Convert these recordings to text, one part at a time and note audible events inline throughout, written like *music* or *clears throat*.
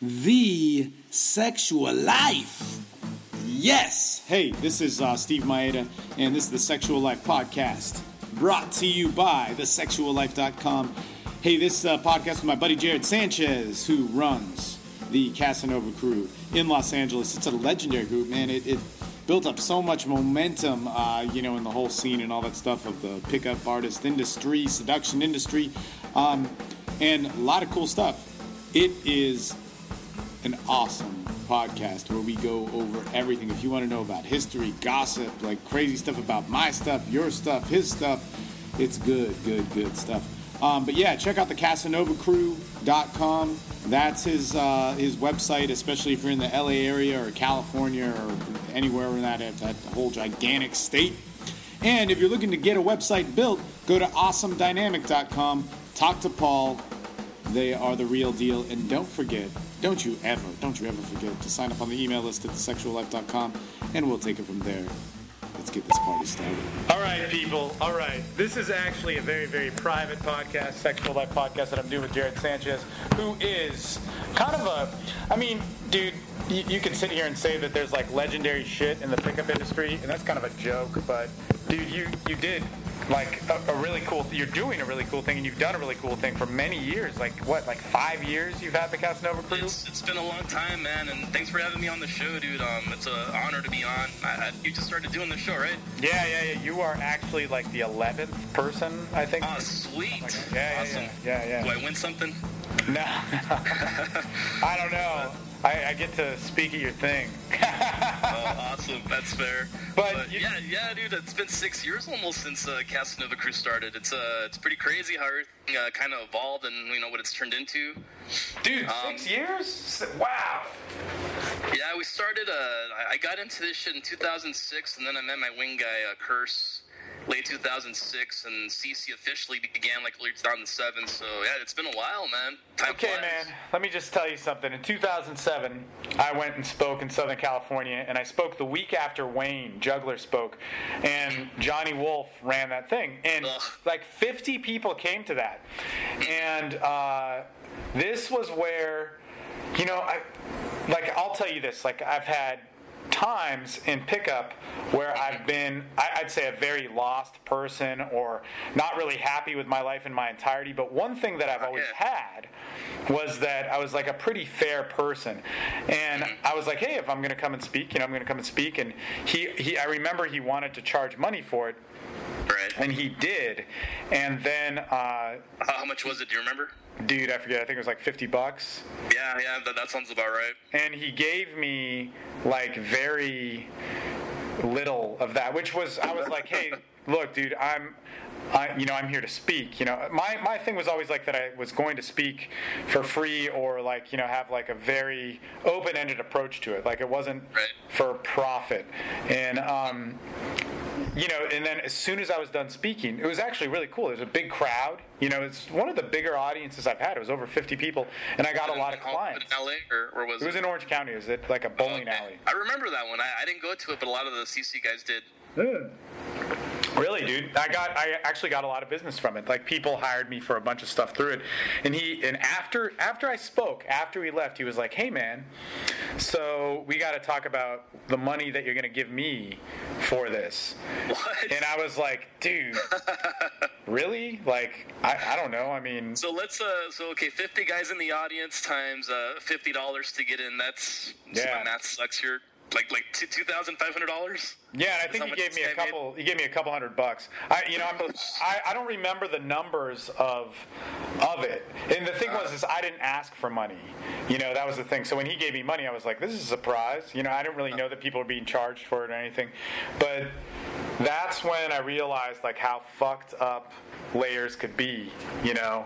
the sexual life. Yes. Hey, this is uh, Steve Maeda, and this is the Sexual Life Podcast, brought to you by thesexuallife.com. Hey, this uh, podcast with my buddy Jared Sanchez, who runs the Casanova crew in Los Angeles. It's a legendary group, man. It, it built up so much momentum, uh, you know, in the whole scene and all that stuff of the pickup artist industry, seduction industry, um, and a lot of cool stuff. It is an awesome podcast where we go over everything. If you want to know about history, gossip, like crazy stuff about my stuff, your stuff, his stuff, it's good, good, good stuff. Um, but yeah, check out the CasanovaCrew.com. That's his uh, his website, especially if you're in the LA area or California or anywhere in that that whole gigantic state. And if you're looking to get a website built, go to awesomedynamic.com. Talk to Paul. They are the real deal. And don't forget, don't you ever, don't you ever forget to sign up on the email list at thesexuallife.com, and we'll take it from there. Let's get this party started. All right, people. All right. This is actually a very, very private podcast, Sexual Life podcast that I'm doing with Jared Sanchez, who is kind of a, I mean, dude, you, you can sit here and say that there's like legendary shit in the pickup industry, and that's kind of a joke, but dude, you, you did like a, a, really cool you're doing a really cool thing and you've done a really cool thing for many years like what like five years you've had the casanova crew? It's, it's been a long time man and thanks for having me on the show dude. Um it's an honor to be on. I, I, you just started doing the show right? Yeah yeah yeah. You are actually like the 11th person i think. Oh sweet. Like, yeah, awesome. yeah, yeah yeah. Do i win something? No. *laughs* I don't know I, I, get to speak at your thing. *laughs* oh, awesome. That's fair. But, but you, yeah, yeah, dude. It's been six years almost since uh, Casanova Crew started. It's uh, it's pretty crazy how everything uh, kind of evolved and you know what it's turned into. Dude, um, six years? Wow. Yeah, we started. Uh, I got into this shit in 2006, and then I met my wing guy, uh, Curse late 2006, and CC officially began like late 2007. So yeah, it's been a while, man. Time okay, flies. man. Let me just tell you something. In 2007, I went and spoke in Southern California, and I spoke the week after Wayne Juggler spoke, and Johnny Wolf ran that thing, and Ugh. like 50 people came to that, and uh, this was where, you know, I like I'll tell you this. Like I've had times in pickup where I've been, I'd say, a very lost person or not really happy with my life in my entirety. But one thing that I've always had was that I was like a pretty fair person, and I was like, hey, if I'm going to come and speak, you know, I'm going to come and speak. And he, he, I remember he wanted to charge money for it. Right. And he did, and then uh, how much was it? Do you remember? Dude, I forget. I think it was like fifty bucks. Yeah, yeah, that, that sounds about right. And he gave me like very little of that, which was I was like, hey, *laughs* look, dude, I'm. I, you know, I'm here to speak. You know, my, my thing was always like that. I was going to speak for free or like you know have like a very open-ended approach to it. Like it wasn't right. for profit. And um, you know, and then as soon as I was done speaking, it was actually really cool. There was a big crowd. You know, it's one of the bigger audiences I've had. It was over 50 people, and I got a lot of clients. In LA, or, or was it? was in Orange County. Is it was at like a bowling oh, okay. alley. I remember that one. I, I, didn't go to it, but a lot of the CC guys did. Mm. Really, dude. I got I actually got a lot of business from it. Like people hired me for a bunch of stuff through it. And he and after after I spoke, after he left, he was like, "Hey man, so we got to talk about the money that you're going to give me for this." What? And I was like, "Dude, *laughs* really? Like I, I don't know. I mean, so let's uh so okay, 50 guys in the audience times uh $50 to get in. That's yeah. my math sucks here like like two thousand five hundred dollars. Yeah, and I think he gave me a couple. He gave me a couple hundred bucks. I, you know, I'm, I, I don't remember the numbers of of it. And the thing was, is I didn't ask for money. You know, that was the thing. So when he gave me money, I was like, this is a surprise. You know, I didn't really know that people were being charged for it or anything. But that's when I realized like how fucked up lairs could be, you know.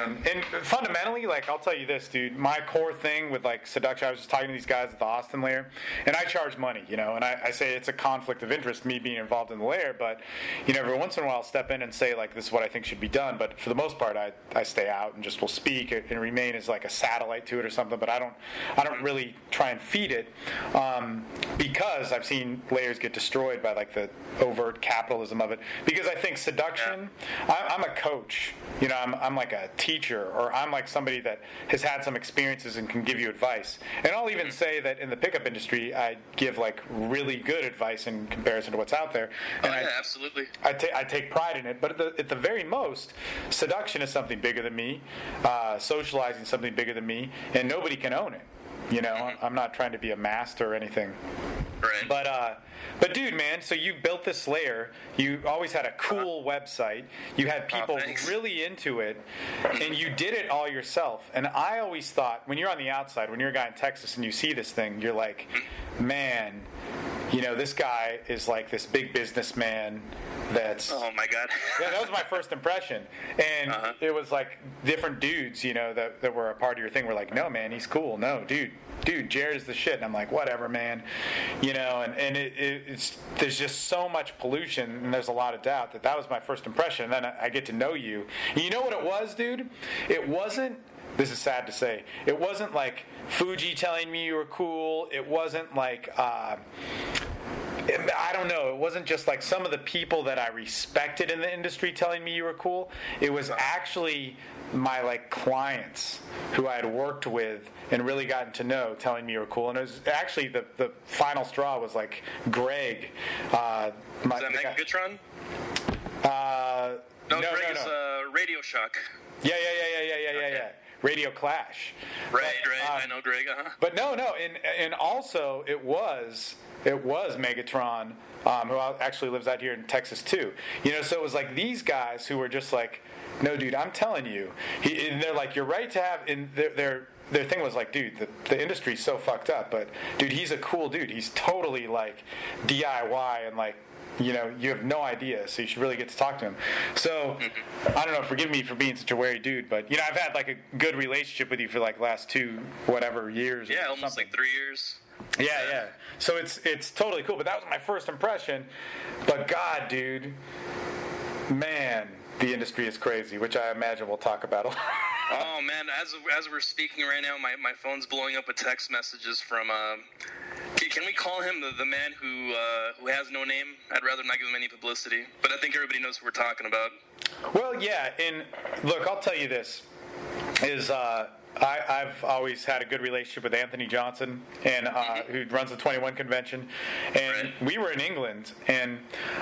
And, and, fundamentally, like I'll tell you this, dude. My core thing with like seduction, I was just talking to these guys at the Austin lair, and I charge money, you know, and I, I say it's a conflict conflict of interest, me being involved in the lair. But you know, every once in a while, I'll step in and say like, "This is what I think should be done." But for the most part, I, I stay out and just will speak and remain as like a satellite to it or something. But I don't I don't really try and feed it um, because I've seen lairs get destroyed by like the overt capitalism of it. Because I think seduction. I, I'm a coach. You know, I'm, I'm like a teacher, or I'm like somebody that has had some experiences and can give you advice. And I'll even say that in the pickup industry, I give like really good advice in comparison to what's out there. Oh, And yeah, I, absolutely. I, ta- I take pride in it, but at the, at the very most, seduction is something bigger than me, uh, socializing something bigger than me, and nobody can own it. You know, I'm not trying to be a master or anything. Right. But uh, but dude, man, so you built this lair. You always had a cool website. You had people thanks. really into it, and you did it all yourself. And I always thought, when you're on the outside, when you're a guy in Texas and you see this thing, you're like, man, you know, this guy is like this big businessman that's oh my god. yeah, that was my first impression. And Uh-huh. it was like different dudes, you know, that, that were a part of your thing were like, no, man, he's cool. No, dude, dude, Jared is the shit. And I'm like, whatever, man. You know, and, and it, it, it's there's just so much pollution and there's a lot of doubt that that was my first impression. And then I, I get to know you. And you know what it was, dude? It wasn't. This is sad to say. It wasn't like Fuji telling me you were cool. It wasn't like. Uh, I don't know. It wasn't just like some of the people that I respected in the industry telling me you were cool. It was actually my like clients who I had worked with and really gotten to know telling me you were cool. And it was actually the, the final straw was like Greg. Uh, my, Is that Megatron? uh, No, no, Greg no, is no. uh, Radio Shock. yeah, yeah, yeah, yeah, yeah, yeah, yeah, Okay. yeah. Radio Clash. Right, right. um, I know Greg. Uh-huh. But no, no, and and also it was it was Megatron, um, who actually lives out here in Texas too. You know, so it was like these guys who were just like, no, dude, I'm telling you, he, and they're like, you're right to have. And their their their thing was like, dude, the, the industry's so fucked up, but dude, he's a cool dude. He's totally like DIY and like. You know, you have no idea, so you should really get to talk to him. So, mm-hmm. I don't know. Forgive me for being such a wary dude, but you know, I've had like a good relationship with you for like last two whatever years. or Yeah, almost something. like three years. Yeah, yeah. So it's it's totally cool. But that was my first impression. But God, dude, man, the industry is crazy, which I imagine we'll talk about a lot. *laughs* Oh man, as as we're speaking right now, my, my phone's blowing up with text messages from. Uh, can, can we call him the, the man who uh, who has no name? I'd rather not give him any publicity, but I think everybody knows who we're talking about. Well, yeah, and look, I'll tell you this: is uh, I, I've always had a good relationship with Anthony Johnson, and uh, who runs the 21 convention, and we were in England, and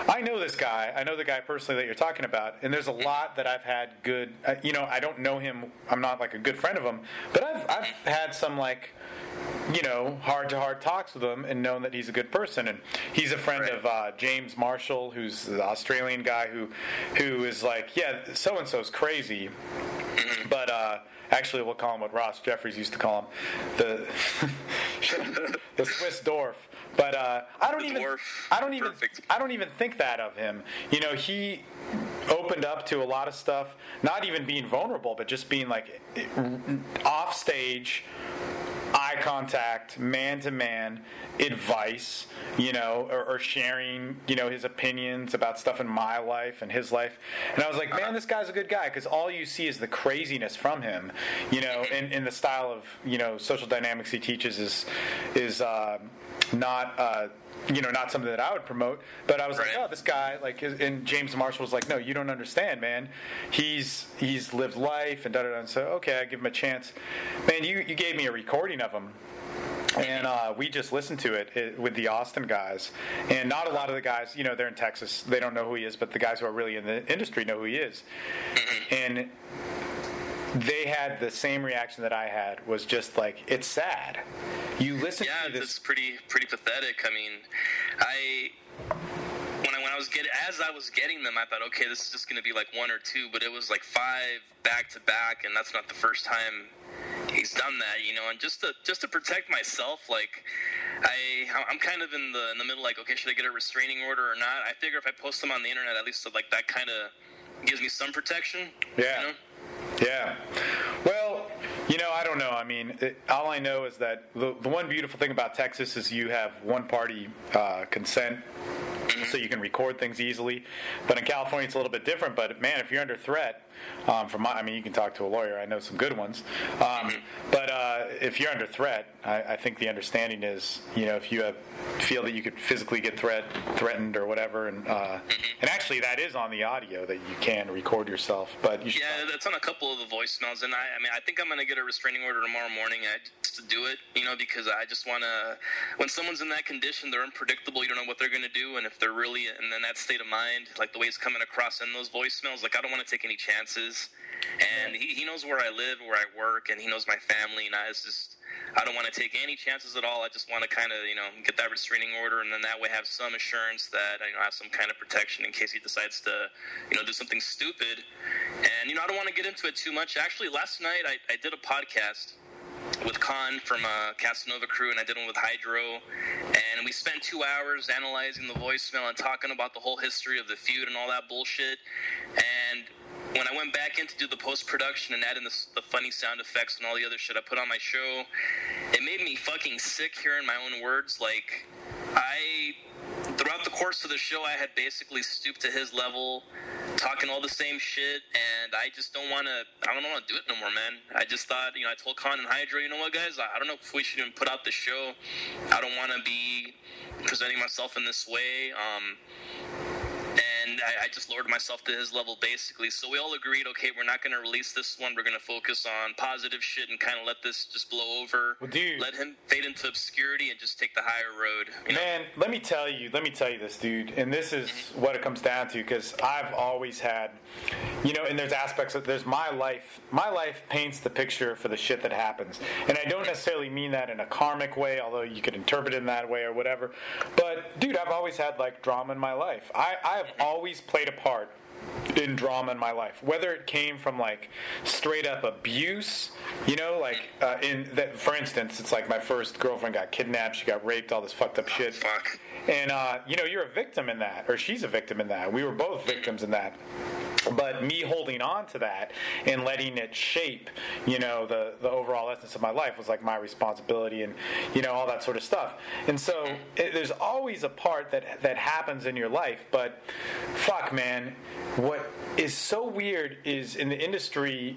I know this guy. I know the guy personally that you're talking about, and there's a lot that I've had good. Uh, you know, I don't know him. I'm not like a good friend of him, but I've I've had some like you know, hard to hard talks with him and known that he's a good person. And he's a friend Right. of uh, James Marshall, who's the Australian guy who who is like, yeah, so and so's crazy, but uh, actually we'll call him what Ross Jeffries used to call him, the *laughs* the Swiss dwarf. But uh, I don't even. I don't even Perfect. I don't even think that of him. You know, he opened up to a lot of stuff, not even being vulnerable, but just being like off stage contact, man to man advice, you know, or, or sharing, you know, his opinions about stuff in my life and his life. And I was like, man, this guy's a good guy because all you see is the craziness from him, you know, in, in the style of, you know, social dynamics he teaches is, is, uh, not, uh, you know, not something that I would promote, but I was like, Right. oh, this guy, like, and James Marshall was like, no, you don't understand, man. He's he's lived life and da da da. So, okay, I give him a chance. Man, you you gave me a recording of him, and uh, we just listened to it, it with the Austin guys. And not a lot of the guys, you know, they're in Texas. They don't know who he is, but the guys who are really in the industry know who he is. And they had the same reaction that I had. Was just like, it's sad. You listen Yeah, to this. it's pretty pretty pathetic. I mean, I when I when I was getting as I was getting them, I thought, okay, this is just going to be like one or two, but it was like five back to back, and that's not the first time he's done that, you know. And just to just to protect myself, like I I'm kind of in the in the middle, like, okay, should I get a restraining order or not? I figure if I post them on the internet, at least like that kind of gives me some protection. Yeah. You know? Yeah. Well, You know, I don't know. I mean, it, all I know is that the, the one beautiful thing about Texas is you have one party uh, consent, so you can record things easily. But in California, it's a little bit different. But man, if you're under threat, um, from my, I mean, you can talk to a lawyer. I know some good ones. Um, but uh, if you're under threat, I, I think the understanding is, you know, if you have, feel that you could physically get threat, threatened or whatever, and uh, and actually that is on the audio that you can record yourself. But you should Yeah, that's on a couple of the voicemails, and I, I mean, I think I'm gonna get a restraining order tomorrow morning I, just to do it, you know, because I just wanna. When someone's in that condition, they're unpredictable. You don't know what they're gonna do, and if they're really in, in that state of mind, like the way it's coming across in those voicemails, like I don't want to take any chances. And he, he knows where I live, where I work, and he knows my family, and I just. I don't want to take any chances at all. I just want to kind of, you know, get that restraining order, and then that way have some assurance that you know, I have some kind of protection in case he decides to, you know, do something stupid. And you know, I don't want to get into it too much. Actually, last night I, I did a podcast with Khan from uh, Casanova Crew, and I did one with Hydro, and we spent two hours analyzing the voicemail and talking about the whole history of the feud and all that bullshit. And when I went back in to do the post production and add in the, the funny sound effects and all the other shit I put on my show, it made me fucking sick hearing my own words. Like, I throughout the course of the show, I had basically stooped to his level, talking all the same shit, and I just don't want to. I don't want to do it no more, man. I just thought, you know, I told Khan and Hydro, you know what, guys, I don't know if we should even put out the show. I don't want to be presenting myself in this way. Um, I, I, just lowered myself to his level basically. So we all agreed, okay, we're not going to release this one. We're going to focus on positive shit and kind of let this just blow over. Well, dude. let him fade into obscurity and just take the higher road. You know? Man, let me tell you, let me tell you this, dude, and this is mm-hmm. what it comes down to because I've always had, you know, and there's aspects of there's my life. My life paints the picture for the shit that happens, and I don't necessarily mean that in a karmic way, although you could interpret it in that way or whatever. But dude, I've always had like drama in my life. I I've mm-hmm. always played a part in drama in my life whether it came from like straight up abuse you know like uh, in that for instance it's like my first girlfriend got kidnapped she got raped all this fucked up shit. Fuck. and uh, you know you're a victim in that or she's a victim in that. We were both victims in that but me holding on to that and letting it shape you know the the overall essence of my life was like my responsibility and you know all that sort of stuff. And so it, there's always a part that that happens in your life but fuck man what is so weird is in the industry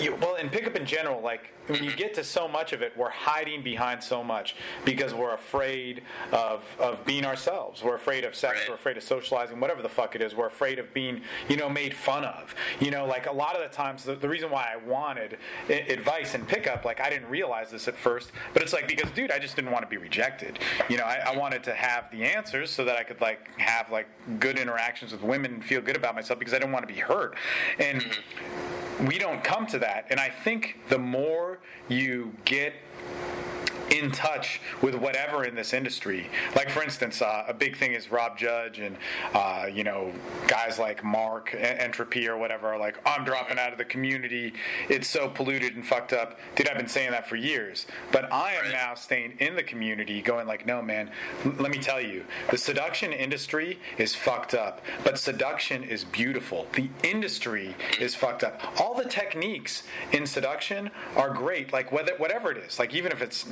you, well in pickup in general like when you get to so much of it we're hiding behind so much because we're afraid of of being ourselves. We're afraid of sex Right. we're afraid of socializing whatever the fuck it is. We're afraid of being you know made fun of. You know like a lot of the times the, the reason why i wanted I- advice and pickup like i didn't realize this at first but it's like because dude i just didn't want to be rejected. You know I, I wanted to have the answers so that i could like have like good interactions with women and feel good about myself because i didn't want to be hurt. And mm-hmm. we don't come to that. And i think the more you get in touch with whatever in this industry. Like for instance, uh, a big thing is Rob Judge and uh, you know guys like Mark Entropy or whatever are like, I'm dropping out of the community. It's so polluted and fucked up. Dude, I've been saying that for years. But I am now staying in the community, going like, no man. l- let me tell you, the seduction industry is fucked up, but seduction is beautiful. The industry is fucked up. All the techniques in seduction are great. Like whether whatever it is, like even if it's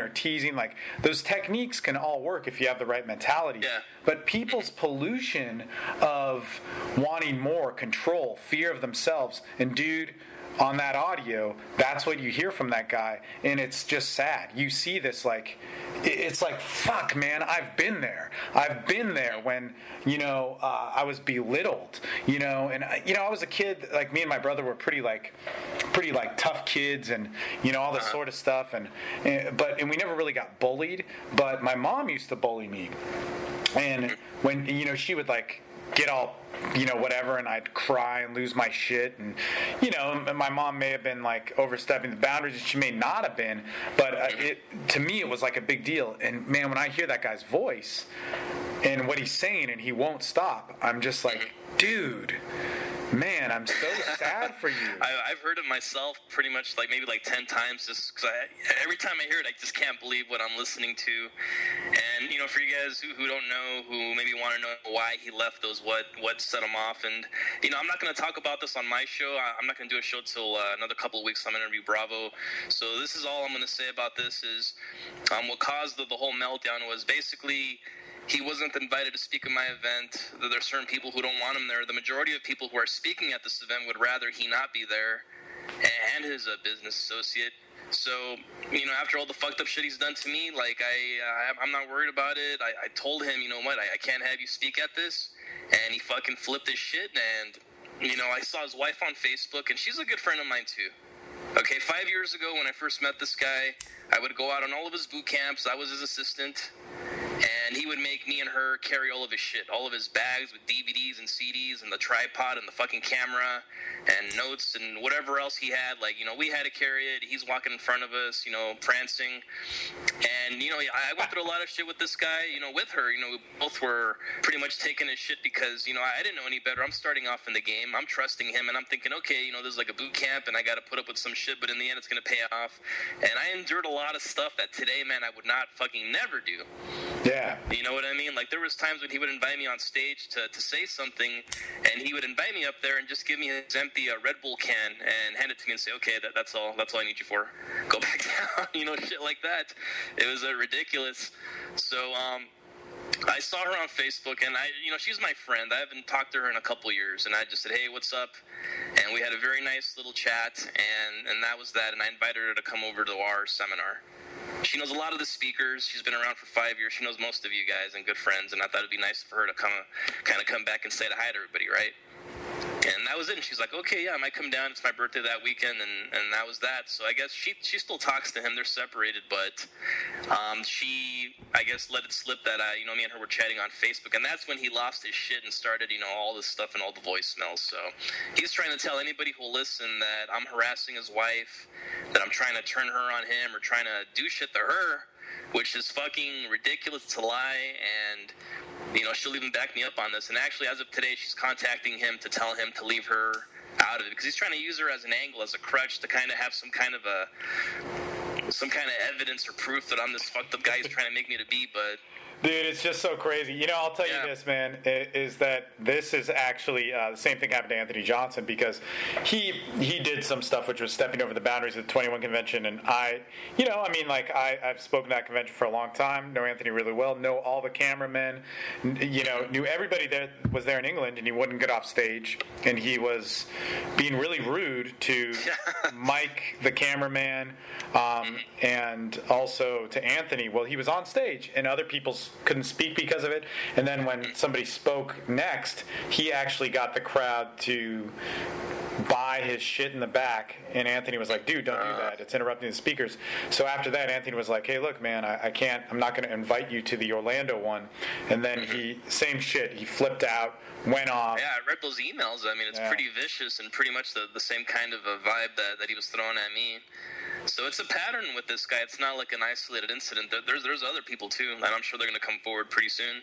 or teasing, like those techniques can all work if you have the right mentality. Yeah. But people's pollution of wanting more control, fear of themselves, and dude, on that audio, that's what you hear from that guy, and it's just sad. You see this like, it's like fuck, man. I've been there. I've been there when you know uh, I was belittled. You know, and uh, you know I was a kid. Like me and my brother were pretty like, pretty like tough kids, and you know all this uh-huh. sort of stuff. And, and but and we never really got bullied. But my mom used to bully me and mm-hmm. when you know she would like get all you know whatever and i'd cry and lose my shit. And you know my mom may have been like overstepping the boundaries and she may not have been but uh, it to me it was like a big deal. And man when i hear that guy's voice and what he's saying and he won't stop i'm just like dude Man, I'm so sad for you. I, I've heard it myself pretty much like maybe like 10 times just because every time I hear it, I just can't believe what I'm listening to. And, you know, for you guys who, who don't know, who maybe want to know why he left those, what what set him off. And, you know, I'm not going to talk about this on my show. I, I'm not going to do a show till uh, another couple of weeks. I'm going to interview Bravo. So this is all I'm going to say about this is um, what caused the, the whole meltdown was basically he wasn't invited to speak at my event. There are certain people who don't want him there. The majority of people who are speaking at this event would rather he not be there, and his uh, business associate. So, you know, after all the fucked up shit he's done to me, like I, uh, I'm not worried about it. I, I told him, you know what, I, I can't have you speak at this, and he fucking flipped his shit. And you know, I saw his wife on Facebook, and she's a good friend of mine too. Okay, five years ago when I first met this guy, I would go out on all of his boot camps. I was his assistant and he would make me and her carry all of his shit, all of his bags with DVDs and CDs and the tripod and the fucking camera and notes and whatever else he had. Like, you know, we had to carry it. He's walking in front of us, you know, prancing. And, you know, I went through a lot of shit with this guy, you know, with her. You know, we both were pretty much taking his shit because, you know, I didn't know any better. I'm starting off in the game. I'm trusting him and I'm thinking, okay, you know, there's like a boot camp and I got to put up with some shit, but in the end, it's going to pay off. And I endured a lot of stuff that today, man, I would not fucking never do. Yeah. You know what I mean? Like there was times when he would invite me on stage to, to say something, and he would invite me up there and just give me his empty uh, Red Bull can and hand it to me and say, "Okay, that, that's all. That's all I need you for. Go *laughs* back down." *laughs* you know, shit like that. It was uh, ridiculous. So, um, I saw her on Facebook, and I, you know, she's my friend. I haven't talked to her in a couple years, and I just said, "Hey, what's up?" And we had a very nice little chat, and and that was that. And I invited her to come over to our seminar. She knows a lot of the speakers. She's been around for five years. She knows most of you guys and good friends. And I thought it'd be nice for her to come, kind of come back and say hi to everybody, right? And that was it. And she's like, okay, yeah, I might come down. It's my birthday that weekend, and, and that was that. So I guess she she still talks to him. They're separated, but um, she I guess let it slip that I you know me and her were chatting on Facebook, and that's when he lost his shit and started you know all this stuff and all the voicemails. So he's trying to tell anybody who'll listen that I'm harassing his wife, that I'm trying to turn her on him or trying to do shit to her, which is fucking ridiculous to lie and you know, she'll even back me up on this. And actually, as of today, she's contacting him to tell him to leave her out of it because he's trying to use her as an angle, as a crutch to kind of have some kind of a some kind of evidence or proof that I'm this fucked up guy he's trying to make me to be. But Dude, it's just so crazy. You know, I'll tell yeah. you this, man, is that this is actually uh, the same thing happened to Anthony Johnson because he he did some stuff which was stepping over the boundaries of the 21 convention, and I, you know, I mean, like I, I've spoken at that convention for a long time, know Anthony really well, know all the cameramen, you know, knew everybody that was there in England, and he wouldn't get off stage, and he was being really rude to *laughs* Mike, the cameraman, um, and also to Anthony. Well, he was on stage, and other people's couldn't speak because of it. And then when somebody spoke next, he actually got the crowd to buy his shit in the back. And Anthony was like, dude, don't do that. Uh. It's interrupting the speakers. So after that, Anthony was like, hey, look, man, I, I can't, I'm not going to invite you to the Orlando one. And then he, mm-hmm. same shit, he flipped out, went off. Yeah, I read those emails. I mean, it's yeah. pretty vicious and pretty much the, the same kind of a vibe that, that he was throwing at me. So it's a pattern with this guy. It's not like an isolated incident. There's there's other people too, and I'm sure they're going to come forward pretty soon.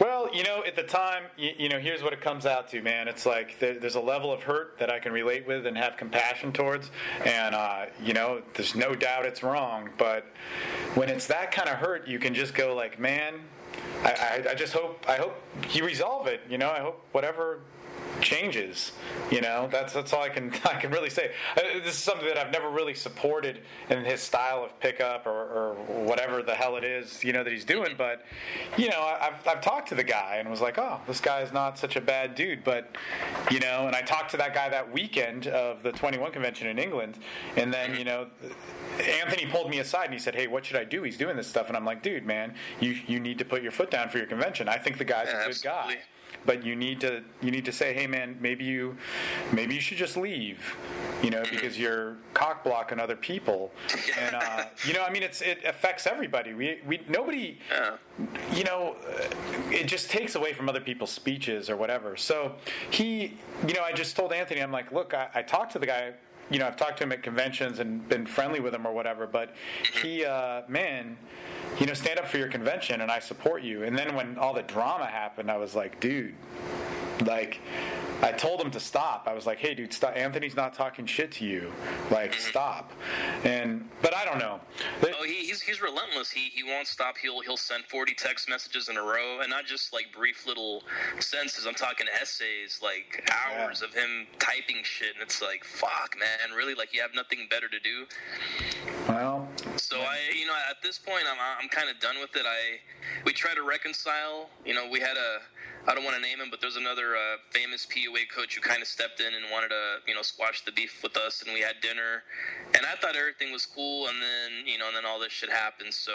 Well, you know, at the time, you, you know, here's what it comes out to, man. It's like there, there's a level of hurt that I can relate with and have compassion towards, and uh, you know, there's no doubt it's wrong. But when it's that kind of hurt, you can just go like, man, I, I, I just hope I hope you resolve it. You know, I hope whatever changes. You know, that's that's all I can *laughs* I can really say. Uh, this is something that I've never really supported in his style of pickup or, or whatever the hell it is, you know, that he's doing. But you know, I've I've talked to the guy and was like, oh, this guy is not such a bad dude. But you know, and I talked to that guy that weekend of the 21 convention in England, and then you know. Anthony pulled me aside and he said, "Hey, what should I do? He's doing this stuff." And I'm like, "Dude, man, you you need to put your foot down for your convention. I think the guy's yeah, a good absolutely. guy." But you need to you need to say, hey man, maybe you maybe you should just leave, you know, because you're cock blocking other people, *laughs* and uh, you know, I mean, it's it affects everybody. We we nobody, you know, it just takes away from other people's speeches or whatever. So he, you know, I just told Anthony, I'm like, look, I, I talked to the guy you know, I've talked to him at conventions and been friendly with him or whatever, but he, uh, man, you know, stand up for your convention and I support you. And then when all the drama happened, I was like, dude, Like, I told him to stop. I was like, "Hey, dude, stop! Anthony's not talking shit to you. Like, stop." And but I don't know. Oh, he, he's he's relentless. He he won't stop. He'll he'll send forty text messages in a row, and not just like brief little sentences. I'm talking essays, like hours of him typing shit, and it's like, fuck, man, really? Like you have nothing better to do. well, So I, you know, at this point, I'm I'm kind of done with it. I we try to reconcile. You know, we had a I don't want to name him, but there's another uh, famous PUA coach who kind of stepped in and wanted to you know squash the beef with us, and we had dinner, and I thought everything was cool, and then you know, and then all this shit happened. So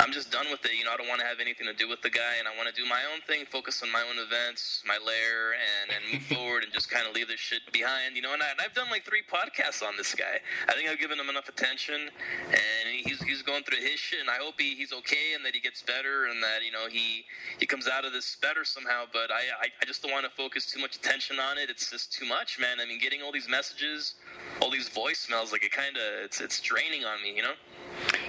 I'm just done with it. You know, I don't want to have anything to do with the guy, and I want to do my own thing, focus on my own events, my lair, and and move *laughs* forward, and just kind of leave this shit behind. You know, and, I, and I've done like three podcasts on this guy. I think I've given him enough attention, and he's he's going through his shit, and I hope he, he's okay, and that he gets better, and that you know he he comes out of this better somehow. But I I, I just don't want to focus too much attention on it. It's just too much, man. I mean, getting all these messages, all these voicemails, like it kind of it's it's draining on me, you know.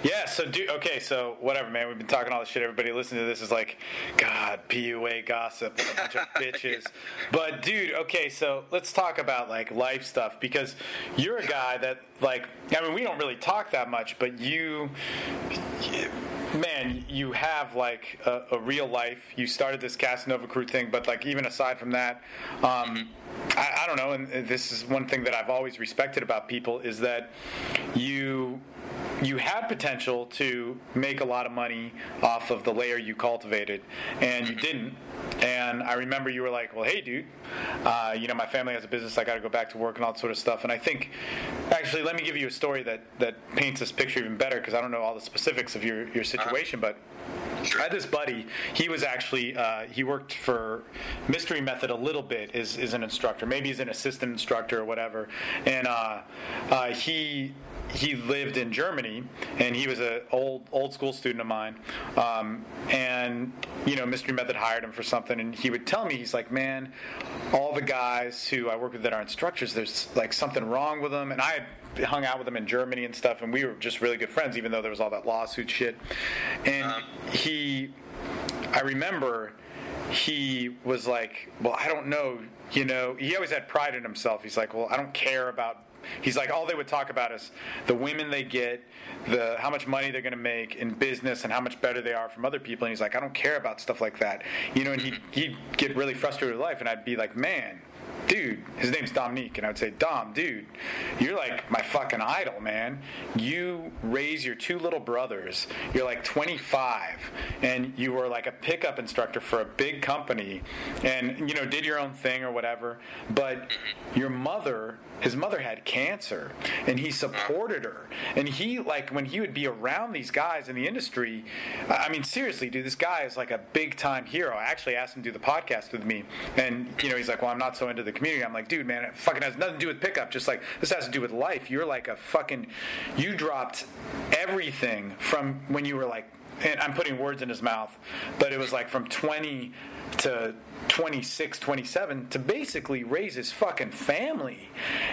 Yeah, so do okay, so whatever, man. We've been talking all this shit. Everybody listening to this is like, God, PUA gossip, a bunch of *laughs* bitches. But dude, okay, so let's talk about like life stuff because you're a guy that like, I mean, we don't really talk that much, but you, man, you have like a, a real life. You started this Casanova Crew thing, but like even aside from that, um, I, I don't know. And this is one thing that I've always respected about people is that you you had potential to make a lot of money off of the lair you cultivated, and you didn't. And I remember you were like, "Well, hey, dude, uh, you know, my family has a business. I got to go back to work and all that sort of stuff." And I think, actually, let me give you a story that that paints this picture even better because I don't know all the specifics of your your situation, but. I had this buddy. He was actually uh, he worked for Mystery Method a little bit. Is is an instructor. Maybe he's an assistant instructor or whatever. And uh, uh, he he lived in Germany, and he was an old old school student of mine. Um, and you know, Mystery Method hired him for something, and he would tell me he's like, man, all the guys who I work with that are instructors, there's like something wrong with them. And I had hung out with him in Germany and stuff, and we were just really good friends, even though there was all that lawsuit shit. And he, I remember he was like, Well, I don't know. You know, he always had pride in himself. He's like, Well, I don't care about. He's like, all they would talk about is the women they get, the how much money they're going to make in business, and how much better they are from other people. And he's like, I don't care about stuff like that, you know. And he he'd get really frustrated with life, and I'd be like, man, dude, his name's Dominique, and I would say, Dom, dude, you're like my fucking idol, man. You raise your two little brothers. You're like 25, and you were like a pickup instructor for a big company, and you know did your own thing or whatever. But your mother, his mother had cancer, and he supported her. And he like when he would be around these guys in the industry. I mean, seriously, dude, this guy is like a big time hero. I actually asked him to do the podcast with me, and you know he's like, well, I'm not so into the community. I'm like, dude, man, it fucking has nothing to do with pickup. Just like this has to do with life. You're like a fucking, you dropped everything from when you were like, and I'm putting words in his mouth, but it was like from 20 to 26, 27 to basically raise his fucking family.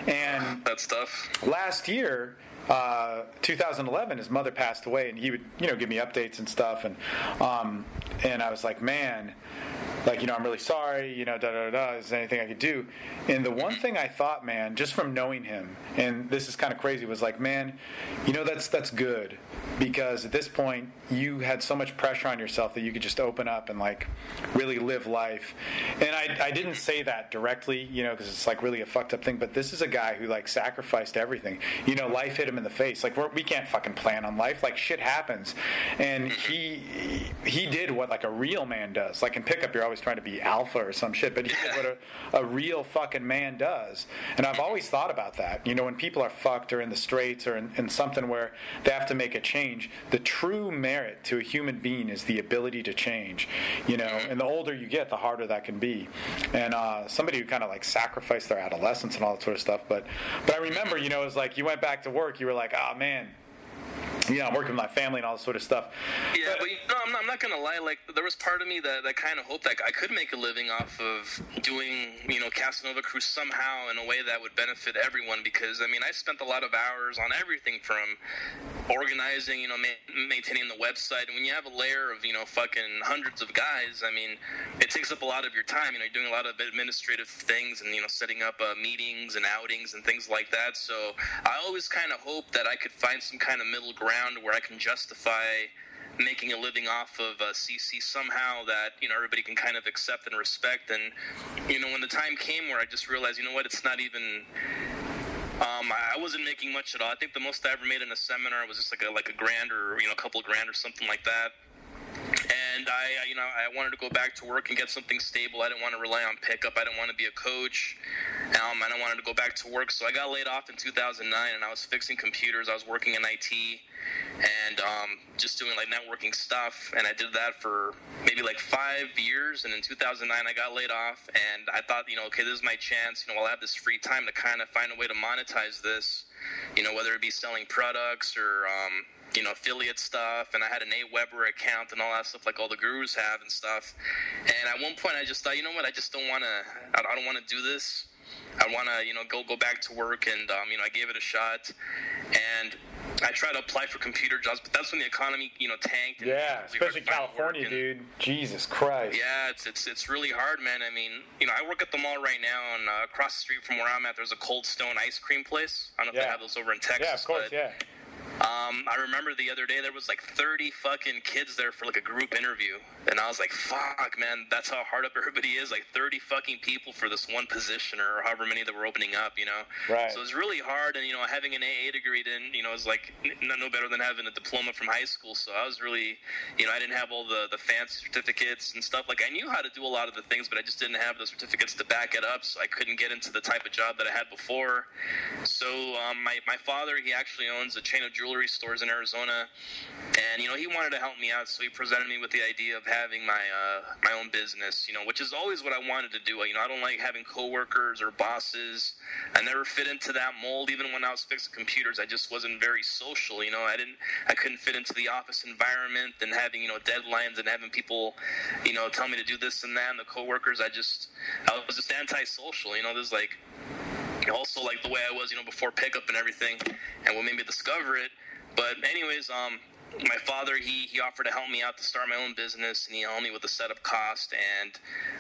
And That stuff. last year uh, 2011 his mother passed away and he would you know give me updates and stuff. And um, and I was like man like you know I'm really sorry you know da da da is there anything I could do? And the one thing I thought man just from knowing him and this is kind of crazy was like man you know that's that's good. Because at this point you had so much pressure on yourself that you could just open up and like really live life. And I, I didn't say that directly you know because it's like really a fucked up thing but this is a guy who like sacrificed everything. You know life hit him in the face. Like we're, we can't fucking plan on life. Like shit happens. And he he did what like a real man does. Like in pickup you're always trying to be alpha or some shit but he did what a, a real fucking man does. And I've always thought about that. You know when people are fucked or in the straits or in, in something where they have to make a change the true merit to a human being is the ability to change you know and the older you get the harder that can be. And uh, somebody who kind of like sacrificed their adolescence and all that sort of stuff but but I remember you know it was like you went back to work you were like oh man you know, I'm working with my family and all this sort of stuff. Yeah, but, you know, I'm not, I'm not gonna lie. Like, there was part of me that, that kind of hoped that I could make a living off of doing, you know, Casanova Crew somehow in a way that would benefit everyone. Because I mean, I spent a lot of hours on everything from organizing, you know, ma- maintaining the website. And when you have a lair of, you know, fucking hundreds of guys, I mean, it takes up a lot of your time. You know, you're doing a lot of administrative things and you know, setting up uh, meetings and outings and things like that. So I always kind of hoped that I could find some kind of middle ground where I can justify making a living off of uh, CC somehow that you know everybody can kind of accept and respect. And you know, when the time came where I just realized, you know what, it's not even. Um, I wasn't making much at all. I think the most I ever made in a seminar was just like a like a grand or you know a couple of grand or something like that and I, you know, I wanted to go back to work and get something stable. I didn't want to rely on pickup. I didn't want to be a coach. Um, and I wanted to go back to work. So I got laid off in 2009, and I was fixing computers. I was working in IT, and um, just doing like networking stuff. And I did that for maybe like five years. And in 2009, I got laid off, and I thought, you know, okay, this is my chance. You know, I'll have this free time to kind of find a way to monetize this. You know, whether it be selling products or um, you know, affiliate stuff, and I had an Aweber account and all that stuff like all the gurus have and stuff. And at one point, I just thought, you know what, I just don't want to, I don't want to do this. I want to, you know, go go back to work, and um, you know, I gave it a shot, and I tried to apply for computer jobs, but that's when the economy, you know, tanked. yeah, especially California, dude. Jesus Christ. Yeah, it's it's it's really hard, man. I mean, you know, I work at the mall right now, and uh, across the street from where I'm at, there's a Cold Stone ice cream place. I don't know yeah. if they have those over in Texas. Yeah, of course, but, yeah um, I remember the other day there was like 30 fucking kids there for like a group interview, and I was like, "Fuck, man, that's how hard up *laughs* everybody is. Like 30 fucking people for this one position, or however many that were opening up, you know." Right. So it's really hard, and you know, having an AA degree then, you know, is like no better than having a diploma from high school. So I was really, you know, I didn't have all the the fancy certificates and stuff. Like I knew how to do a lot of the things, but I just didn't have the certificates to back it up. So I couldn't get into the type of job that I had before. So um, my my father, he actually owns a chain of jewelry stores in Arizona, and you know he wanted to help me out, so he presented me with the idea of having my uh, my own business. You know, which is always what I wanted to do. You know, I don't like having coworkers or bosses. I never fit into that mold. Even when I was fixing computers, I just wasn't very social. You know, I didn't, I couldn't fit into the office environment and having you know deadlines and having people, you know, tell me to do this and that. And the coworkers, I just, I was just antisocial. You know, there's like also like the way I was, you know, before pickup and everything, and what made me discover it. But anyways, um, my father he he offered to help me out to start my own business and he helped me with the setup cost and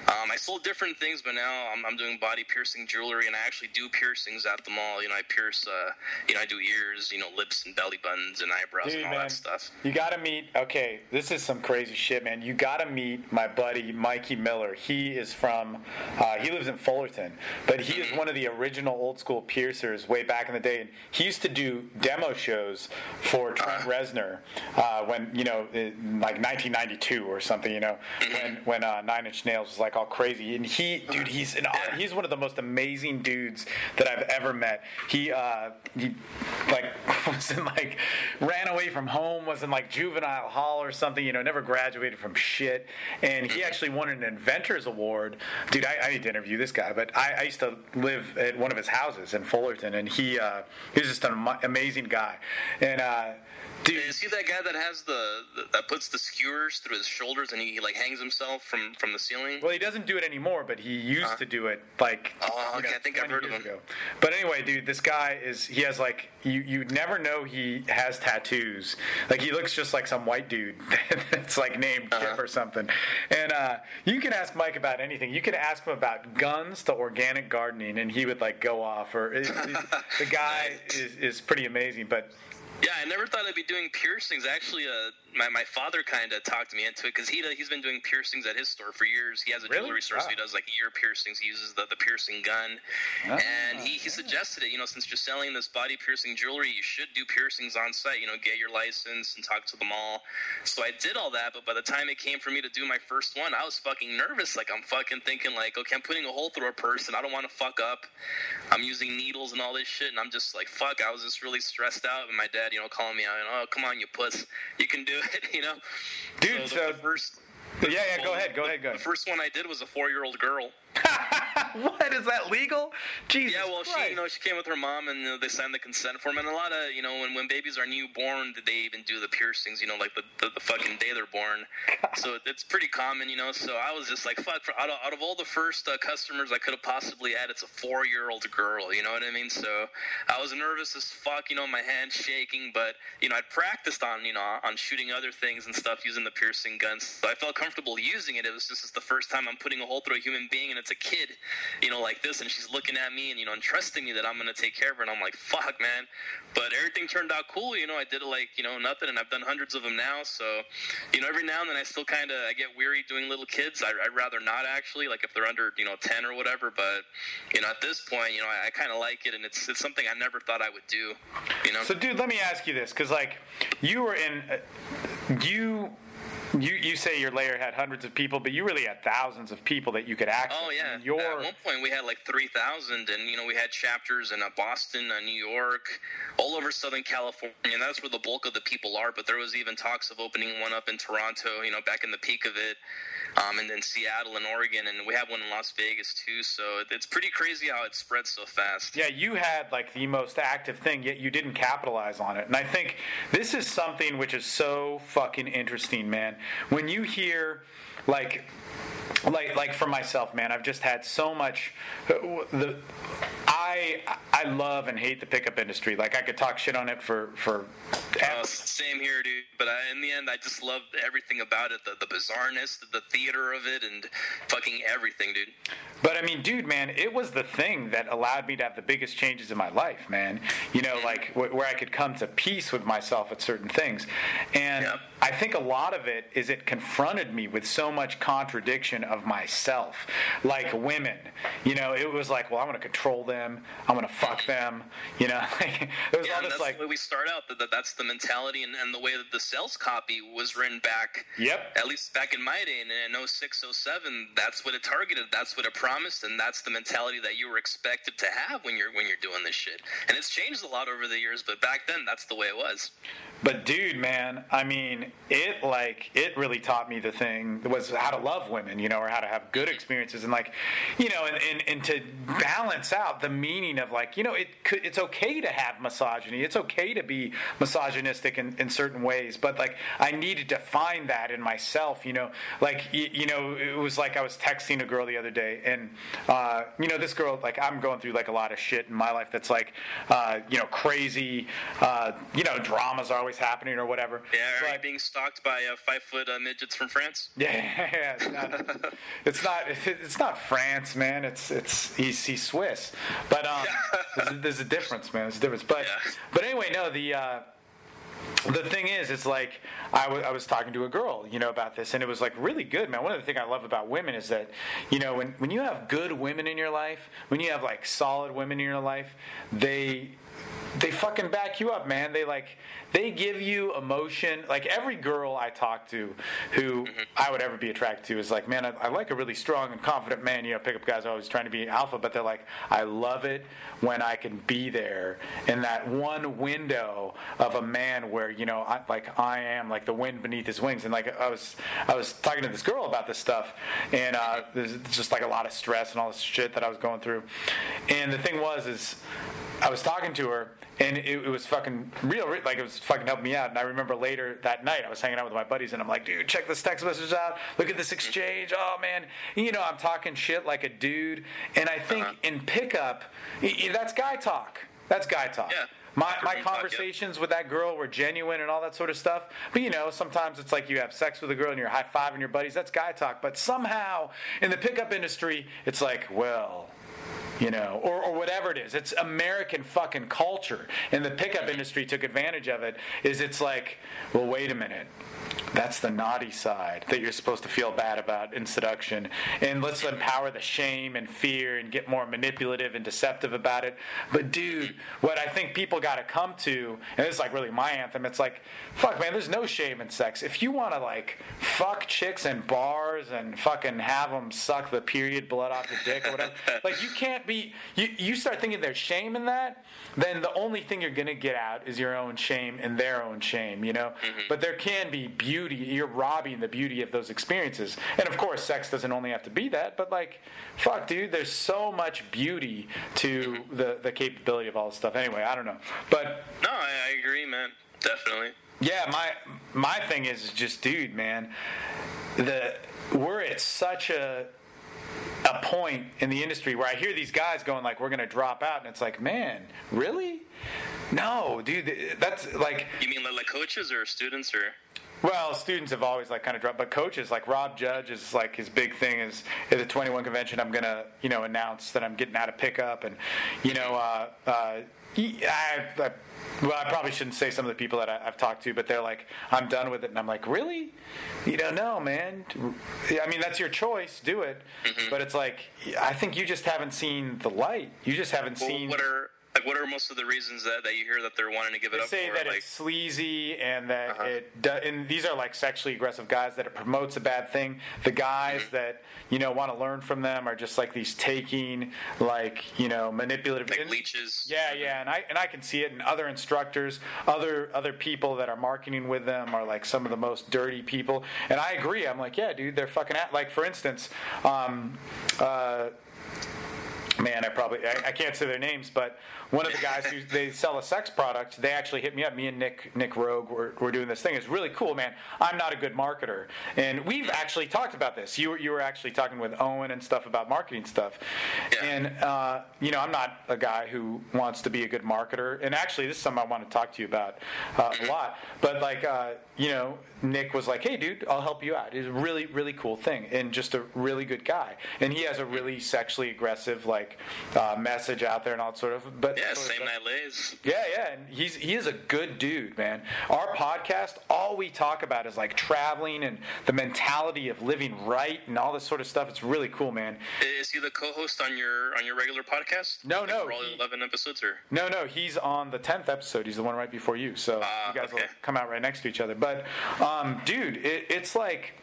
um, I sold different things but now I'm, I'm, doing body piercing jewelry and I actually do piercings at the mall. You know I pierce uh, you know I do ears you know lips and belly buttons and eyebrows Dude, and all man, that stuff. you gotta meet okay this is some crazy shit man. You gotta meet my buddy Mikey Miller. He is from uh, he lives in Fullerton but he mm-hmm. is one of the original old school piercers way back in the day and he used to do demo shows for Trent uh, Reznor uh, when you know, like 1992 or something. You know, when when uh, Nine Inch Nails was like all crazy, and he, dude, he's an he's one of the most amazing dudes that I've ever met. He uh, he like *laughs* was in like ran away from home, was in like juvenile hall or something. You know, never graduated from shit, and he actually won an Inventors Award. Dude, I, I need to interview this guy, but I, I, used to live at one of his houses in Fullerton, and he uh, he was just an amazing guy, and. Uh, Dude, you see that guy that has the, the, that puts the skewers through his shoulders and he, he, like hangs himself from from the ceiling? Well, he doesn't do it anymore, but he used uh, to do it like. Oh, okay. Know, I think I've heard of him. Ago. But anyway, dude, this guy is he has like you you never know he has tattoos. Like he looks just like some white dude *laughs* that's like named uh-huh. Kip or something. And uh, you can ask Mike about anything. You can ask him about guns to organic gardening, and he would like go off. Or it, it, *laughs* the guy is is pretty amazing, but yeah, I never thought I'd be doing piercings. Actually, uh, my, my father kind of talked me into it because he he's been doing piercings at his store for years. He has a really? jewelry store, so he does like ear piercings. He uses the, the piercing gun, oh, and he, he suggested it. You know, since you're selling this body piercing jewelry, you should do piercings on site. You know, get your license and talk to the mall. So I did all that, but by the time it came for me to do my first one, I was fucking nervous. Like I'm fucking thinking like, okay, I'm putting a hole through a person. I don't want to fuck up. I'm using needles and all this shit, and I'm just like, fuck. I was just really stressed out, and my dad you know, calling me out, and, oh, come on, you puss, you can do it, *laughs* you know? Dude, so, the first. Yeah, yeah, go ahead, go ahead, go ahead. The first one I did was a four year old girl. *laughs* what is that legal? Jesus Yeah, well, Christ. she, you know, she came with her mom, and you know, they signed the consent form. And a lot of, you know, when, when babies are newborn, they even do the piercings, you know, like the, the, the fucking day they're born. *laughs* So it's pretty common, you know. So I was just like, fuck. For, out, of, out of all the first uh, customers I could have possibly had, it's a four-year-old girl. You know what I mean? So I was nervous as fuck, you know, my hands shaking. But you know, I'd practiced on, you know, on shooting other things and stuff using the piercing guns. So I felt comfortable using it. It was just the first time I'm putting a hole through a human being, and it's a kid, you know, like this, and she's looking at me and you know, and trusting me that I'm gonna take care of her. And I'm like, fuck, man. But everything turned out cool. You know, I did it like you know nothing, and I've done hundreds of them now. So, you know, every now and then I still kind of I get weary doing little kids. I, I'd rather not actually, like if they're under you know ten or whatever. But you know, at this point, you know, I, I kind of like it, and it's it's something I never thought I would do. You know. So, dude, let me ask you this, because like you were in, uh, you, you, you say your lair had hundreds of people, but you really had thousands of people that you could access. Oh yeah. Your At one point, we had like three thousand, and you know we had chapters in uh, Boston, uh, New York, all over Southern California, and that's where the bulk of the people are. But there was even talks of opening one up in Toronto, you know, back in the peak of it, um, and then Seattle and Oregon, and we have one in Las Vegas too. So it's pretty crazy how it spread so fast. yeah, you had like the most active thing, yet you didn't capitalize on it. And I think this is something which is so fucking interesting, man. When you hear like like like for myself man i've just had so much the i i love and hate the pickup industry like i could talk shit on it for for Uh, same here, dude. But I, in the end, I just love everything about it the, the bizarreness, the, the theater of it, and fucking everything, dude. But I mean, dude, man, it was the thing that allowed me to have the biggest changes in my life, man. You know, like wh- where I could come to peace with myself at certain things. And Yep. I think a lot of it is it confronted me with so much contradiction of myself. Like women, you know, it was like, well, I'm going to control them, I'm going to fuck them, you know. *laughs* it was Yeah, all this that's like, the way we start out. That, that that's the mentality and, and the way that the sales copy was written back. Yep. At least back in my day, and in 06, 07, that's what it targeted. That's what it promised, and that's the mentality that you were expected to have when you're when you're doing this shit. And it's changed a lot over the years, but back then, that's the way it was. But dude, man, I mean, it like it really taught me the thing was how to love women, you know, or how to have good experiences, and like, you know, and and, and to balance out the meaning of like, you know, it could, it's okay to have misogyny, it's okay to be misogynistic in, in certain ways, but like I needed to find that in myself, you know, like you, you know, it was like I was texting a girl the other day, and uh, you know, this girl like I'm going through like a lot of shit in my life that's like, uh, you know, crazy, uh, you know, dramas are always happening or whatever. Yeah, you being stalked by uh, five foot uh, midgets from France? *laughs* yeah, it's not. It's not. It's not France, man. It's it's he's he's Swiss. But um, there's, a, there's a difference, man. There's a difference. But Yeah. but anyway, no. The uh, the thing is, it's like I wa- I was talking to a girl, you know, about this, and it was like really good, man. One of the things I love about women is that, you know, when when you have good women in your life, when you have like solid women in your life, they they fucking back you up, man. They like they give you emotion. Like every girl I talk to who I would ever be attracted to is like, man, I, I like a really strong and confident man. You know, pickup guys are always trying to be alpha, but they're like, I love it when I can be there in that one window of a man where you know, I, like I am like the wind beneath his wings. And like I was, I was talking to this girl about this stuff, and uh, there's just like a lot of stress and all this shit that I was going through. And the thing was, is I was talking to her, and it, it was fucking real, re- like it was fucking helping me out. And I remember later that night, I was hanging out with my buddies, and I'm like, dude, check this text message out. Look at this exchange. Oh man, you know, I'm talking shit like a dude. And I think uh-huh. in pickup, that's guy talk. That's guy talk. Yeah. My, my Groom talk, yeah. conversations with that girl were genuine and all that sort of stuff. But you know, sometimes it's like you have sex with a girl and you're high fiving your buddies. That's guy talk. But somehow in the pickup industry, it's like, well, you know, or, or whatever it is. It's American fucking culture, and the pickup industry took advantage of it. Is it's like, well, wait a minute. That's the naughty side that you're supposed to feel bad about in seduction. And let's empower the shame and fear and get more manipulative and deceptive about it. But, dude, what I think people got to come to, and this is like really my anthem, it's like, fuck, man, there's no shame in sex. If you want to, like, fuck chicks in bars and fucking have them suck the period blood off your dick or whatever, *laughs* like, you can't be, you, you start thinking there's shame in that, then the only thing you're going to get out is your own shame and their own shame, you know? Mm-hmm. But there can be beauty beauty. You're robbing the beauty of those experiences. And of course, sex doesn't only have to be that, but like, fuck, dude, there's so much beauty to the the capability of all this stuff. Anyway, I don't know, but No, I, I agree, man. Definitely. yeah, my my thing is just, dude, man, the we're at such a a point in the industry where I hear these guys going like, "We're going to drop out," and it's like, man, really? No, dude, that's like, You mean like coaches or students or? Well, students have always like kind of dropped, but coaches like Rob Judge is like his big thing is at the 21 convention. I'm gonna you know announce that I'm getting out of pickup, and you know, uh, uh, I, I, well, I probably shouldn't say some of the people that I, I've talked to, but they're like, I'm done with it, and I'm like, really? You don't know, man. I mean, that's your choice. Do it, but it's like I think you just haven't seen the light. You just haven't Well, seen. what are like what are most of the reasons that, that you hear that they're wanting to give it They up say for? that like, it's sleazy and that Uh-huh. it do, and these are like sexually aggressive guys that it promotes a bad thing. The guys Mm-hmm. that you know want to learn from them are just like these taking, like you know, manipulative. like and- leeches. Yeah, yeah, and I and I can see it in other instructors, other other people that are marketing with them are like some of the most dirty people. And I agree. I'm like, yeah, dude, they're fucking at, like for instance, um, uh, man, I probably I, I can't say their names, but one of the guys who they sell a sex product, they actually hit me up. Me and Nick Nick Rogue were, were doing this thing. It's really cool, man. I'm not a good marketer, and we've actually talked about this. You were you were actually talking with Owen and stuff about marketing stuff, Yeah. and uh, you know I'm not a guy who wants to be a good marketer. And actually, this is something I want to talk to you about uh, a lot. But like uh, you know, Nick was like, "Hey, dude, I'll help you out." It's a really really cool thing, and just a really good guy. And he has a really sexually aggressive like uh, message out there and all sort of. But Yeah, same night lays. Yeah, yeah, and he's he is a good dude, man. Our podcast, all we talk about is like traveling and the mentality of living right and all this sort of stuff. It's really cool, man. Is he the co-host on your on your regular podcast? No, Like, no, For all he- eleven episodes, or No, no, he's on the tenth episode. He's the one right before you, so Ah, you guys will come out right next to each other. But, um, Um, dude, it, it's like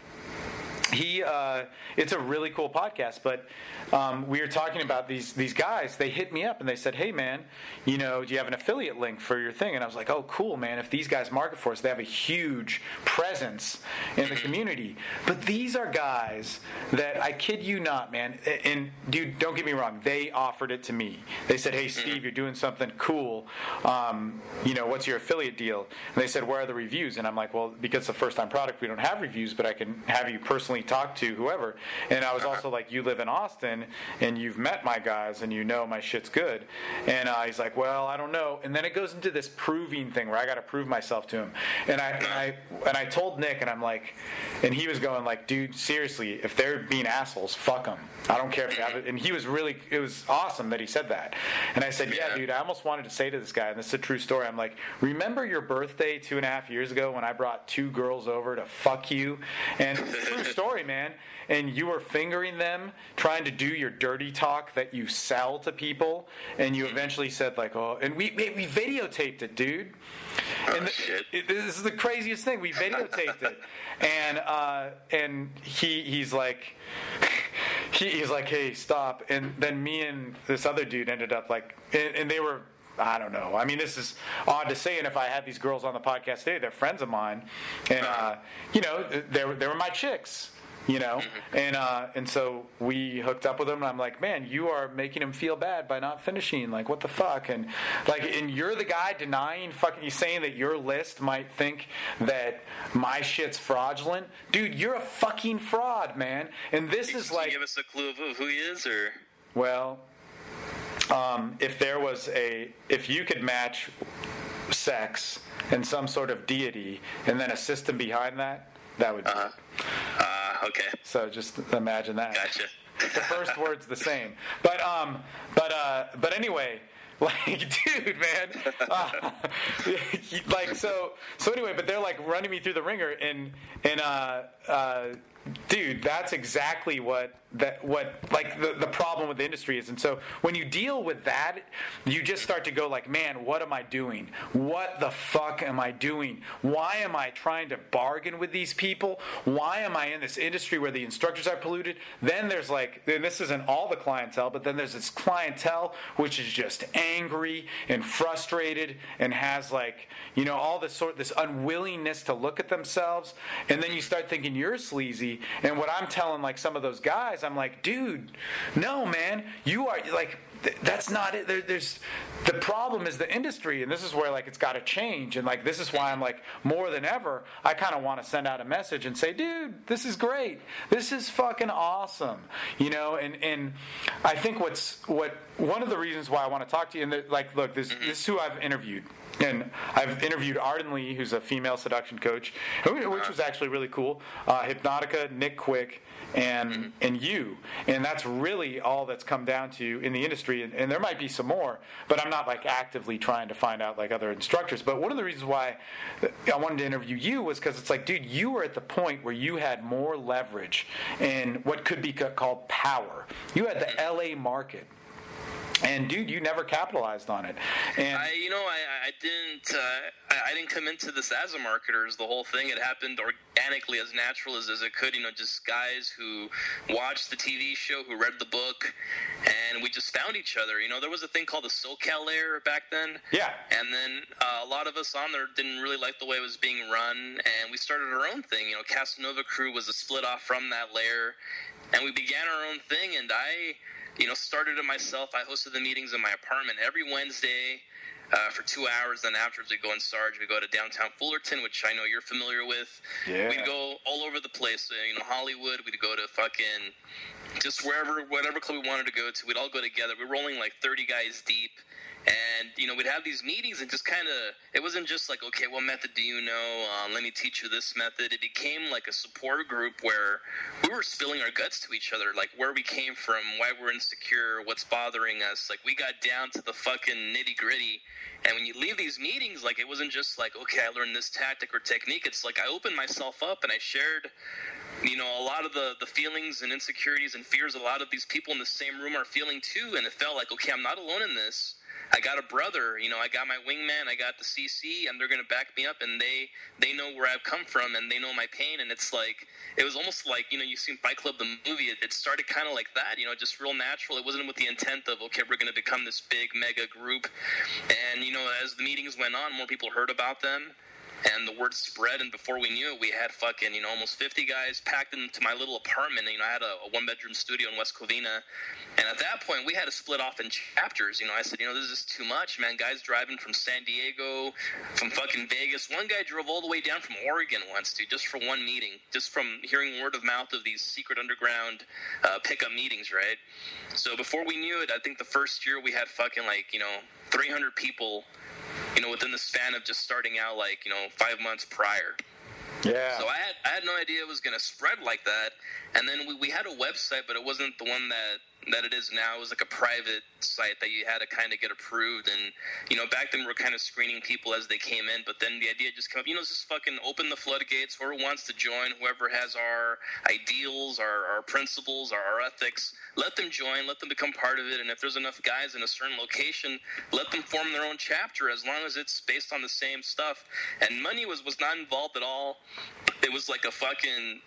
he uh, it's a really cool podcast but um, we were talking about these these guys. They hit me up and they said hey man you know do you have an affiliate link for your thing? And i was like oh cool man. If these guys market for us they have a huge presence in the community. But these are guys that i kid you not man and dude don't get me wrong they offered it to me. They said hey steve you're doing something cool. Um, you know what's your affiliate deal? And they said where are the reviews? And i'm like well because it's a first time product we don't have reviews but i can have you personally talk to whoever and i was also like you live in austin and you've met my guys and you know my shit's good. And uh, he's like well i don't know. And then it goes into this proving thing where i got to prove myself to him. And i and i and i told nick and i'm like and he was going like dude seriously if they're being assholes fuck them i don't care if they have it. And he was really it was awesome that he said that. And i said yeah Yeah. dude i almost wanted to say to this guy and this is a true story i'm like remember your birthday two and a half years ago when i brought two girls over to fuck you? And true *laughs* story man. And you were fingering them trying to do your dirty talk that you sell to people. And you eventually said like oh and we we, videotaped it dude. And the- shit. it- this is the craziest thing. We videotaped it. And uh and he he's like *laughs* he, he's like hey stop. And then me and this other dude ended up like and, and they were I don't know. I mean, this is odd to say. And if I had these girls on the podcast today, they're friends of mine, and uh, you know, they were they were my chicks, you know, and uh, and so we hooked up with him, And I'm like, man, you are making him feel bad by not finishing. Like, what the fuck? And like, and you're the guy denying fucking. You saying that your list might think that my shit's fraudulent, dude. You're a fucking fraud, man. And this is Can you like, give us a clue of who- who he is, or well, um, if there was a, if you could match sex and some sort of deity, and then a system behind that, that would. Be uh, it. uh, okay, So just imagine that. gotcha. The first word's the same, but um, but uh, but anyway. *laughs* Like, dude, man, uh, *laughs* like so. So anyway, but they're like running me through the ringer, and and uh, uh, dude, that's exactly what that what like the, the problem with the industry is. And so when you deal with that you just start to go like man what am i doing? What the fuck am i doing? Why am i trying to bargain with these people? Why am i in this industry where the instructors are polluted? Then there's like and this isn't all the clientele but then there's this clientele which is just angry and frustrated and has like you know all this sort this unwillingness to look at themselves. And then you start thinking you're sleazy. And what i'm telling like some of those guys I'm like, dude, no, man, you are like, th- that's not it. There, there's the problem is the industry, and this is where like it's got to change. And like this is why I'm like more than ever, I kind of want to send out a message and say, dude, this is great. This is fucking awesome. You know, and and I think what's what one of the reasons why I want to talk to you, and the, like, look, this this is who I've interviewed. And I've interviewed Arden Leigh, who's a female seduction coach, which was actually really cool. Uh, Hypnotica, Nick Quick, and mm-hmm. and you. And that's really all that's come down to in the industry. And, and, there might be some more but i'm not like actively trying to find out like other instructors. But one of the reasons why i wanted to interview you was because it's like dude you were at the point where you had more leverage in what could be called power. You had the mm-hmm. la market and dude, you never capitalized on it. And I, you know, I, I didn't, uh, I, I, didn't come into this as a marketer. As the whole thing, it happened organically, as natural as, as it could. You know, just guys who watched the TV show, who read the book, and we just found each other. You know, there was a thing called the SoCal lair back then. Yeah. And then uh, a lot of us on there didn't really like the way it was being run, and we started our own thing. You know, Casanova Crew was a split off from that lair, and we began our own thing. And I you know, started it myself. I hosted the meetings in my apartment every Wednesday uh, for two hours. Then afterwards, we'd go in Sarge. We'd go to downtown Fullerton, which I know you're familiar with. Yeah. We'd go all over the place. Uh, you know, Hollywood. We'd go to fucking just wherever, whatever club we wanted to go to. We'd all go together. We're rolling like 30 guys deep. And you know, we'd have these meetings, and just kind of, it wasn't just like, okay, what method do you know? Uh, let me teach you this method. It became like a support group where we were spilling our guts to each other, like where we came from, why we're insecure, what's bothering us. Like we got down to the fucking nitty gritty. And when you leave these meetings, like it wasn't just like, okay, I learned this tactic or technique. It's like I opened myself up and I shared you know, a lot of the, the feelings and insecurities and fears a lot of these people in the same room are feeling too. And it felt like, okay, I'm not alone in this. I got a brother, you know, I got my wingman, I got the CC, and they're gonna back me up, and they they know where I've come from, and they know my pain, and it's like it was almost like you know you've seen Fight Club the movie, it, it started kind of like that, you know, just real natural. It wasn't with the intent of okay, we're gonna become this big mega group, and you know as the meetings went on, more people heard about them and the word spread and before we knew it we had fucking you know almost 50 guys packed into my little apartment and you know i had a, a one bedroom studio in west covina. And at that point we had to split off in chapters you know. I said you know this is too much man. Guys driving from san diego from fucking vegas. One guy drove all the way down from oregon once dude just for one meeting just from hearing word of mouth of these secret underground uh, pickup meetings right? So before we knew it i think the first year we had fucking like you know 300 people you know, within the span of just starting out like, you know, five months prior. Yeah. So I had I had no idea it was going to spread like that. And then we, we had a website, but it wasn't the one that that it is now. Was like a private site that you had to kind of get approved. And, you know, back then we are kind of screening people as they came in. But then the idea just came up, you know, just fucking open the floodgates. Whoever wants to join, whoever has our ideals, our, our principles, our, our ethics, let them join, let them become part of it. And if there's enough guys in a certain location, let them form their own chapter as long as it's based on the same stuff. And money was, was not involved at all. It was like a fucking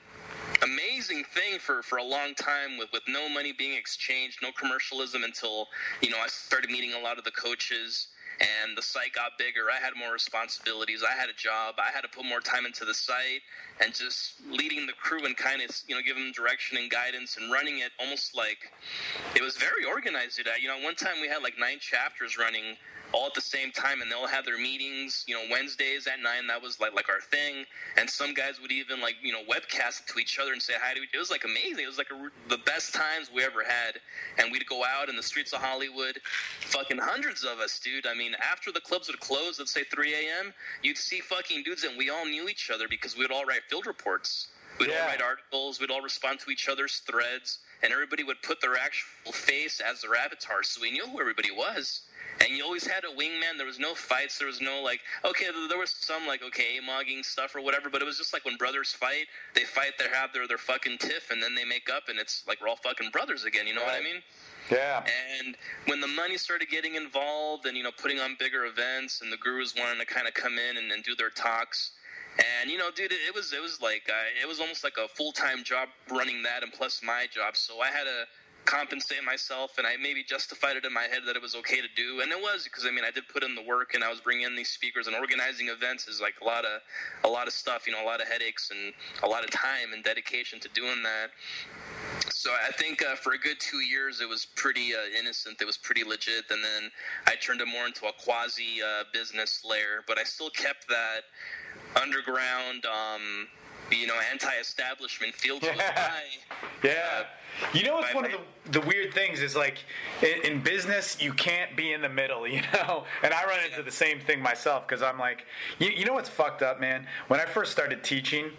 amazing thing for, for a long time with, with no money being exchanged, no commercialism until, you know, I started meeting a lot of the coaches and the site got bigger. I had more responsibilities. I had a job. I had to put more time into the site and just leading the crew and kind of, you know, giving them direction and guidance and running it almost like it was very organized. You know, one time we had like nine chapters running all at the same time, and they'll have their meetings. You know, Wednesdays at nine. That was like like our thing. And some guys would even like you know webcast to each other and say hi to each. It was like amazing. It was like a, the best times we ever had. And we'd go out in the streets of Hollywood, fucking hundreds of us, dude. I mean, after the clubs would close, let's say 3 a.m., you'd see fucking dudes, and we all knew each other because we'd all write field reports. We'd yeah. all write articles. We'd all respond to each other's threads, and everybody would put their actual face as their avatar, so we knew who everybody was and you always had a wingman. There was no fights. There was no like, okay, there was some like okay mogging stuff or whatever, but it was just like when brothers fight, they fight, they have their their fucking tiff, and then they make up, and it's like we're all fucking brothers again. You know what I mean? Yeah. And when the money started getting involved and, you know, putting on bigger events and the gurus wanting to kind of come in and, and do their talks. And, you know, dude, it, was, it was like, uh, it was almost like a full-time job running that and plus my job. So I had to compensate myself and I maybe justified it in my head that it was okay to do. And it was because, I mean, I did put in the work and I was bringing in these speakers and organizing events is like a lot of, a lot of stuff, you know, a lot of headaches and a lot of time and dedication to doing that. So I think uh, for a good two years it was pretty uh, innocent. It was pretty legit, and then I turned it more into a quasi uh, business lair. But I still kept that underground, um, you know, anti-establishment feel to it. *laughs* Yeah. You know it's one of the, the weird things is like in, in, business you can't be in the middle, *laughs* you know. And I run into the same thing myself because I'm like, you, you know what's fucked up, man? When I first started teaching,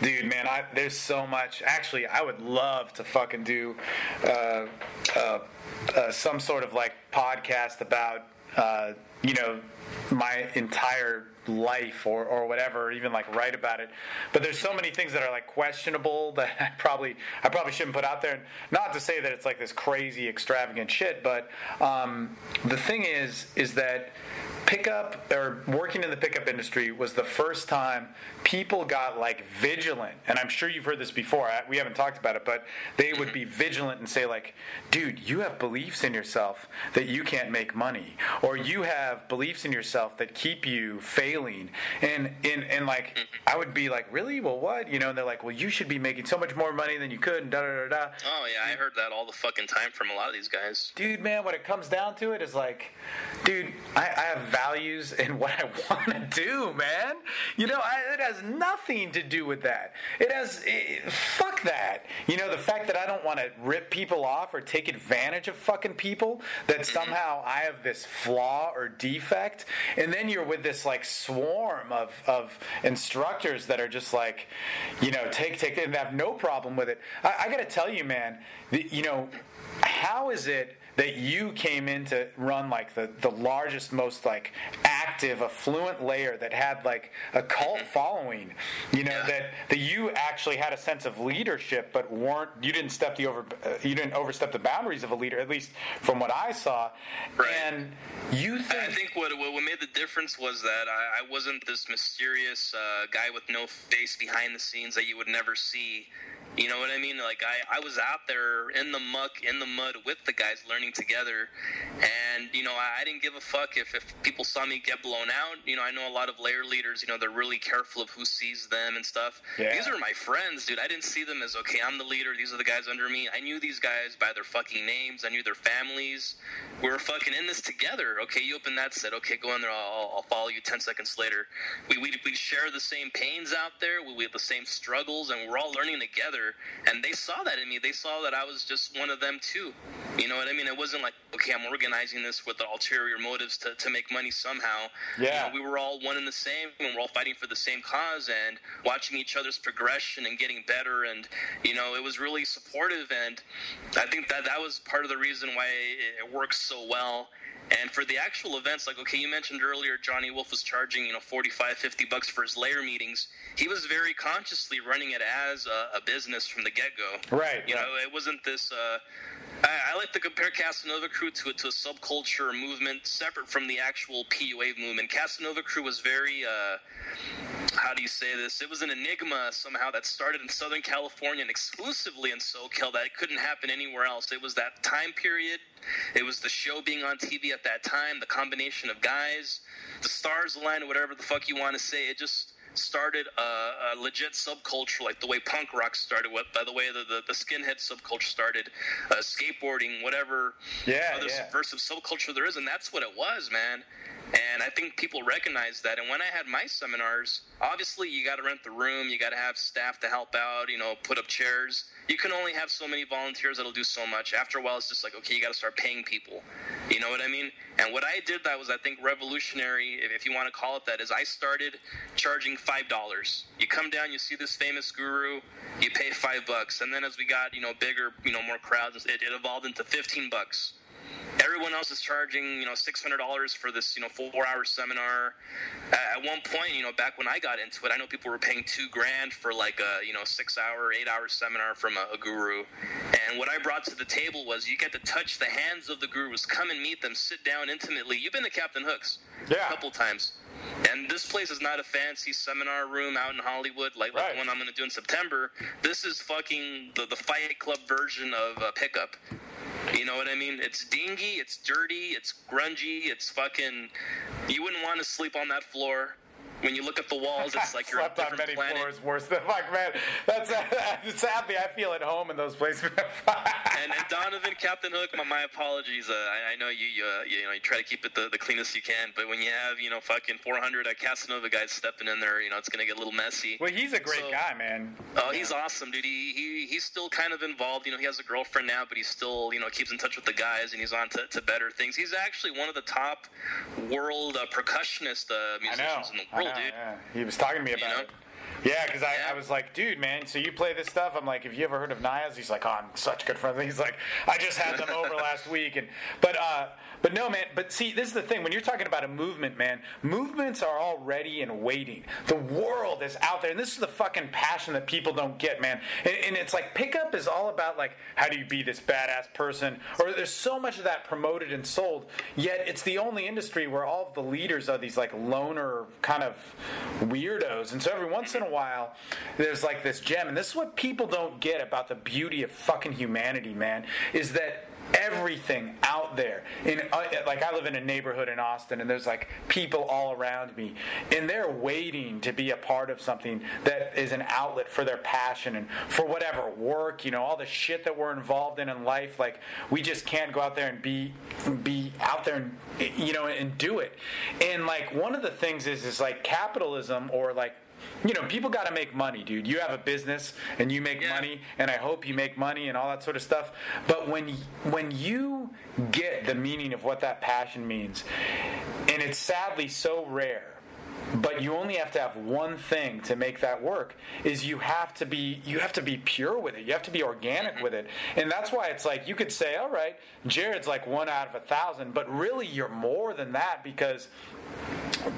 dude, man, I, there's so much. Actually, I would love to fucking do uh, uh, uh, some sort of like podcast about uh, you know my entire life or, or whatever, even like write about it. But there's so many things that are like questionable *laughs* that I probably I probably shouldn't put out there. And not to say that it's like this crazy extravagant shit, but um, the thing is is that pickup or working in the pickup industry was the first time people got like vigilant. And i'm sure you've heard this before. We haven't talked about it but they would be mm-hmm. vigilant and say like dude you have beliefs in yourself that you can't make money or you have beliefs in yourself that keep you failing. And in and like mm-hmm. i would be like really? Well what? You know and they're like well you should be making so much more money than you could and da da da da oh yeah i heard that all the fucking time from a lot of these guys. Dude man when it comes down to it is like dude i, I have values *laughs* and what i want to do man you know I, it has nothing to do with that. It has it, fuck that. You know, the fact that I don't want to rip people off or take advantage of fucking people that mm-hmm. somehow I have this flaw or defect, and then you're with this like swarm of of instructors that are just like, you know, take take and have no problem with it. I, I got to tell you, man, the, you know, how is it? That you came in to run like the, the largest, most like active, affluent lair that had like a cult *laughs* following. You know yeah. that that you actually had a sense of leadership, but weren't you didn't step the over uh, you didn't overstep the boundaries of a leader, at least from what I saw. Right. And you think I think what what made the difference was that I, I wasn't this mysterious uh, guy with no face behind the scenes that you would never see you know what I mean? Like I, I was out there in the muck, in the mud with the guys learning together, and you know I, I didn't give a fuck if, if people saw me get blown out. You know I know a lot of lair leaders. You know they're really careful of who sees them and stuff. Yeah. These are my friends, dude. I didn't see them as okay. I'm the leader. These are the guys under me. I knew these guys by their fucking names. I knew their families. We were fucking in this together. Okay, you open that set. Okay, go in there. I'll, I'll follow you. Ten seconds later, we we we share the same pains out there. We, we have the same struggles, and we're all learning together and they saw that in me. They saw that I was just one of them too. You know what I mean? It wasn't like, okay, I'm organizing this with the ulterior motives to, to make money somehow. Yeah. You know, we were all one and the same, and we're all fighting for the same cause, and watching each other's progression and getting better. And you know, it was really supportive, and I think that that was part of the reason why it works so well and for the actual events, like, okay, you mentioned earlier Johnny Wolf was charging, you know, 45, 50 bucks for his lair meetings. He was very consciously running it as a, a business from the get go. Right. You right. know, it wasn't this. Uh, I, I, like to compare Casanova Crew to, to a subculture movement separate from the actual PUA movement. Casanova Crew was very. Uh, how do you say this? It was an enigma somehow that started in Southern California and exclusively in SoCal that it couldn't happen anywhere else. It was that time period. It was the show being on TV at that time, the combination of guys, the stars aligned, whatever the fuck you want to say. It just started a, a, legit subculture, like the way punk rock started. What, by the way, the, the, the skinhead subculture started, uh, skateboarding, whatever yeah, other yeah. subversive subculture there is, and that's what it was, man. And I think people recognize that. And when I had my seminars, obviously you got to rent the room, you got to have staff to help out, you know, put up chairs. You can only have so many volunteers that'll do so much. After a while, it's just like, okay, you got to start paying people. You know what I mean? And what I did that was, I think, revolutionary, if you want to call it that, is I started charging five dollars. You come down, you see this famous guru, you pay five bucks, and then as we got, you know, bigger, you know, more crowds, it, it evolved into fifteen bucks everyone else is charging you know six hundred dollars for this you know four hour seminar. At one point, you know, back when I got into it, I know people were paying two grand for like a you know six hour, eight hour seminar from a, a guru. And what I brought to the table was you get to touch the hands of the gurus, come and meet them, sit down intimately. You've been to Captain Hooks Yeah. a couple times. And this place is not a fancy seminar room out in Hollywood like, like the one I'm going to do in September. This is fucking the, the Fight Club version of uh, Pickup. You know what I mean? It's dingy, it's dirty, it's grungy, it's fucking. You wouldn't want to sleep on that floor. When you look at the walls, it's like *laughs* you're slept on many planet. floors worse than fuck, man. That's *laughs* sadly I feel at home in those places. *laughs* and, and Donovan, Captain Hook, my, my apologies. Uh, I, I know you, you, uh, you know, you try to keep it the, the cleanest you can, but when you have, you know, fucking 400 uh, Casanova guys stepping in there, you know, it's gonna get a little messy. well, he's a great So- guy, man. Oh, he's awesome, dude. He, he he's still kind of involved. You know, he has a girlfriend now, but he still, you know, keeps in touch with the guys, and he's on to, to better things. He's actually one of the top world uh, percussionist uh, musicians in the world, know, dude. yeah. He was talking to me about know? it. Yeah, because I. I was like, dude, man, so you play this stuff? I'm like, have you ever heard of Nias? He's like, oh, I'm such good friends. He's like, I just had them over *laughs* last week, and but uh, but no, man. But see, this is the thing. When you're talking about a movement, man, movements are all ready and waiting. The world is out there, and this is the fucking passion that people don't get, man. And, and it's like pickup is all about like, how do you be this badass person? Or there's so much of that promoted and sold. Yet it's the only industry where all of the leaders are these like loner kind of weirdos. And so every once in a while, there's like this gem. And this is what people don't get about the beauty of fucking humanity, man, is that everything out there in uh, like I live in a neighborhood in Austin and there's like people all around me and they're waiting to be a part of something that is an outlet for their passion and for whatever work you know all the shit that we're involved in in life like we just can't go out there and be be out there and you know and do it and like one of the things is is like capitalism or like you know, people got to make money, dude. You have a business and you make Yeah. money, and I hope you make money and all that sort of stuff. But when when you get the meaning of what that passion means, and it's sadly so rare, but you only have to have one thing to make that work is you have to be you have to be pure with it. You have to be organic with it. And that's why it's like you could say all right jared's like one out of a thousand but really you're more than that because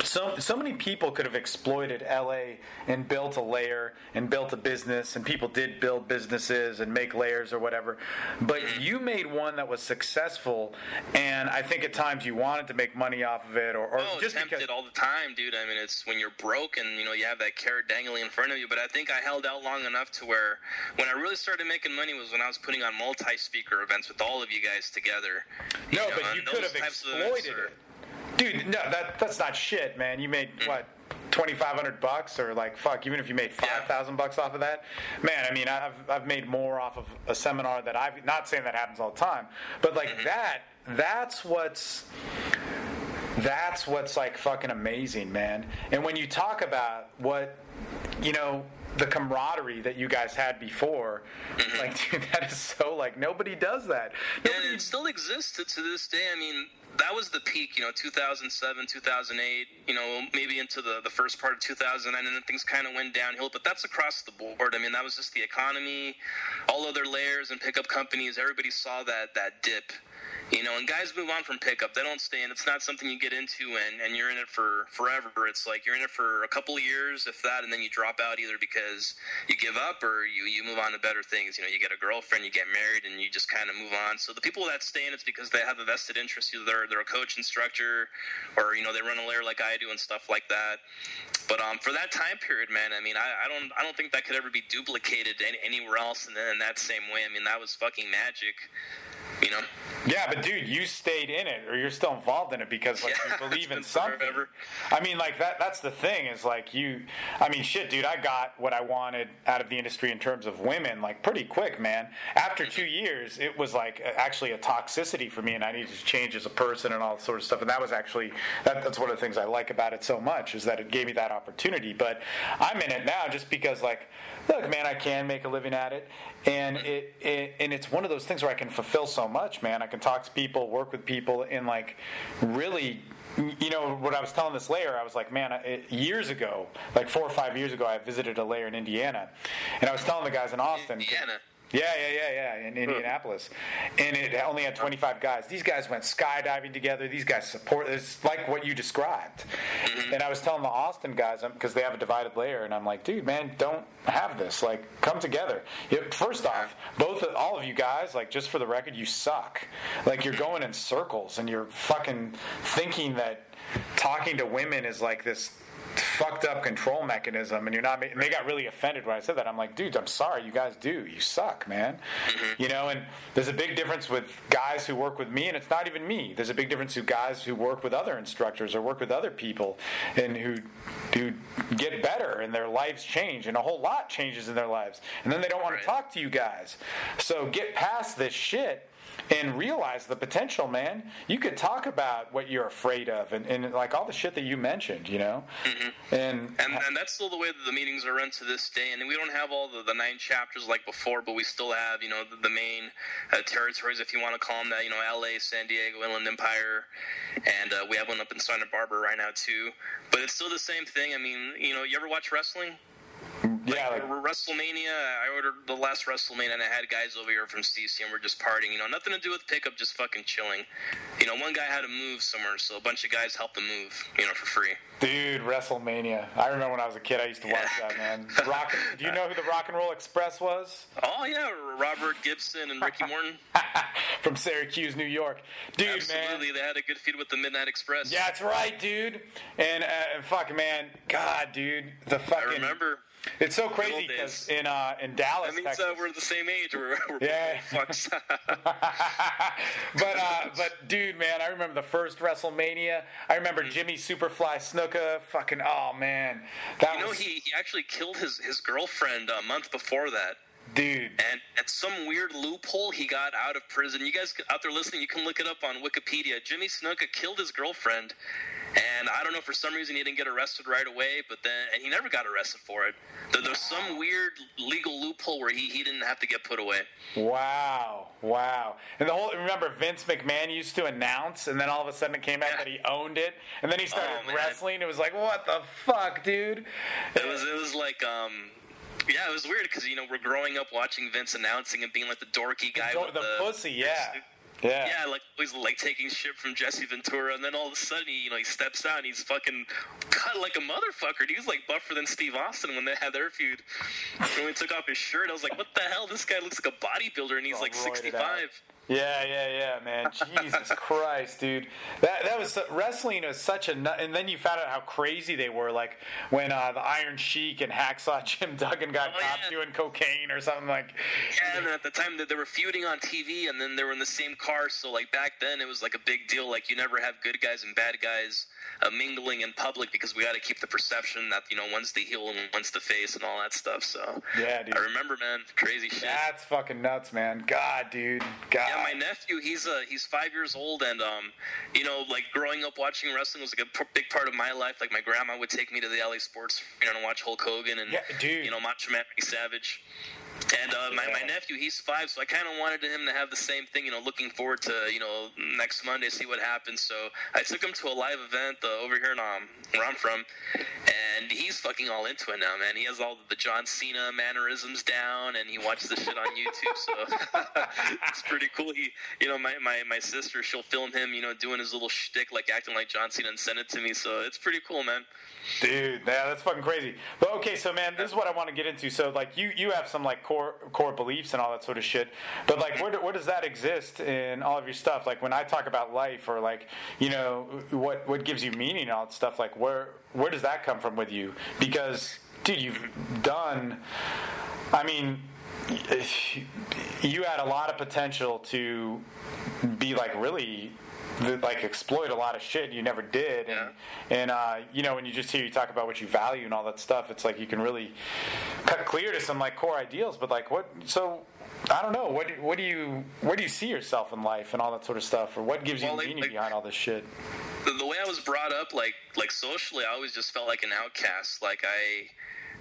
so so many people could have exploited LA and built a lair and built a business and people did build businesses and make lairs or whatever. But you made one that was successful and I think at times you wanted to make money off of it or, or Oh, just tempted because all the time, dude. I mean, it's when you're broke and you know you have that carrot dangling in front of you. But I think I held out long enough to where when I really started making money was when I was putting on multi-speaker events with all of you guys together. no know, but you could have types of events exploited are- it. Dude no that that's not shit man. You made mm. what 2500 bucks or like fuck even if you made 5000 bucks off of that? Man i mean i've i've made more off of a seminar that i've not saying that happens all the time but like mm-hmm. that that's what's that's what's like fucking amazing man and when you talk about what you know the camaraderie that you guys had before mm-hmm. like *laughs* dude that is so like nobody does that Nobody- and it still exists to, to this day. I mean, that was the peak, you know, 2007, 2008, you know, maybe into the, the first part of 2009, and then things kind of went downhill. But that's across the board. I mean, that was just the economy, all other lairs and pickup companies. Everybody saw that that dip. You know, and guys move on from pickup. They don't stay in. It's not something you get into and, and you're in it for forever. It's like you're in it for a couple of years, if that, and then you drop out either because you give up or you, you move on to better things. You know, you get a girlfriend, you get married, and you just kind of move on. So the people that stay in it's because they have a vested interest. Either they're, they're a coach, instructor, or, you know, they run a lair like I do and stuff like that. But um, for that time period, man, I mean, I, I don't I don't think that could ever be duplicated any, anywhere else in, in that same way. I mean, that was fucking magic. You know? Yeah, but dude, you stayed in it, or you're still involved in it because like Yeah, *laughs* you believe in something. forever. I mean, like that. That's the thing is like you. I mean, shit, dude. I got what I wanted out of the industry in terms of women, like pretty quick, man. After two mm-hmm. years, it was like actually a toxicity for me, and I needed to change as a person and all sort of stuff. And that was actually that, that's one of the things I like about it so much is that it gave me that opportunity. But I'm in it now just because, like, look, man, I can make a living at it, and it, it and it's one of those things where I can fulfill so much, man. I can talk to people, work with people, and like really. You know what I was telling this lair? I was like, man, it, years ago, like four or five years ago, I visited a lair in Indiana, and I was telling the guys in Austin, Indiana. Yeah, yeah, yeah, yeah, in hmm. Indianapolis, and it only had 25 guys. These guys went skydiving together. These guys support. It's like what you described. Mm-hmm. And I was telling the Austin guys um, because they have a divided lair, and I'm like, dude, man, don't have this. Like, come together. First off, both of, all of you guys, like, just for the record, you suck. Like, you're going in circles, and you're fucking thinking that talking to women is like this fucked up control mechanism and you're not and they got really offended when I said that. I'm like dude I'm sorry you guys do. You suck man. Mm-hmm. You know and there's a big difference with guys who work with me and it's not even me. There's a big difference with guys who work with other instructors or work with other people and who who get better and their lives change and a whole lot changes in their lives. And then they don't want to talk to you guys. So get past this shit and realize the potential, man. You could talk about what you're afraid of and, and like all the shit that you mentioned, you know? And, And, and that's still the way that the meetings are run to this day. And we don't have all the, the nine chapters like before, but we still have, you know, the, the main uh, territories, if you want to call them that, you know, LA, San Diego, Inland Empire. And uh, we have one up in Santa Barbara right now, too. But it's still the same thing. I mean, you know, you ever watch wrestling? Yeah, like, WrestleMania. I ordered the last WrestleMania, and I had guys over here from CC, and we're just partying. You know, nothing to do with pickup, just fucking chilling. You know, one guy had to move somewhere, so a bunch of guys helped him move. You know, for free. dude, WrestleMania. I remember when I was a kid, I used to watch Yeah. that, man. Rock, do you know who the Rock and Roll Express was? Oh yeah, Robert Gibson and Ricky Morton. *laughs* From Syracuse, New York. Dude, man. Absolutely, they had a good feud with the Midnight Express. Yeah, that's right, dude. And uh, fuck, man, God, dude, the fucking. I remember. It's so crazy because in uh, in Dallas, That means Texas, uh, we're the same age. We're, *laughs* we're Yeah. *laughs* *laughs* but uh, but dude, man, I remember the first WrestleMania. I remember Jimmy Superfly Snuka. Fucking oh man, that Mm-hmm. you know, was he, he actually killed his his girlfriend a month before that. dude. And at some weird loophole, he got out of prison. You guys out there listening, you can look it up on Wikipedia. Jimmy Snuka killed his girlfriend, and I don't know for some reason he didn't get arrested right away. But then, and he never got arrested for it. There, there's some weird legal loophole where he, he didn't have to get put away. Wow, wow. And the whole remember Vince McMahon used to announce, and then all of a sudden it came out Yeah. that he owned it, and then he started Oh, wrestling. It was like, what the fuck, dude? It was it was like um. Yeah, it was weird because you know we're growing up watching Vince announcing and being like the dorky guy The, with the the, pussy, yeah, yeah. Yeah, like he's like taking shit from Jesse Ventura, and then all of a sudden, he, you know, he steps out and he's fucking cut like a motherfucker. He was like buffer than Steve Austin when they had their feud. when he took off his shirt, I was like, "What the hell? This guy looks like a bodybuilder, and he's like roided out. 65." Yeah, yeah, yeah, man. Jesus *laughs* Christ, dude. That that was wrestling was such a nut. And then you found out how crazy they were. Like when uh, the Iron Sheik and Hacksaw *laughs* Jim Duggan got Oh, caught yeah. doing cocaine or something like. Yeah, and at the time that they were feuding on TV, and then they were in the same car. So like back then, it was like a big deal. Like you never have good guys and bad guys uh, mingling in public because we got to keep the perception that you know one's the heel and one's the face and all that stuff. So Yeah, dude. I remember, man, crazy shit. That's fucking nuts, man. God, dude. God. Yeah, my nephew, he's uh, he's five years old, and um, you know, like growing up watching wrestling was like a p- big part of my life. Like my grandma would take me to the LA Sports, you know, and watch Hulk Hogan and Yeah, dude. you know, Macho Man Savage. And uh, my, my nephew, he's five, so I kind of wanted him to have the same thing. You know, looking forward to you know next Monday, see what happens. So I took him to a live event uh, over here in um, where I'm from, and he's fucking all into it now, man. He has all the John Cena mannerisms down, and he watches the shit on YouTube. So *laughs* it's pretty cool. He, you know, my, my, my sister, she'll film him, you know, doing his little shtick, like acting like John Cena, and send it to me. So it's pretty cool, man. Dude, yeah, that's fucking crazy. But okay, so man, this is what I want to get into. So like, you you have some like core core beliefs and all that sort of shit. But like, where do, where does that exist in all of your stuff? Like when I talk about life or like, you know, what what gives you meaning and all that stuff. Like where where does that come from with you? Because dude, you've done. I mean, *sighs* you had a lot of potential to be like really like exploit a lot of shit you never did. And, and uh, you know when you just hear you talk about what you value and all that stuff it's like you can really cut clear to some like core ideals. But like what so I don't know. What what do you where do you see yourself in life and all that sort of stuff? Or what gives you like- meaning like- behind all this shit? The, the way I was brought up, like like socially, I always just felt like an outcast. Like I,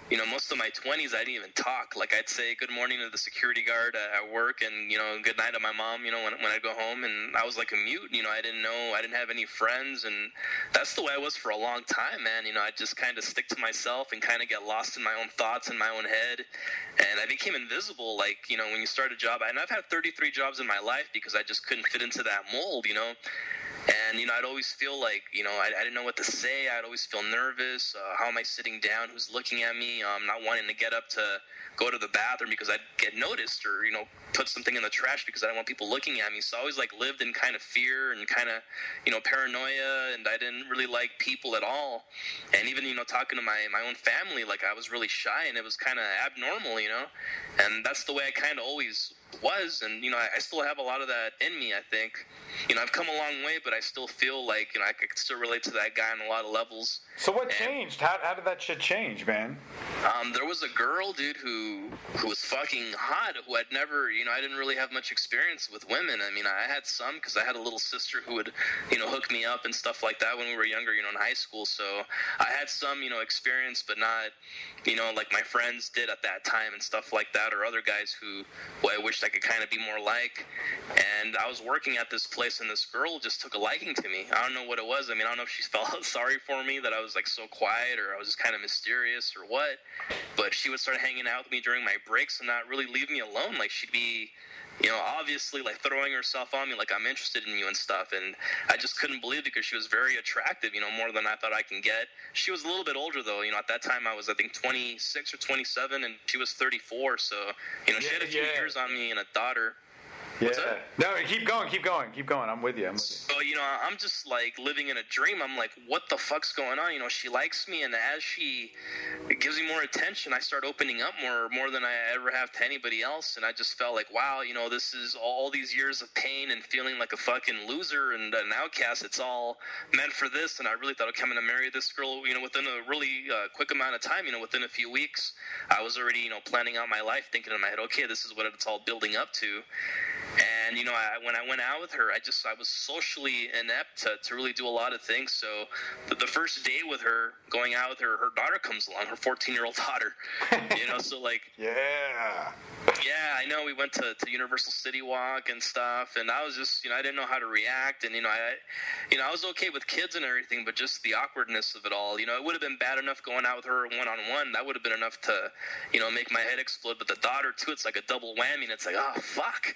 you know, most of my 20s, I didn't even talk. Like, I'd say good morning to the security guard at work and, you know, good night to my mom, you know, when, when I'd go home. And I was like a mute, you know, I didn't know, I didn't have any friends. And that's the way I was for a long time, man. You know, I just kind of stick to myself and kind of get lost in my own thoughts in my own head. And I became invisible. Like, you know, when you start a job, and I've had 33 jobs in my life because I just couldn't fit into that mold, you know. And you know, I'd always feel like you know I, I didn't know what to say. I'd always feel nervous. Uh, how am I sitting down? Who's looking at me? Um, not wanting to get up to go to the bathroom because I'd get noticed, or you know, put something in the trash because I don't want people looking at me. So I always like lived in kind of fear and kind of you know paranoia, and I didn't really like people at all. And even you know talking to my my own family, like I was really shy, and it was kind of abnormal, you know. And that's the way I kind of always was and you know I, I, still have a lot of that in me i think. You know i've come a long way but i still feel like you know i could still relate to that guy on a lot of levels. So what and, changed? How, how did that shit change man? Um, there was a girl dude who who was fucking hot who i'd never you know i didn't really have much experience with women. I mean i had some because i had a little sister who would you know hook me up and stuff like that when we were younger you know in high school. So i had some you know experience but not you know like my friends did at that time and stuff like that or other guys who well, i wish I could kind of be more like. And I was working at this place, and this girl just took a liking to me. I don't know what it was. I mean, I don't know if she *laughs* felt sorry for me that I was like so quiet, or I was just kind of mysterious, or what. But she would start hanging out with me during my breaks and not really leave me alone. Like she'd be you know, obviously like throwing herself on me like I'm interested in you and stuff. And I just couldn't believe it because she was very attractive, you know, more than I thought I can get. She was a little bit older though, you know, at that time I was I think 26 or 27 and she was 34. So, you know, yeah, she had a few yeah. years on me and a daughter. Yeah. No, keep going, keep going, keep going. I'm with you. I'm with you. So, you know, I'm just like living in a dream. I'm like, what the fuck's going on? You know, she likes me, and as she gives me more attention, I start opening up more, more than I ever have to anybody else. And I just felt like, wow, you know, this is all these years of pain and feeling like a fucking loser and an outcast. It's all meant for this. And I really thought, okay, I'm going to marry this girl, you know, within a really uh, quick amount of time, you know, within a few weeks. I was already, you know, planning out my life, thinking in my head, okay, this is what it's all building up to. And you know, I, when I went out with her, I just I was socially inept to, to really do a lot of things. So the, the first day with her, going out with her, her daughter comes along, her 14 year old *laughs* daughter. You know, so like *laughs* yeah, yeah, I know. We went to, to Universal City Walk and stuff, and I was just you know I didn't know how to react, and you know I, you know I was okay with kids and everything, but just the awkwardness of it all. You know, it would have been bad enough going out with her one on one. That would have been enough to, you know, make my head explode. But the daughter too, it's like a double whammy, and it's like oh fuck.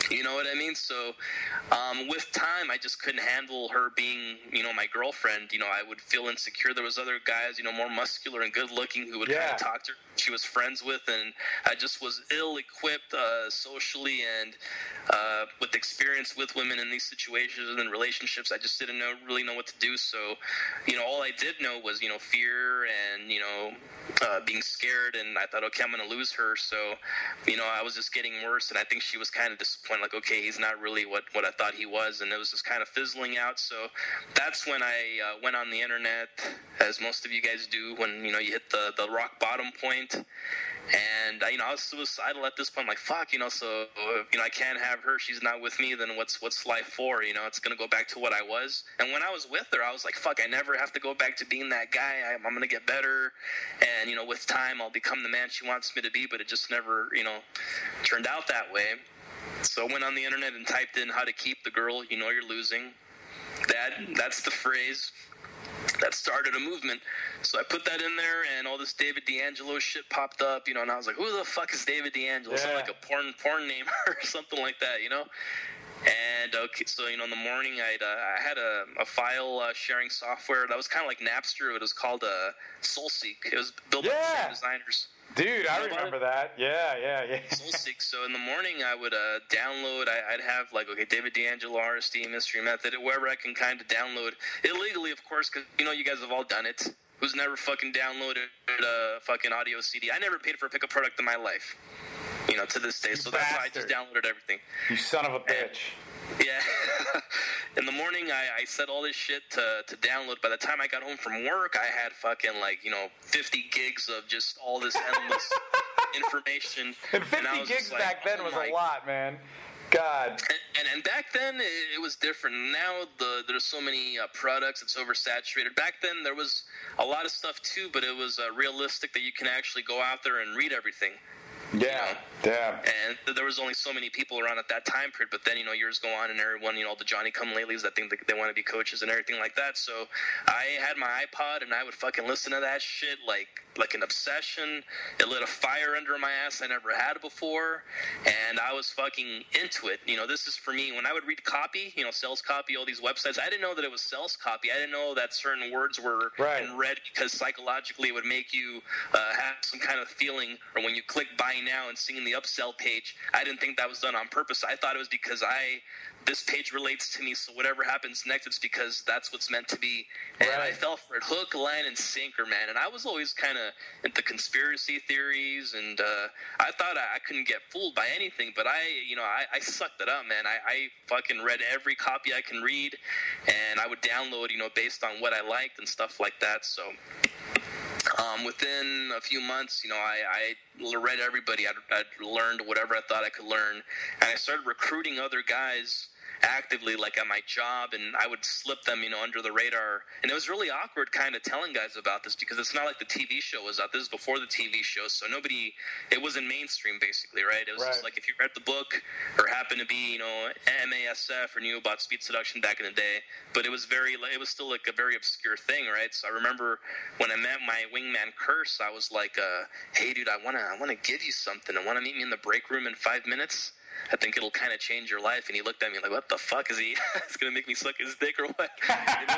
You know what I mean? So, um, with time, I just couldn't handle her being, you know, my girlfriend. You know, I would feel insecure. There was other guys, you know, more muscular and good looking who would yeah. kind of talk to her. She was friends with, and I just was ill equipped uh, socially and uh, with experience with women in these situations and relationships. I just didn't know really know what to do. So, you know, all I did know was, you know, fear and you know, uh, being scared. And I thought, okay, I'm going to lose her. So, you know, I was just getting worse, and I think she was kind of disappointed like, okay, he's not really what, what I thought he was, and it was just kind of fizzling out. So that's when I uh, went on the internet, as most of you guys do, when you know you hit the, the rock bottom point. And you know, I was suicidal at this point. I'm like, fuck, you know. So you know, I can't have her. She's not with me. Then what's what's life for? You know, it's gonna go back to what I was. And when I was with her, I was like, fuck, I never have to go back to being that guy. I, I'm gonna get better. And you know, with time, I'll become the man she wants me to be. But it just never, you know, turned out that way. So I went on the internet and typed in how to keep the girl you know you're losing. That that's the phrase that started a movement. So I put that in there, and all this David D'Angelo shit popped up, you know. And I was like, "Who the fuck is David D'Angelo? Yeah. like a porn porn name *laughs* or something like that, you know." And okay, so you know, in the morning, I'd, uh, I had a, a file uh, sharing software that was kind of like Napster. It was called uh, SoulSeek. It was built yeah. by designers. Dude, I remember that. Yeah, yeah, yeah. So in the morning, I would uh, download. I, would have like okay, David D'Angelo, RSD, Mystery Method, wherever I can kind of download illegally, of course, because you know you guys have all done it. Who's never fucking downloaded a fucking audio CD? I never paid for a pickup product in my life. You know, to this day. You so bastard. that's why I just downloaded everything. You son of a bitch. And, yeah. *laughs* in the morning, I, I set all this shit to, to download. By the time I got home from work, I had fucking like, you know, 50 gigs of just all this endless *laughs* information. And 50 and gigs like, back then oh was a lot, man. God. And, and, and back then it, it was different. Now the there's so many uh, products, it's oversaturated. Back then there was a lot of stuff too, but it was uh, realistic that you can actually go out there and read everything. Yeah, yeah. And there was only so many people around at that time period. But then you know years go on, and everyone you know the Johnny Come Latelys that think that they want to be coaches and everything like that. So I had my iPod and I would fucking listen to that shit like like an obsession. It lit a fire under my ass I never had before, and I was fucking into it. You know, this is for me when I would read copy, you know, sales copy, all these websites. I didn't know that it was sales copy. I didn't know that certain words were Right. in red because psychologically it would make you uh, have some kind of feeling. Or when you click buy now and seeing the upsell page, I didn't think that was done on purpose. I thought it was because I this page relates to me, so whatever happens next, it's because that's what's meant to be. And I Right. fell for it hook, line, and sinker, man. And I was always kind of into conspiracy theories, and uh, I thought I, I couldn't get fooled by anything. But I, you know, I, I sucked it up, man. I, I fucking read every copy I can read, and I would download, you know, based on what I liked and stuff like that. So. Um, within a few months, you know, I, I read everybody. I'd, I'd learned whatever I thought I could learn, and I started recruiting other guys actively, like at my job, and I would slip them, you know, under the radar. And it was really awkward, kind of telling guys about this because it's not like the TV show was out. This is before the TV show, so nobody. It wasn't mainstream, basically, right? It was just like if you read the book or happened to be, you know, MASF or knew about speed seduction back in the day, but it was very, it was still like a very obscure thing, right? So I remember when I met my wingman Curse, I was like, uh, "Hey, dude, I wanna, I wanna give you something. I wanna meet me in the break room in five minutes." I think it'll kind of change your life. And he looked at me like, "What the fuck is he? *laughs* it's gonna make me suck his dick or what?" You *laughs* know?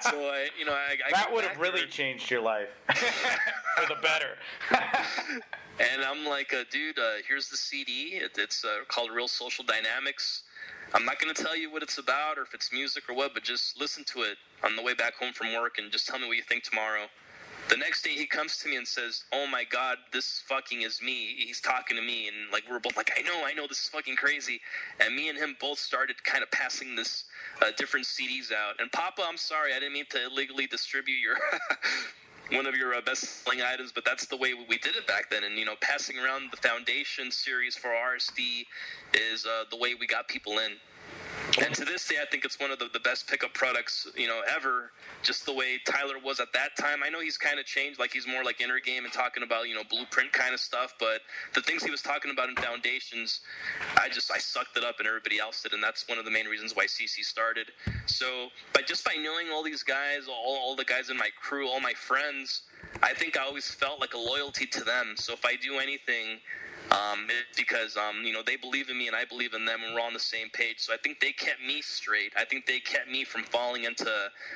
so I, you know, I, I That would have really there- changed your life *laughs* for the better. And I'm like, uh, dude, uh, here's the CD. It, it's uh, called Real Social Dynamics. I'm not going to tell you what it's about or if it's music or what, but just listen to it on the way back home from work and just tell me what you think tomorrow. The next day he comes to me and says, "Oh my God, this fucking is me." He's talking to me, and like we're both like, "I know, I know, this is fucking crazy." And me and him both started kind of passing this uh, different CDs out. And Papa, I'm sorry, I didn't mean to illegally distribute your *laughs* one of your uh, best selling items, but that's the way we did it back then. And you know, passing around the Foundation series for RSD is uh, the way we got people in. And to this day, I think it's one of the, the best pickup products, you know, ever. Just the way Tyler was at that time. I know he's kind of changed, like he's more like inner game and talking about, you know, blueprint kind of stuff. But the things he was talking about in Foundations, I just I sucked it up, and everybody else did, and that's one of the main reasons why CC started. So, by just by knowing all these guys, all all the guys in my crew, all my friends, I think I always felt like a loyalty to them. So if I do anything, um, because um, you know they believe in me and I believe in them, and we're on the same page. So I think they kept me straight. I think they kept me from falling into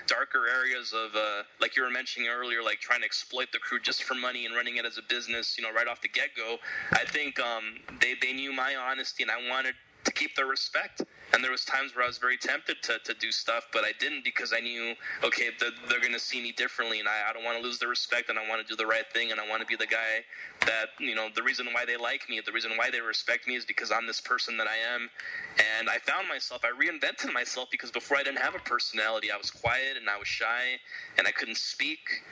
darker areas of, uh, like you were mentioning earlier, like trying to exploit the crew just for money and running it as a business. You know, right off the get go. I think um, they they knew my honesty, and I wanted to keep their respect. And there was times where I was very tempted to, to do stuff, but I didn't because I knew, okay, they're, going to see me differently, and I, I don't want to lose their respect, and I want to do the right thing, and I want to be the guy that, you know, the reason why they like me, the reason why they respect me is because I'm this person that I am. And I found myself, I reinvented myself because before I didn't have a personality. I was quiet and I was shy and I couldn't speak.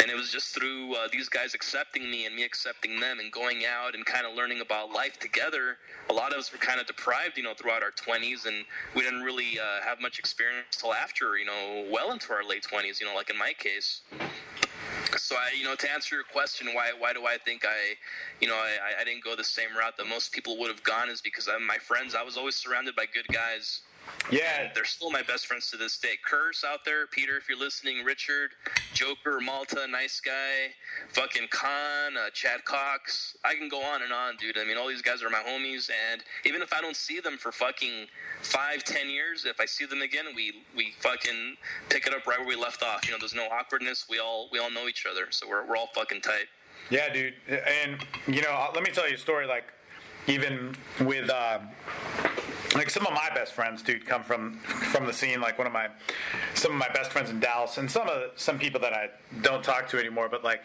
And it was just through uh, these guys accepting me and me accepting them and going out and kind of learning about life together. A lot of us were kind of deprived, you know, throughout our 20s, and we didn't really uh, have much experience till after, you know, well into our late 20s, you know, like in my case. So I, you know, to answer your question, why why do I think I, you know, I, I didn't go the same route that most people would have gone is because I, my friends, I was always surrounded by good guys. Yeah, They're still my best friends to this day. Curse out there, Peter, if you're listening, Richard, Joker, Malta, nice guy, fucking Khan, uh, Chad Cox. I can go on and on, dude. I mean, all these guys are my homies, and even if I don't see them for fucking five, ten years, if I see them again, we we fucking pick it up right where we left off. You know, there's no awkwardness. We all we all know each other, so we're we're all fucking tight. Yeah, dude. And you know, let me tell you a story. Like, even with uh, like some of my best friends, dude, come from from the scene. Like one of my some of my best friends in Dallas, and some of some people that I don't talk to anymore. But like,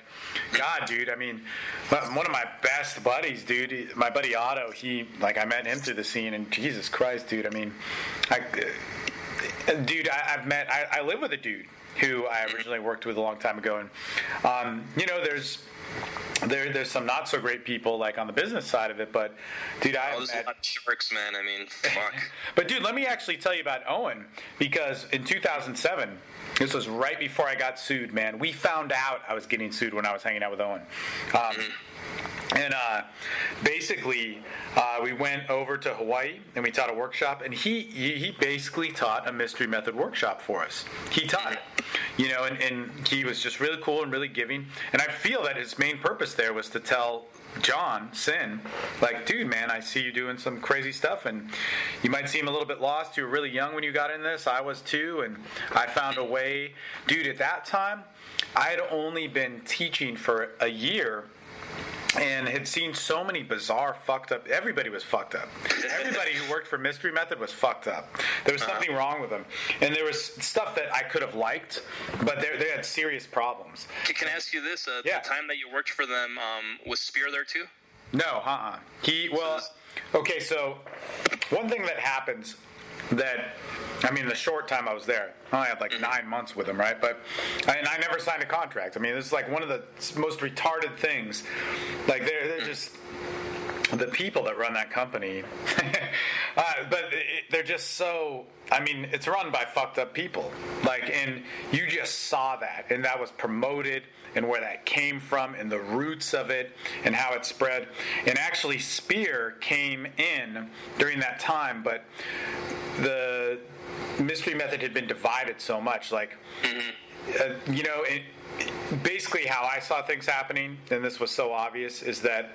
God, dude. I mean, one of my best buddies, dude. My buddy Otto. He like I met him through the scene, and Jesus Christ, dude. I mean, I. dude, I, I've met. I, I live with a dude who I originally worked with a long time ago, and um, you know, there's there, there's some not so great people like on the business side of it, but dude, I Oh, have there's a met, sharks, man. I mean, fuck. *laughs* but dude, let me actually tell you about Owen because in 2007, this was right before I got sued. Man, we found out I was getting sued when I was hanging out with Owen. Um, and uh, basically, uh, we went over to Hawaii and we taught a workshop, and he he basically taught a mystery method workshop for us. He taught it, you know, and, and he was just really cool and really giving. And I feel that his main purpose there was to tell John Sin, like, dude, man, I see you doing some crazy stuff, and you might seem a little bit lost. You were really young when you got in this. I was too, and I found a way, dude. At that time, I had only been teaching for a year and had seen so many bizarre fucked up everybody was fucked up everybody who worked for mystery method was fucked up there was something wrong with them and there was stuff that i could have liked but they they had serious problems Can- Can I ask you this? Uh, Yeah. The time that you worked for them, um, was Spear there too? no uh-uh he well okay so one thing that happens that I mean, the short time I was there, I had like nine months with him, right? But and I never signed a contract. I mean, this is like one of the most retarded things. Like they're they're just the people that run that company. *laughs* uh, but it, they're just so. I mean, it's run by fucked up people. Like, and you just saw that, and that was promoted, and where that came from, and the roots of it, and how it spread. And actually, Spear came in during that time, but the mystery method had been divided so much. Like, uh, you know, it, basically how I saw things happening, and this was so obvious, is that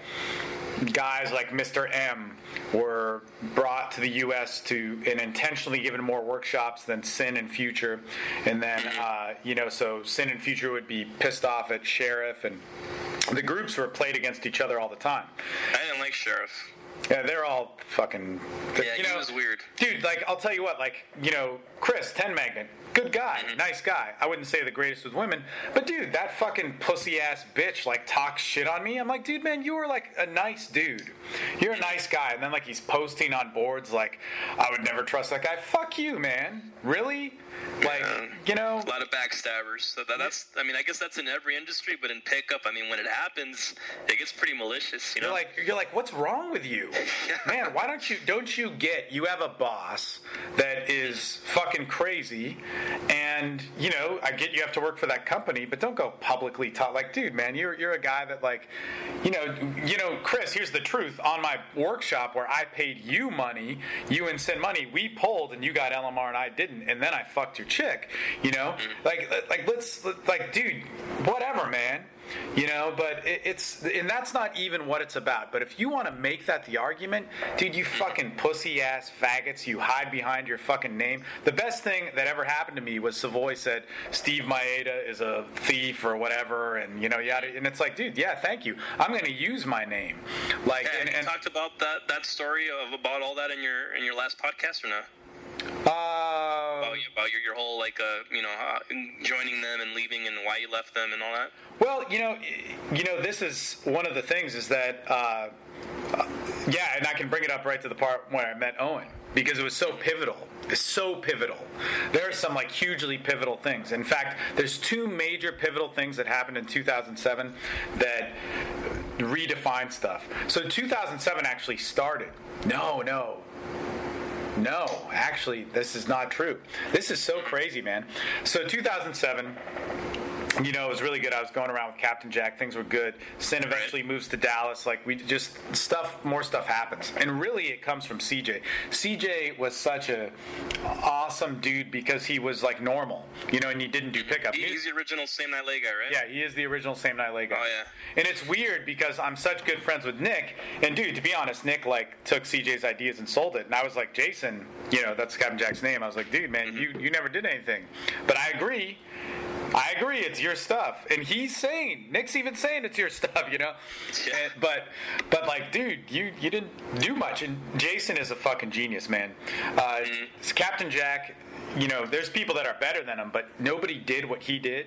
guys like Mr. M were brought to the U.S. to and intentionally given more workshops than Sin and Future, and then uh, you know, so Sin and Future would be pissed off at Sheriff, and the groups were played against each other all the time. I didn't like Sheriff. Yeah, they're all fucking. Yeah, you know, was weird. dude. Like, I'll tell you what. Like, you know, Chris Ten Magnet, good guy, nice guy. I wouldn't say the greatest with women, but dude, that fucking pussy ass bitch like talks shit on me. I'm like, dude, man, you were like a nice dude. You're a nice guy, and then like he's posting on boards like, I would never trust that guy. Fuck you, man. Really? Like, Yeah. you know. A lot of backstabbers. So that, that's, I mean, I guess that's in every industry, but in pickup, I mean, when it happens, it gets pretty malicious, you know? You're like you're like, what's wrong with you, *laughs* man? Why don't you don't you get you have a boss that is fucking crazy, and you know I get you have to work for that company, but don't go publicly talk like, dude, man, you're you're a guy that like, you know, you know, Chris. Here's the truth. On my workshop where I paid you money, you and send money, we pulled and you got LMR and I didn't, and then I fucked your chick. You know, mm-hmm. like like let's like, dude, whatever, man you know but it, it's and that's not even what it's about. But if you want to make that the argument dude you fucking pussy ass faggots you hide behind your fucking name. The best thing that ever happened to me was savoy said steve maeda is a thief or whatever and you know yada and it's like dude yeah thank you. I'm gonna use my name. Like Yeah, and, you talked about that, that story of about all that in your in your last podcast or not? uh, About, about your, your whole like uh, you know uh, joining them and leaving and why you left them and all that. Well, you know, you know, this is one of the things is that, uh, uh, yeah, and I can bring it up right to the part where I met Owen because it was so pivotal. It's so pivotal. There are some like hugely pivotal things. In fact, there's two major pivotal things that happened in 2007 that redefine stuff. So 2007 actually started. No, no, no, actually, this is not true. This is so crazy, man. So 2007. You know, it was really good. I was going around with Captain Jack. Things were good. Sin eventually moves to Dallas. Like we just stuff, more stuff happens, and really it comes from CJ. CJ was such a awesome dude because he was like normal, you know, and he didn't do pickup. He- He's the original same night lay guy, right? Yeah, he is the original Same Night Lay guy. Oh, yeah. And it's weird because I'm such good friends with Nick, and dude, to be honest, Nick like took CJ's ideas and sold it, and I was like, Jason, you know, that's Captain Jack's name. I was like, dude, man, mm-hmm. you you never did anything, but I agree. I agree, it's your stuff, and he's saying Nick's even saying it's your stuff, you know. Yeah. And- but but like, dude, you you didn't do much, and Jason is a fucking genius, man. Uh, Captain Jack. You know, there's people that are better than him, but nobody did what he did,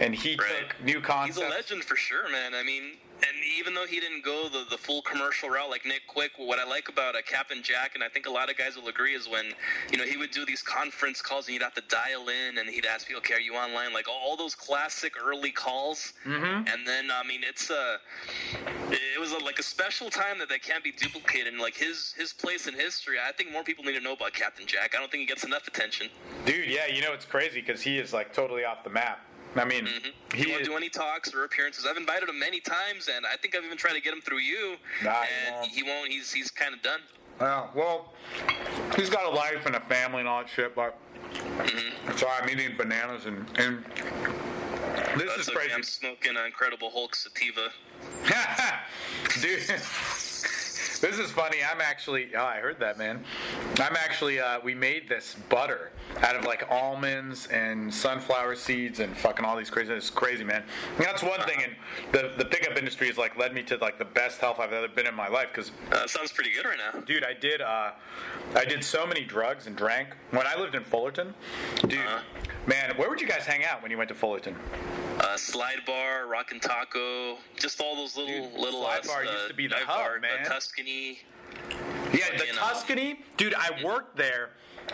and he Right. took new concepts. He's a legend for sure, man. I mean, and even though he didn't go the, the full commercial route like Nick Quick, what I like about uh, Captain Jack, and I think a lot of guys will agree, is when you know he would do these conference calls and you'd have to dial in and he'd ask people, "Okay, are you online?" Like all, those classic early calls. Mm-hmm. And then I mean, it's a it was a, like a special time that that can't be duplicated. And like his his place in history, I think more people need to know about Captain Jack. I don't think he gets enough attention. Dude, yeah, you know it's crazy because he is like totally off the map. I mean, mm-hmm. He, he won't do any talks or appearances. I've invited him many times, and I think I've even tried to get him through you. Nah, he and won't. he won't. He's he's kind of done. Yeah, well, he's got a life and a family and all that shit, but mm-hmm. so I'm eating bananas and and this That's is okay. crazy, I'm smoking an Incredible Hulk sativa. *laughs* dude. This is funny. I'm actually. Oh, I heard that, man. I'm actually. Uh, we made this butter out of like almonds and sunflower seeds and fucking all these crazy. It's crazy, man. And that's one thing. And the the pickup industry has like led me to like the best health I've ever been in my life because Uh, sounds pretty good right now. Dude, I did. Uh, I did so many drugs and drank when I lived in Fullerton. Dude, Uh-huh. Man, where would you guys hang out when you went to Fullerton? Uh, slide bar, Rockin' Taco, just all those little Dude, little. Slide Bar uh, used to be the hub, bar, man. The Tuscany. Yeah, the you know. Tuscany, dude. I worked there.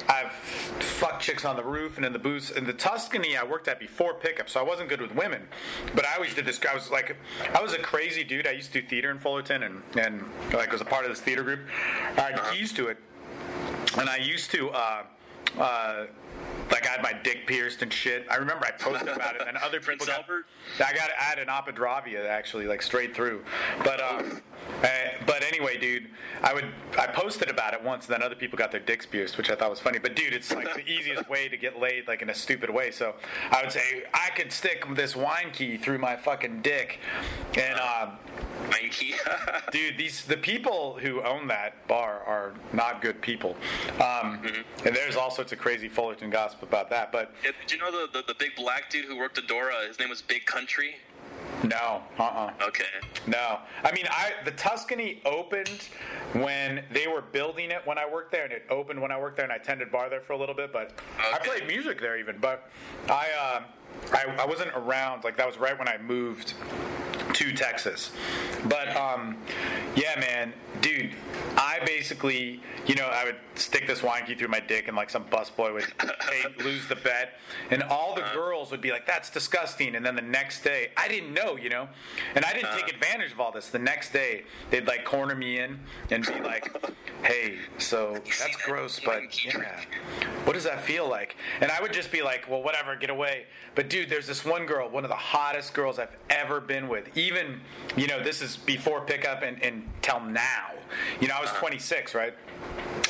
I've fucked chicks on the roof and in the booths. In the Tuscany, I worked at before pickup, so I wasn't good with women. But I always did this. I was like, I was a crazy dude. I used to do theater in Fullerton, and and like was a part of this theater group. I had keys to it, and I used to. Uh, uh, like I had my dick pierced and shit. I remember I posted about it, and other *laughs* people Prince got. Albert? I got I had an apadravya actually, like straight through. But um, uh, *laughs* but anyway, dude, I would I posted about it once, and then other people got their dicks pierced, which I thought was funny. But dude, it's like the easiest way to get laid, like in a stupid way. So I would say I could stick this wine key through my fucking dick, and. Uh, Um, key, *laughs* Dude, these the people who own that bar are not good people, um, and there's all sorts of crazy Fullerton gossip about that. But Yeah, Did you know the, the the big black dude who worked at Dora? His name was Big Country. no, uh, uh Okay. no. I mean, I the Tuscany opened when they were building it when I worked there, and it opened when I worked there, and I tended bar there for a little bit. But I played music there even. But I, uh, I I wasn't around. Like that was right when I moved to Texas. But um, yeah, man, dude, I basically, you know, I would stick this wine key through my dick, and like some busboy would *coughs* take, lose the bet, and all the girls would be like, "That's disgusting." And then the next day, I didn't know, you know, and I didn't take advantage of all this. The next day, they'd like corner me in and be like, "Hey, so that's that gross, but yeah, what does that feel like?" And I would just be like, "Well, whatever, get away." But dude, there's this one girl, one of the hottest girls I've ever been with. Even, you know, this is before pickup and, and till now. You know, I was uh-huh. 26, right?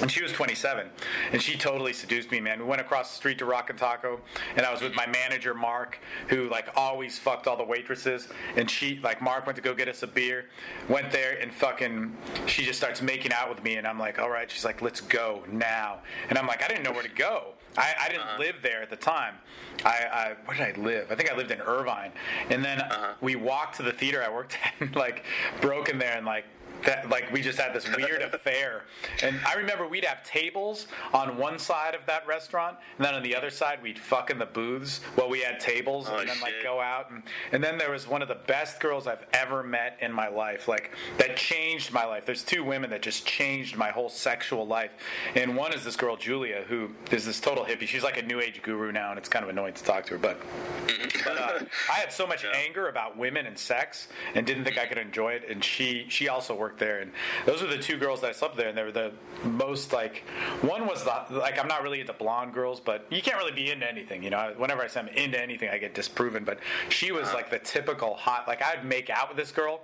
And she was 27, and she totally seduced me, man. We went across the street to Rockin' Taco, and I was with my manager Mark, who like always fucked all the waitresses. And she, like, Mark went to go get us a beer, went there, and fucking, she just starts making out with me, and I'm like, all right. She's like, let's go now, and I'm like, I didn't know where to go. I, I didn't uh-huh. live there at the time. I, I where did I live? I think I lived in Irvine, and then uh-huh. we walked to the theater I worked *laughs* at, and like broke in there and like that like we just had this weird affair. And i remember we'd have tables on one side of that restaurant and then on the other side we'd fuck in the booths while we had tables Oh, and then like go out. And, and then there was one of the best girls i've ever met in my life like that changed my life. There's two women that just changed my whole sexual life. And one is this girl julia who is this total hippie. She's like a new age guru now and it's kind of annoying to talk to her but but uh, I had so much anger about women and sex, and didn't think I could enjoy it. And she she also worked there, and those were the two girls that I slept there, and they were the most like one was the like I'm not really into blonde girls, but you can't really be into anything, you know. Whenever I say I'm into anything, I get disproven. But she was like the typical hot. Like I'd make out with this girl.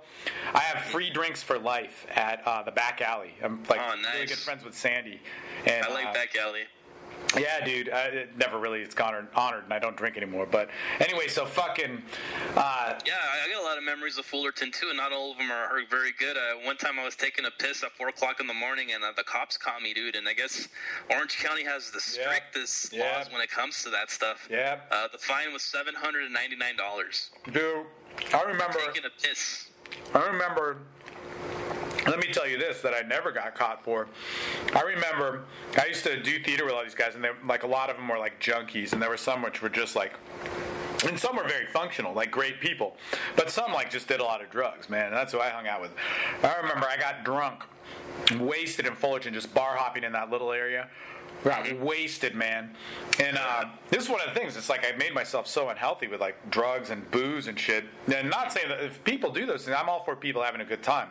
I have free drinks for life at uh, the back alley. I'm like Oh, really nice. good friends with Sandy. And, I like uh, back alley. Yeah, dude. I, it never really it's honored, honored, and I don't drink anymore. But anyway, so fucking. Uh, Yeah, I got a lot of memories of Fullerton too, and not all of them are, are very good. Uh, one time I was taking a piss at four o'clock in the morning, and uh, the cops caught me, dude. And I guess Orange County has the strictest Yeah. laws when it comes to that stuff. Yeah. Uh, the fine was seven hundred and ninety nine dollars. dude, I remember. Taking a piss. I remember. Let me tell you this that I never got caught for. I remember I used to do theater with all these guys, and they like a lot of them were like junkies, and there were some which were just like and some were very functional, like great people, but some like just did a lot of drugs, man. That's who I hung out with. I remember I got drunk, wasted in Fullerton, just bar hopping in that little area. Got wasted, man. And uh, this is one of the things. It's like I made myself so unhealthy with like drugs and booze and shit. And not saying that if people do those things, I'm all for people having a good time.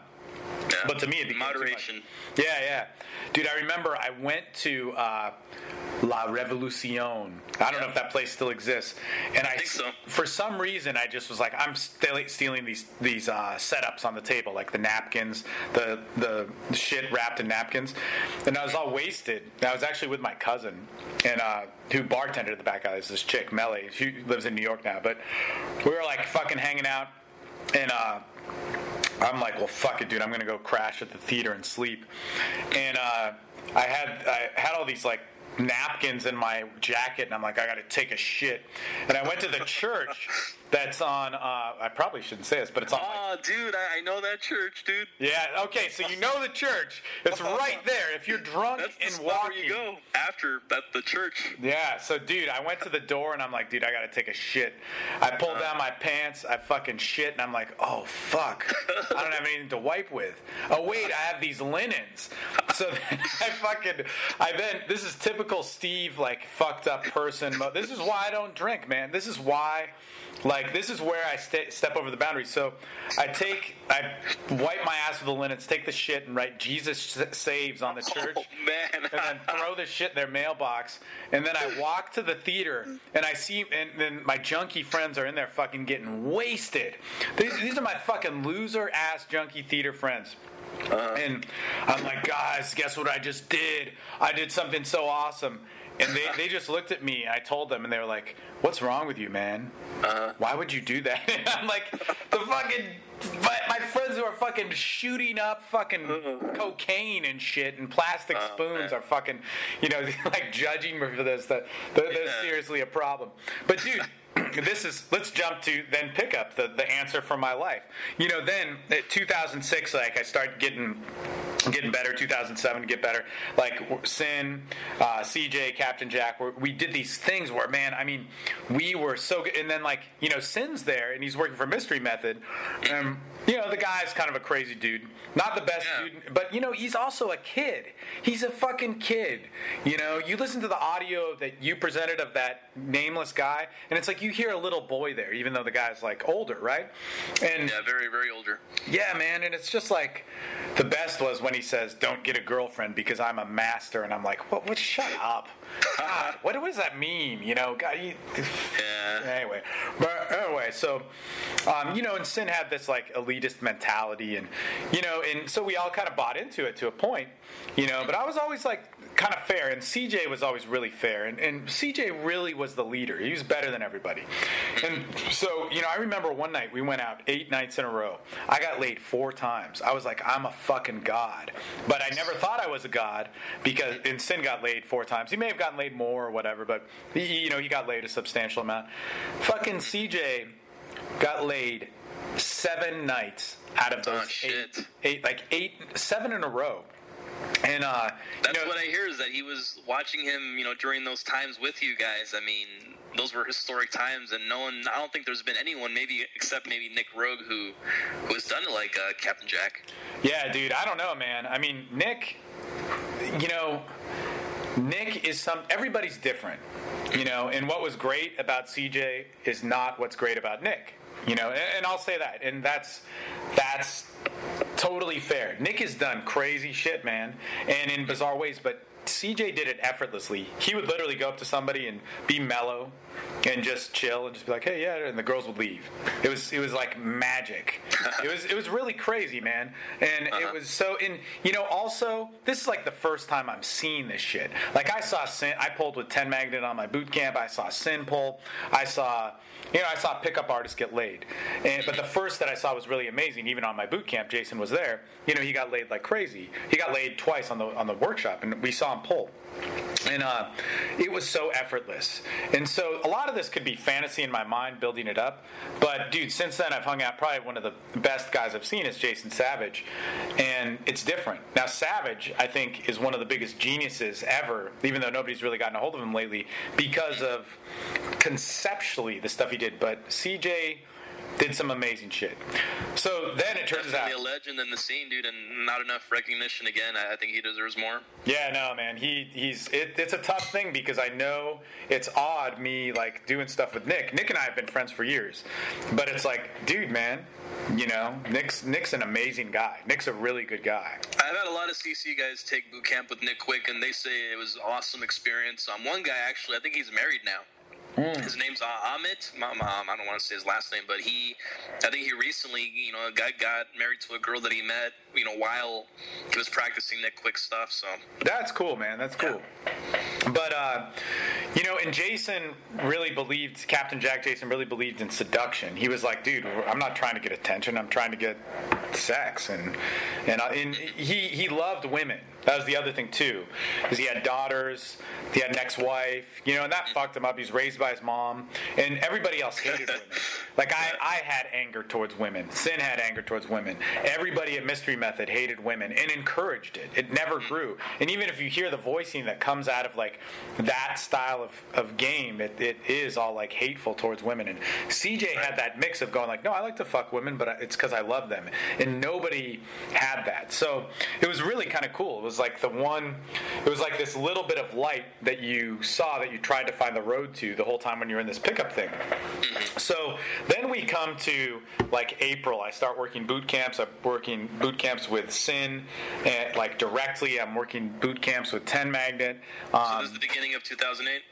Yeah. But to me, it became moderation. Yeah, yeah, dude. I remember I went to uh, La Revolucion. I don't know if that place still exists. And I, think so. for some reason, I just was like, I'm stealing, stealing these these uh, setups on the table, like the napkins, the the shit wrapped in napkins. And I was all wasted. And I was actually with my cousin, and uh, who bartended at the back alley. Is this chick, Melly. She lives in New York now, but we were like fucking hanging out, and. uh I'm like, well, fuck it, dude. I'm gonna go crash at the theater and sleep. And uh, I had I had all these like napkins in my jacket, and I'm like, I gotta take a shit. And I went to the church *laughs* that's on. Uh, I probably shouldn't say this, but it's on. Oh, dude, I, I know that church, dude. yeah. Okay. So you know the church. It's right there. If you're drunk That's and walking. where you go after at the church. Yeah, so dude, I went to the door and I'm like, dude, I gotta take a shit. I pulled down my pants, I fucking shit, and I'm like, oh fuck, I don't have anything to wipe with. Oh wait, I have these linens. So *laughs* then I fucking, I then this is typical Steve like fucked up person. This is why I don't drink, man. This is why. Like this is where I sta step over the boundaries. So I take, I wipe my ass with the linens, take the shit, and write Jesus saves on the oh, church Oh man. and then throw the shit in their mailbox. And then I walk to the theater and I see, and then my junkie friends are in there fucking getting wasted. These, these are my fucking loser ass junkie theater friends. Uh-huh. And I'm like, guys, guess what I just did? I did something so awesome. And they, they just looked at me. I told them, and they were like, "What's wrong with you, man? Uh-huh. Why would you do that?" And *laughs* I'm like, "The fucking my, my friends who are fucking shooting up fucking uh-huh. cocaine and shit and plastic Oh, spoons man. are fucking, you know, *laughs* like judging me for this. That that's Yeah. seriously a problem. But dude. *clears throat* This is let's jump to then pick up the, the answer for my life. You know, then at 2006, like I started getting getting better. 2007, get better. Like Sin, uh, CJ, Captain Jack. we we did these things where, man, I mean, we were so good. And then like you know, Sin's there and he's working for Mystery Method. Um, you know, the guy's kind of a crazy dude. Not the best Yeah. dude, but you know, he's also a kid. He's a fucking kid. You know, you listen to the audio that you presented of that nameless guy, and it's like you hear a little boy there, even though the guy's like older, right? And yeah, very, very older. yeah, man, and it's just like the best was when he says, "Don't get a girlfriend because I'm a master," and I'm like, "What? What? Shut up! God, what, what does that mean? You know, God, you, Yeah. anyway, but anyway, so um, you know, and Sin had this like elitist mentality, and you know, and so we all kind of bought into it to a point, you know. But I was always like kind of fair, and CJ was always really fair, and, and CJ really was the leader. He was better than everybody, and so you know, I remember one night we went out eight nights in a row. I got laid four times. I was like, I'm a fucking god, but I never thought I was a god because and Sin got laid four times. He may have gotten laid more or whatever, but he, you know, he got laid a substantial amount. Fucking CJ got laid seven nights out of those Oh, eight, shit. eight, like eight, seven in a row. And uh, That's you know, what I hear is that he was watching him, you know, during those times with you guys. I mean, those were historic times, and no one, I don't think there's been anyone, maybe except maybe Nick Rogue, who who has done it like uh, Captain Jack. Yeah, dude, I don't know, man. I mean, Nick, you know, Nick is some. Everybody's different, you know. And what was great about CJ is not what's great about Nick, you know. And, and I'll say that, and that's that's totally fair. Nick has done crazy shit, man, and in bizarre ways, but. CJ did it effortlessly. He would literally go up to somebody and be mellow and just chill and just be like, "Hey, yeah," and the girls would leave. It was it was like magic. *laughs* it was it was really crazy, man. And it uh-huh. was so in you know also this is like the first time I'm seeing this shit. Like I saw Sin, I pulled with 10 magnet on my boot camp. I saw Sin pull. I saw you know I saw pickup artists get laid. And but the first that I saw was really amazing. Even on my boot camp, Jason was there. You know he got laid like crazy. He got laid twice on the on the workshop, and we saw him pull. And uh, it was so effortless. And so a lot of this could be fantasy in my mind, building it up. But dude, since then I've hung out. Probably one of the best guys I've seen is Jason Savage, and it's different. Now Savage, I think, is one of the biggest geniuses ever. Even though nobody's really gotten a hold of him lately, because of conceptually the stuff he did. But CJ did some amazing shit. So then it turns out a legend in the scene, dude, and not enough recognition again. I I think he deserves more. Yeah, no, man. He he's it, it's a tough thing because I know it's odd me like doing stuff with Nick. Nick and I have been friends for years, but it's like, dude, man, you know, Nick's Nick's an amazing guy. Nick's a really good guy. I've had a lot of CC guys take boot camp with Nick Quick, and they say it was an awesome experience. Um, one guy actually, I think he's married now. His name's uh, Amit. Mom, um, I don't want to say his last name, but he, I think he recently, you know, got got married to a girl that he met, you know, while he was practicing that Quick stuff. So That's cool, man. That's cool. But uh, you know, and Jason really believed Captain Jack Jason really believed in seduction. He was like, dude, I'm not trying to get attention. I'm trying to get sex, and and, uh, and he he loved women. That was the other thing too, is he had daughters, he had an ex-wife, you know, and that fucked him up. He's raised by his mom, and everybody else hated women. *laughs* Like I, I had anger towards women. Sin had anger towards women. Everybody at Mystery Method hated women and encouraged it. It never grew. And even if you hear the voicing that comes out of like that style of, of game, it, it is all like hateful towards women. And CJ had that mix of going like, no, I like to fuck women, but it's because I love them. And nobody had that. So it was really kind of cool. It was like the one, it was like this little bit of light that you saw that you tried to find the road to the whole time when you're in this pickup thing. So then we come to like April. I start working boot camps. I'm working boot camps with Sin, and like directly. I'm working boot camps with Ten Magnet. so Um, this is the beginning of 2008,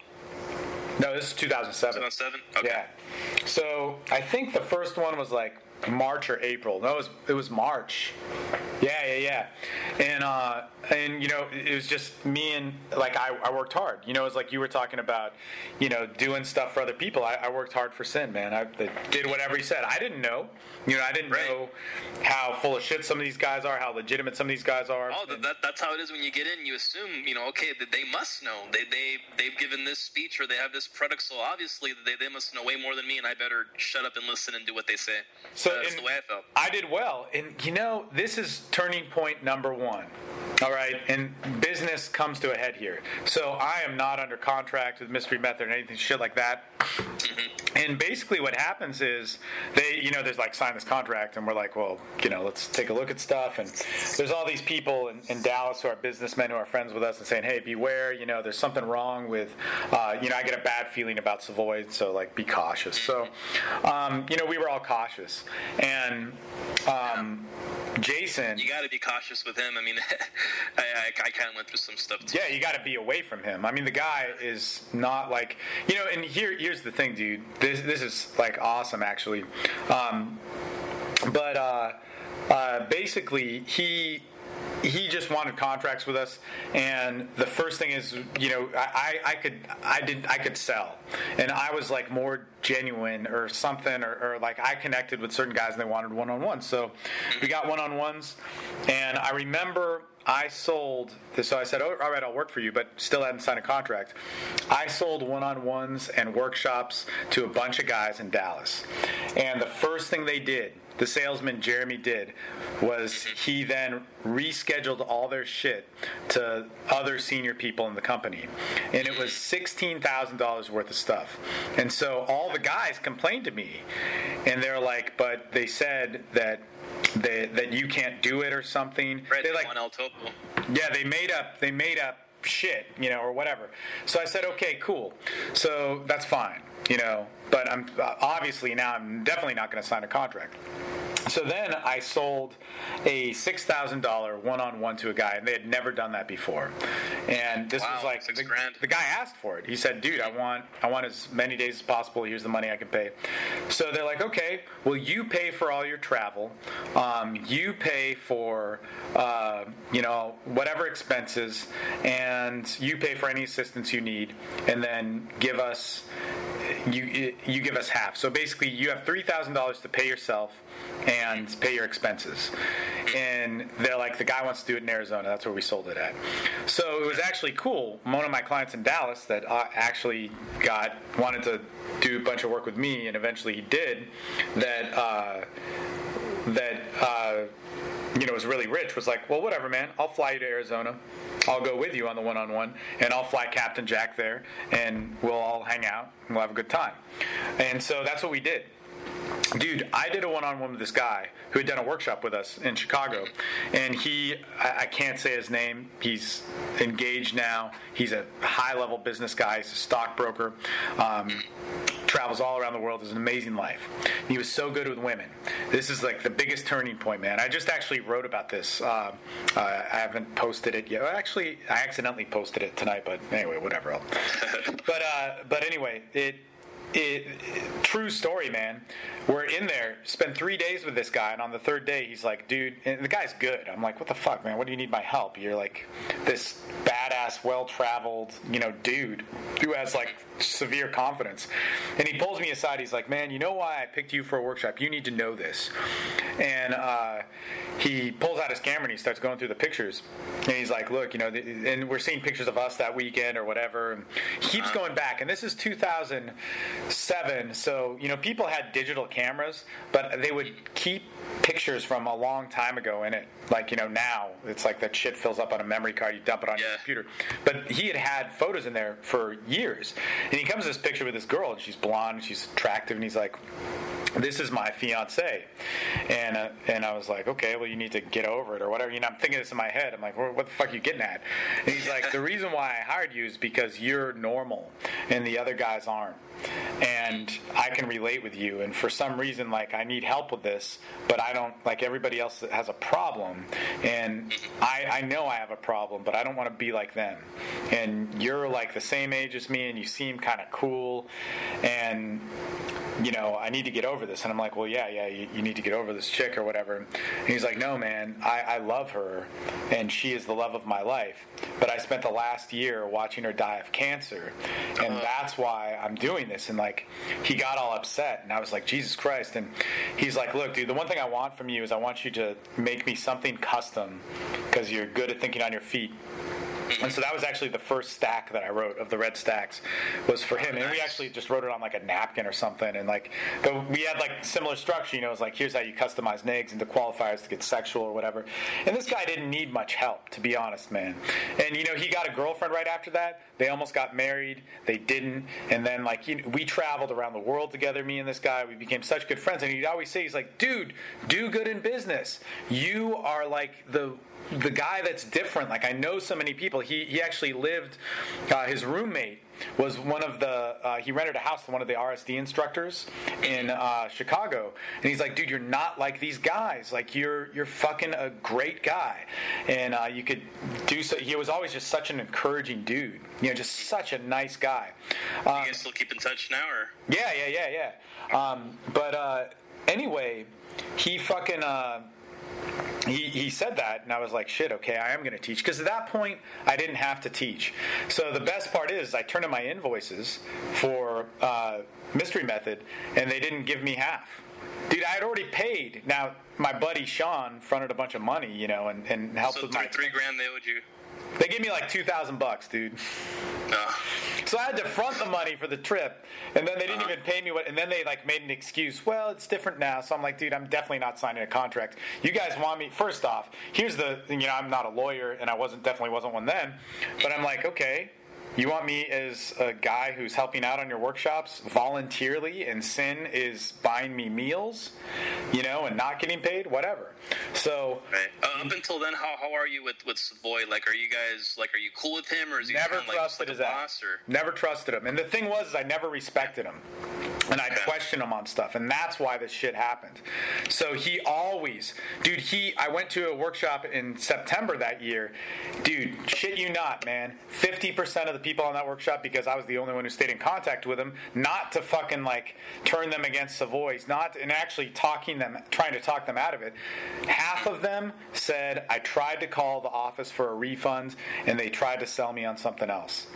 no, this is 2007. 2007. Okay. Yeah. So I think the first one was like March or April. No, it was it was March. Yeah, yeah, yeah. And uh, and you know, it was just me and like I, I worked hard. You know, it was like you were talking about, you know, doing stuff for other people. I, I worked hard for Sin, man. I, I did whatever he said. I didn't know. You know, I didn't Right. know how full of shit some of these guys are, how legitimate some of these guys are. Oh, that, that, that's how it is when you get in. You assume, you know, okay, that they must know. They they they've given this speech or they have this product, so obviously they, they must know way more than me, and I better shut up and listen and do what they say. So that's the way I felt. I did well. And you know, this is turning point number one. All right. And business comes to a head here. So I am not under contract with Mystery Method or anything shit like that. Mm-hmm. And basically what happens is they, you know, there's like sign this contract and we're like, well, you know, let's take a look at stuff. And there's all these people in, in Dallas who are businessmen who are friends with us and saying, hey, beware, you know, there's something wrong with, uh, you know, I get a bad feeling about Savoy, so like be cautious. So, um, you know, we were all cautious. And um, Jason, You got to be cautious with him. I mean, *laughs* I, I, I kind of went through some stuff too. yeah, you got to be away from him. I mean, the guy is not like you know. And here, here's the thing, dude. This this is like awesome, actually. Um, but uh, uh, basically, he he just wanted contracts with us, and the first thing is, you know, I, I could I did I could sell, and I was like more genuine or something, or, or like I connected with certain guys and they wanted one on one, so we got one on ones, and I remember. I sold this, so I said, oh, all right, I'll work for you, but still hadn't signed a contract. I sold one on ones and workshops to a bunch of guys in Dallas. And the first thing they did, the salesman Jeremy did, was he then rescheduled all their shit to other senior people in the company. And it was $16,000 worth of stuff. And so all the guys complained to me. And they're like, but they said that. They, that you can't do it or something. Right, They like El Topo. yeah, they made up they made up shit, you know, or whatever. So I said, okay, cool. So that's fine, you know. But I'm obviously now I'm definitely not going to sign a contract. So then I sold a six thousand dollar one on one to a guy, and they had never done that before. And this Wow, was like the, the guy asked for it. He said, "Dude, I want I want as many days as possible. Here's the money I can pay." So they're like, "Okay, well, you pay for all your travel. Um, you pay for uh, you know whatever expenses, and you pay for any assistance you need, and then give us." you you give us half. So basically, you have three thousand dollars to pay yourself and pay your expenses. And they're like, the guy wants to do it in Arizona. That's where we sold it at. So it was actually cool. One of my clients in Dallas that uh, actually got wanted to do a bunch of work with me, and eventually he did. That uh, that. Uh, you know, was really rich, was like, well, whatever, man. I'll fly you to Arizona. I'll go with you on the one-on-one, and I'll fly Captain Jack there, and we'll all hang out and we'll have a good time. And so that's what we did. Dude, I did a one-on-one with this guy who had done a workshop with us in Chicago, and he, I, I can't say his name. He's engaged now. He's a high-level business guy. He's a stockbroker. Um, travels all around the world. Has an amazing life. He was so good with women. This is like the biggest turning point, man. I just actually wrote about this. Uh, uh, I haven't posted it yet. Actually, I accidentally posted it tonight, but anyway, whatever. *laughs* but uh, but anyway, it it, true story, man. We're in there, spent three days with this guy, and on the third day, he's like, dude, the guy's good. I'm like, what the fuck, man? What do you need my help? You're like this badass, well traveled, you know, dude who has like severe confidence. And he pulls me aside. He's like, man, you know why I picked you for a workshop? You need to know this. And uh, he pulls out his camera and he starts going through the pictures. And he's like, look, you know, and we're seeing pictures of us that weekend or whatever. And he keeps going back. And this is 2007. So, you know, people had digital cameras, but they would keep pictures from a long time ago in it. Like, you know, now it's like that shit fills up on a memory card, you dump it on Yeah. your computer. But he had had photos in there for years. And he comes to this picture with this girl, and she's blonde, and she's attractive, and he's like, this is my fiance, and uh, and I was like, okay, well, you need to get over it or whatever. You know, I'm thinking this in my head. I'm like, what, what the fuck are you getting at? And he's like, the reason why I hired you is because you're normal and the other guys aren't, and I can relate with you. And for some reason, like, I need help with this, but I don't like everybody else that has a problem, and I I know I have a problem, but I don't want to be like them. And you're like the same age as me, and you seem kind of cool, and you know, I need to get over this. And I'm like, well, yeah, yeah, you, you need to get over this chick or whatever. And he's like, no, man, I, I love her, and she is the love of my life. But I spent the last year watching her die of cancer, and uh-huh. that's why I'm doing this. And like, he got all upset, and I was like, Jesus Christ. And he's like, look, dude, the one thing I want from you is I want you to make me something custom because you're good at thinking on your feet. And so that was actually the first stack that I wrote of the red stacks was for him. And we actually just wrote it on like a napkin or something. And like, we had like similar structure, you know, it was like, here's how you customize negs into qualifiers to get sexual or whatever. And this guy didn't need much help, to be honest, man. And you know, he got a girlfriend right after that. They almost got married. They didn't. And then like, you know, we traveled around the world together, me and this guy. We became such good friends. And he'd always say, he's like, dude, do good in business. You are like the the guy that's different. Like I know so many people. He he actually lived. Uh, his roommate was one of the. Uh, he rented a house to one of the RSD instructors in uh, Chicago, and he's like, dude, you're not like these guys. Like you're you're fucking a great guy, and uh, you could do so. He was always just such an encouraging dude. You know, just such a nice guy. Um, You guys still keep in touch now, or? yeah, yeah, yeah, yeah. Um, but uh, anyway, he fucking. He, he said that, and I was like, shit, okay, I am going to teach. Because at that point, I didn't have to teach. So the best part is, I turned in my invoices for uh, Mystery Method, and they didn't give me half. Dude, I had already paid. Now, my buddy Sean fronted a bunch of money, you know, and, and helped So with three, my. three grand they owed you. They gave me like 2000 bucks, dude. No. So I had to front the money for the trip, and then they didn't uh-huh. even pay me what. And then they like made an excuse. Well, it's different now. So I'm like, dude, I'm definitely not signing a contract. You guys want me? First off, here's the. You know, I'm not a lawyer, and I wasn't definitely wasn't one then. But I'm like, okay. You want me as a guy who's helping out on your workshops voluntarily, and Sinn is buying me meals, you know, and not getting paid, whatever. So Right. Uh, up until then, how, how are you with with Savoy? Like, are you guys like, are you cool with him, or is he never kinda like, trusted like ass. boss? Or Never trusted him. And the thing was, is I never respected him. and I'd question him on stuff, and that's why this shit happened. So he always, dude. He, I went to a workshop in September that year, dude. Shit you not, man. Fifty percent of the people on that workshop, because I was the only one who stayed in contact with them, not to fucking like turn them against Savoy's, not and actually talking them, trying to talk them out of it. Half of them said I tried to call the office for a refund, and they tried to sell me on something else.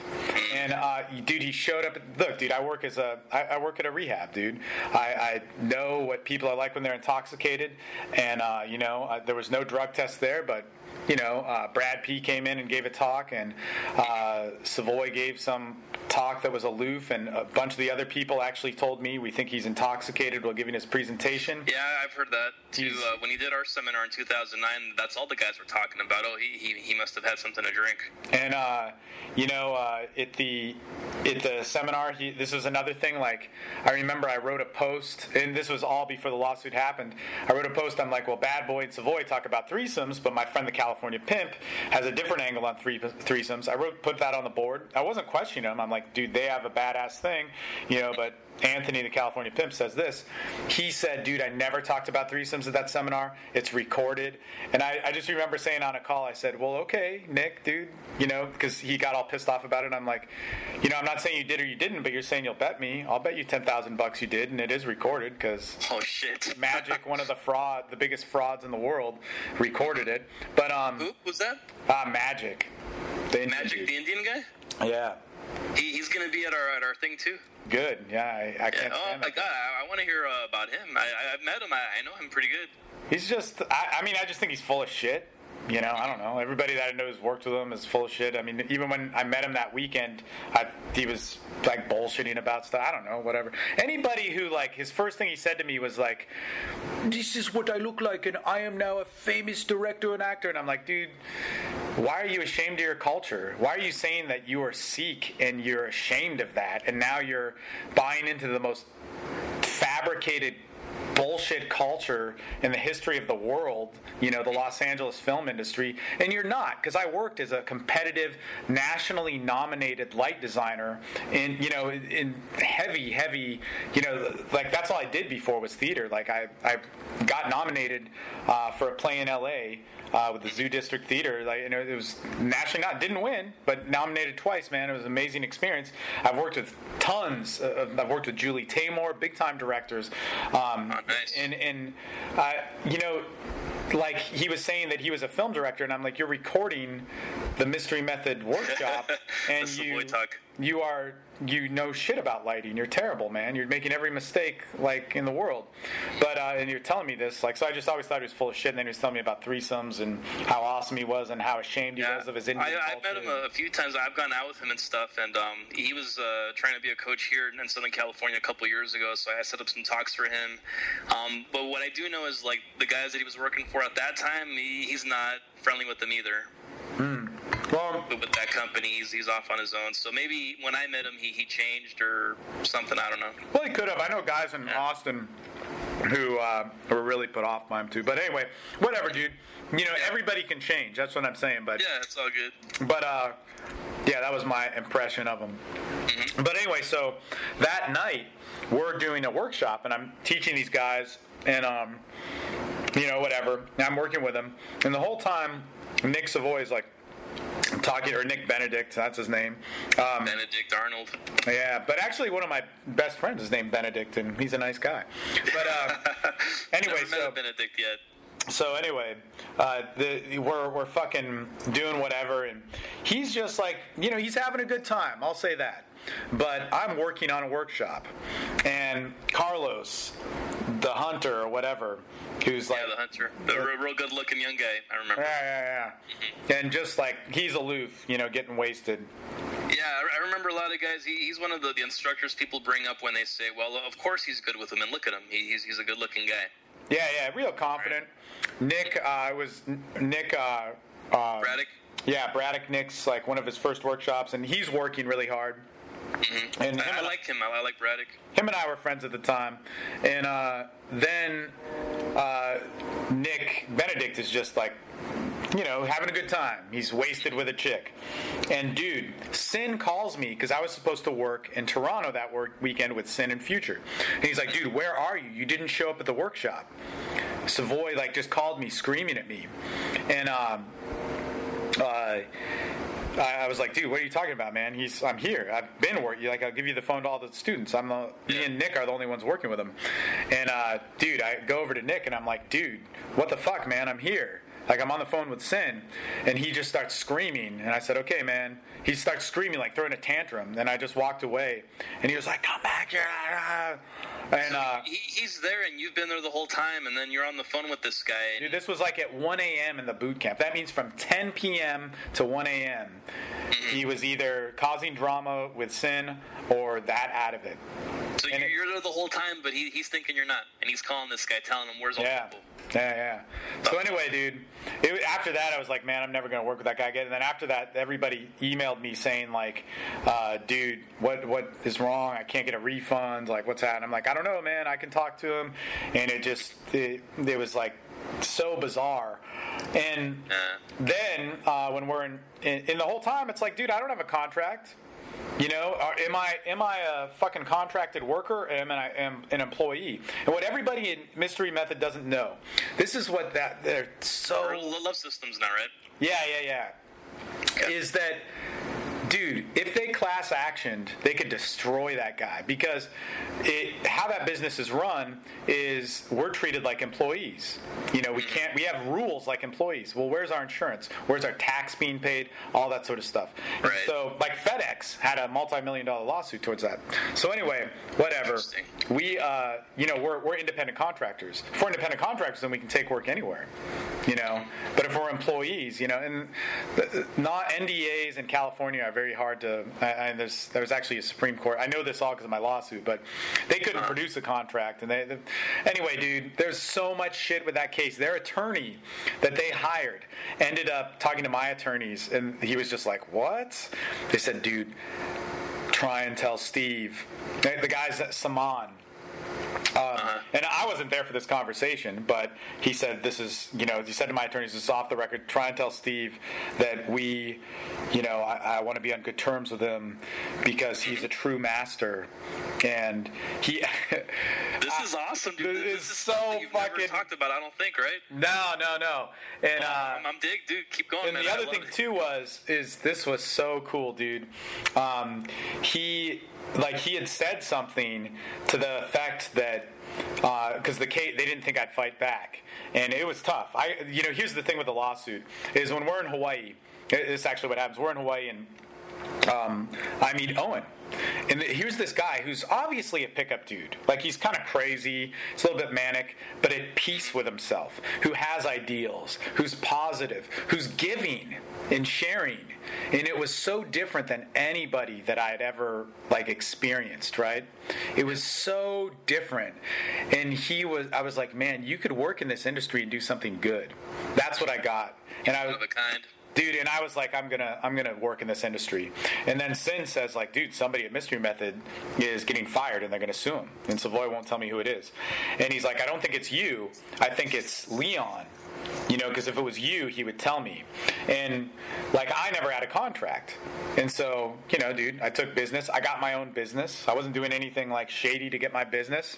And uh, dude, he showed up. Look, dude, I work as a, I, I work at a rehab, dude. I, I know what people are like when they're intoxicated, and uh, you know uh, there was no drug test there, but you know uh, Brad P came in and gave a talk, and uh, Savoy gave some talk that was aloof, and a bunch of the other people actually told me we think he's intoxicated while giving his presentation. Yeah, I've heard that too. Uh, when he did our seminar in 2009, that's all the guys were talking about. Oh, he, he, he must have had something to drink. And uh, you know, uh, at the at the seminar, he, this was another thing. Like I remember, I wrote a post, and this was all before the lawsuit happened. I wrote a post. I'm like, well, Bad Boy and Savoy talk about threesomes, but my friend the California Pimp has a different angle on three threesomes. I wrote put that on the board. I wasn't questioning him. I'm like, dude, they have a badass thing, you know, but. Anthony, the California pimp, says this. He said, "Dude, I never talked about threesomes at that seminar. It's recorded." And I, I just remember saying on a call, I said, "Well, okay, Nick, dude, you know, because he got all pissed off about it. I'm like, you know, I'm not saying you did or you didn't, but you're saying you'll bet me. I'll bet you ten thousand bucks you did, and it is recorded because Oh shit. *laughs* Magic, one of the fraud, the biggest frauds in the world, recorded it. But um, Who was that? uh, Magic, the Indian Magic, dude. the Indian guy. yeah, He, he's gonna be at our at our thing too. good. Yeah, I, I can't. Oh stand my god. I, I want to hear uh, about him. I, I, I've met him. I, I know him pretty good. He's just, I, I mean, I just think he's full of shit. You know, I don't know. Everybody that I know who's worked with him is full of shit. I mean, even when I met him that weekend, I, he was like bullshitting about stuff. I don't know, whatever. Anybody who, like, his first thing he said to me was like, This is what I look like, and I am now a famous director and actor. And I'm like, dude, why are you ashamed of your culture? Why are you saying that you are Sikh and you're ashamed of that? And now you're buying into the most fabricated bullshit culture in the history of the world, you know, the Los Angeles film industry, and you're not because I worked as a competitive, nationally nominated light designer in, you know, in, heavy, heavy, you know, like that's all I did before was theater. Like I, I got nominated uh, for a play in LA. Uh, with the Zoo District Theater, like you know, it was nationally not didn't win, but nominated twice. Man, it was an amazing experience. I've worked with tons. Of, I've worked with Julie Taymor, big time directors. Um, Oh, nice. and and uh, you know like he was saying that he was a film director and i'm like you're recording the mystery method workshop *laughs* and you you are you know shit about lighting you're terrible man you're making every mistake like in the world but uh, and you're telling me this like so i just always thought he was full of shit and then he was telling me about threesomes and how awesome he was and how ashamed he was of his Indian I, I've met him a few times. I've gone out with him and stuff, and um, he was uh, trying to be a coach here in Southern California a couple years ago. So I set up some talks for him. Um, but what I do know is like the guys that he was working for at that time, he, he's not friendly with them either. Well with that company, he's, he's off on his own. So maybe when I met him, he, he changed or something. I don't know. Well, he could have. I know guys in Austin who uh, were really put off by him too. But anyway, whatever, dude. You know, everybody can change. That's what I'm saying. But Yeah, it's all good. but uh, yeah, that was my impression of him. But anyway, so that night we're doing a workshop, and I'm teaching these guys, and um, you know, whatever. And I'm working with them, and the whole time Nick Savoy is like talking, or Nick Benedict, that's his name. Um, Benedict Arnold. yeah, but actually, one of my best friends is named Benedict, and he's a nice guy. But uh, *laughs* anyway, so a Benedict yet. so anyway, uh, the, we're we're fucking doing whatever, and he's just like, you know, he's having a good time. I'll say that. But I'm working on a workshop, and Carlos, the hunter or whatever, who's like, Yeah, the hunter. The real, real good looking young guy, I remember. yeah, yeah, yeah, and just like he's aloof, you know, getting wasted. Yeah, I I remember a lot of guys. He, he's one of the, the instructors people bring up when they say, "Well, of course he's good with them," and look at him. He, he's he's a good looking guy. Yeah, yeah, real confident. Nick, uh, was Nick. Uh, uh, Braddock. Yeah, Braddock Nick's like one of his first workshops, and he's working really hard. And I, I and- like him. I, I like Braddock. him and I were friends at the time, and uh, then uh, Nick Benedict is just like you know, having a good time. He's wasted with a chick. And dude, Sinn calls me because I was supposed to work in Toronto that work weekend with Sinn and Future. And he's like, dude, where are you? You didn't show up at the workshop. Savoy like just called me screaming at me. And um uh I was like, dude, what are you talking about, man? He's, I'm here. I've been working. Like, I'll give you the phone to all the students. I'm the, me and Nick are the only ones working with him. And, uh, dude, I go over to Nick and I'm like, dude, what the fuck, man? I'm here. Like I'm on the phone with Sinn, and he just starts screaming, and I said, "Okay, man." He starts screaming, like throwing a tantrum. Then I just walked away, and he was like, "Come back here!" And uh, he, he's there, and you've been there the whole time, and then you're on the phone with this guy. Dude, this was like at 1 a.m. in the boot camp. That means from 10 p.m. to 1 a.m. He was either causing drama with Sinn or that out of it. so and you're, it- there the whole time, but he, he's thinking you're not, and he's calling this guy, telling him where's all Yeah. the people. Yeah, yeah. So anyway, dude, it, after that, I was like, man, I'm never gonna work with that guy again. And then after that, everybody emailed me saying like, uh, dude, what what is wrong? I can't get a refund. Like, what's that? And I'm like, I don't know, man. I can talk to him. And it just it, it was like so bizarre. And then uh, when we're in, in in the whole time, it's like, dude, I don't have a contract. You know, are, am I am I a fucking contracted worker? Or am I am an employee? And what everybody in Mystery Method doesn't know, this is what that they're so love systems now, right? yeah yeah yeah, is that dude? If they class actioned, they could destroy that guy because it, how that business is run is we're treated like employees. You know, we can't. We have rules like employees. Well, where's our insurance? Where's our tax being paid? All that sort of stuff. Right. So, like FedEx had a multi-million dollar lawsuit towards that. So anyway, whatever. We, uh, you know, we're, we're independent contractors. If we're independent contractors, then we can take work anywhere. You know, but if we're employees, you know, and not NDAs in California are very hard to. And there's there was actually a Supreme Court. I know this all because of my lawsuit, but they couldn't uh-huh. produce a contract. And they, they, anyway, dude, there's so much shit with that case. Their attorney that they hired ended up talking to my attorneys, and he was just like, "What?" They said, "Dude, try and tell Steve." The the guy's at Saman. Um, And I wasn't there for this conversation, but he said, "This is, you know," he said to my attorneys, "This is off the record. Try and tell Steve that we, you know, I, I want to be on good terms with him because he's a true master." And he, *laughs* This is awesome, dude. This This is is so something you've never fucking- talked about. I don't think, right? no, no, no, and uh, I'm, I'm dig, dude. Keep going, and man. the other thing it. too was is this was so cool, dude. Um, he like he had said something to the effect that because the case they didn't think I'd fight back, and it was tough. I you know here's the thing with the lawsuit is when we're in Hawaii, this is actually what happens. We're in Hawaii and um, I meet Owen. And here's this guy who's obviously a pickup dude. Like he's kind of crazy, he's a little bit manic, but at peace with himself, who has ideals, who's positive, who's giving and sharing. And it was so different than anybody that I had ever like experienced, right? It was so different. And he was I was like, "Man, you could work in this industry and do something good." That's what I got. And I was of a kind. Dude and i was like i'm gonna i'm gonna work in this industry. And then Sinn says like dude somebody at mystery method is getting fired and they're gonna sue him. And savoy won't tell me who it is. And he's like i don't think it's you. I think it's leon you know because if it was you he would tell me and like i never had a contract and so you know dude i took business i got my own business i wasn't doing anything like shady to get my business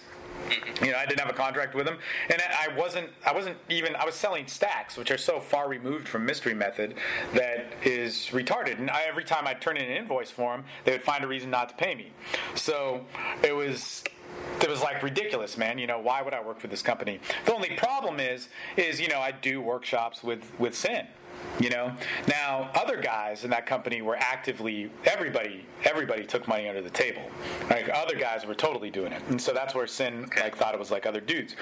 mm-hmm. you know, I didn't have a contract with them, and I wasn't. I wasn't even. I was selling stacks, which are so far removed from Mystery Method that is retarded. And I, every time I would turn in an invoice for them, they would find a reason not to pay me. So it was. It was like ridiculous, man. You know, why would I work for this company? The only problem is, is you know, I do workshops with with Sinn. You know, now other guys in that company were actively everybody everybody took money under the table. Like other guys were totally doing it, and so that's where Sinn like thought it was like other dudes.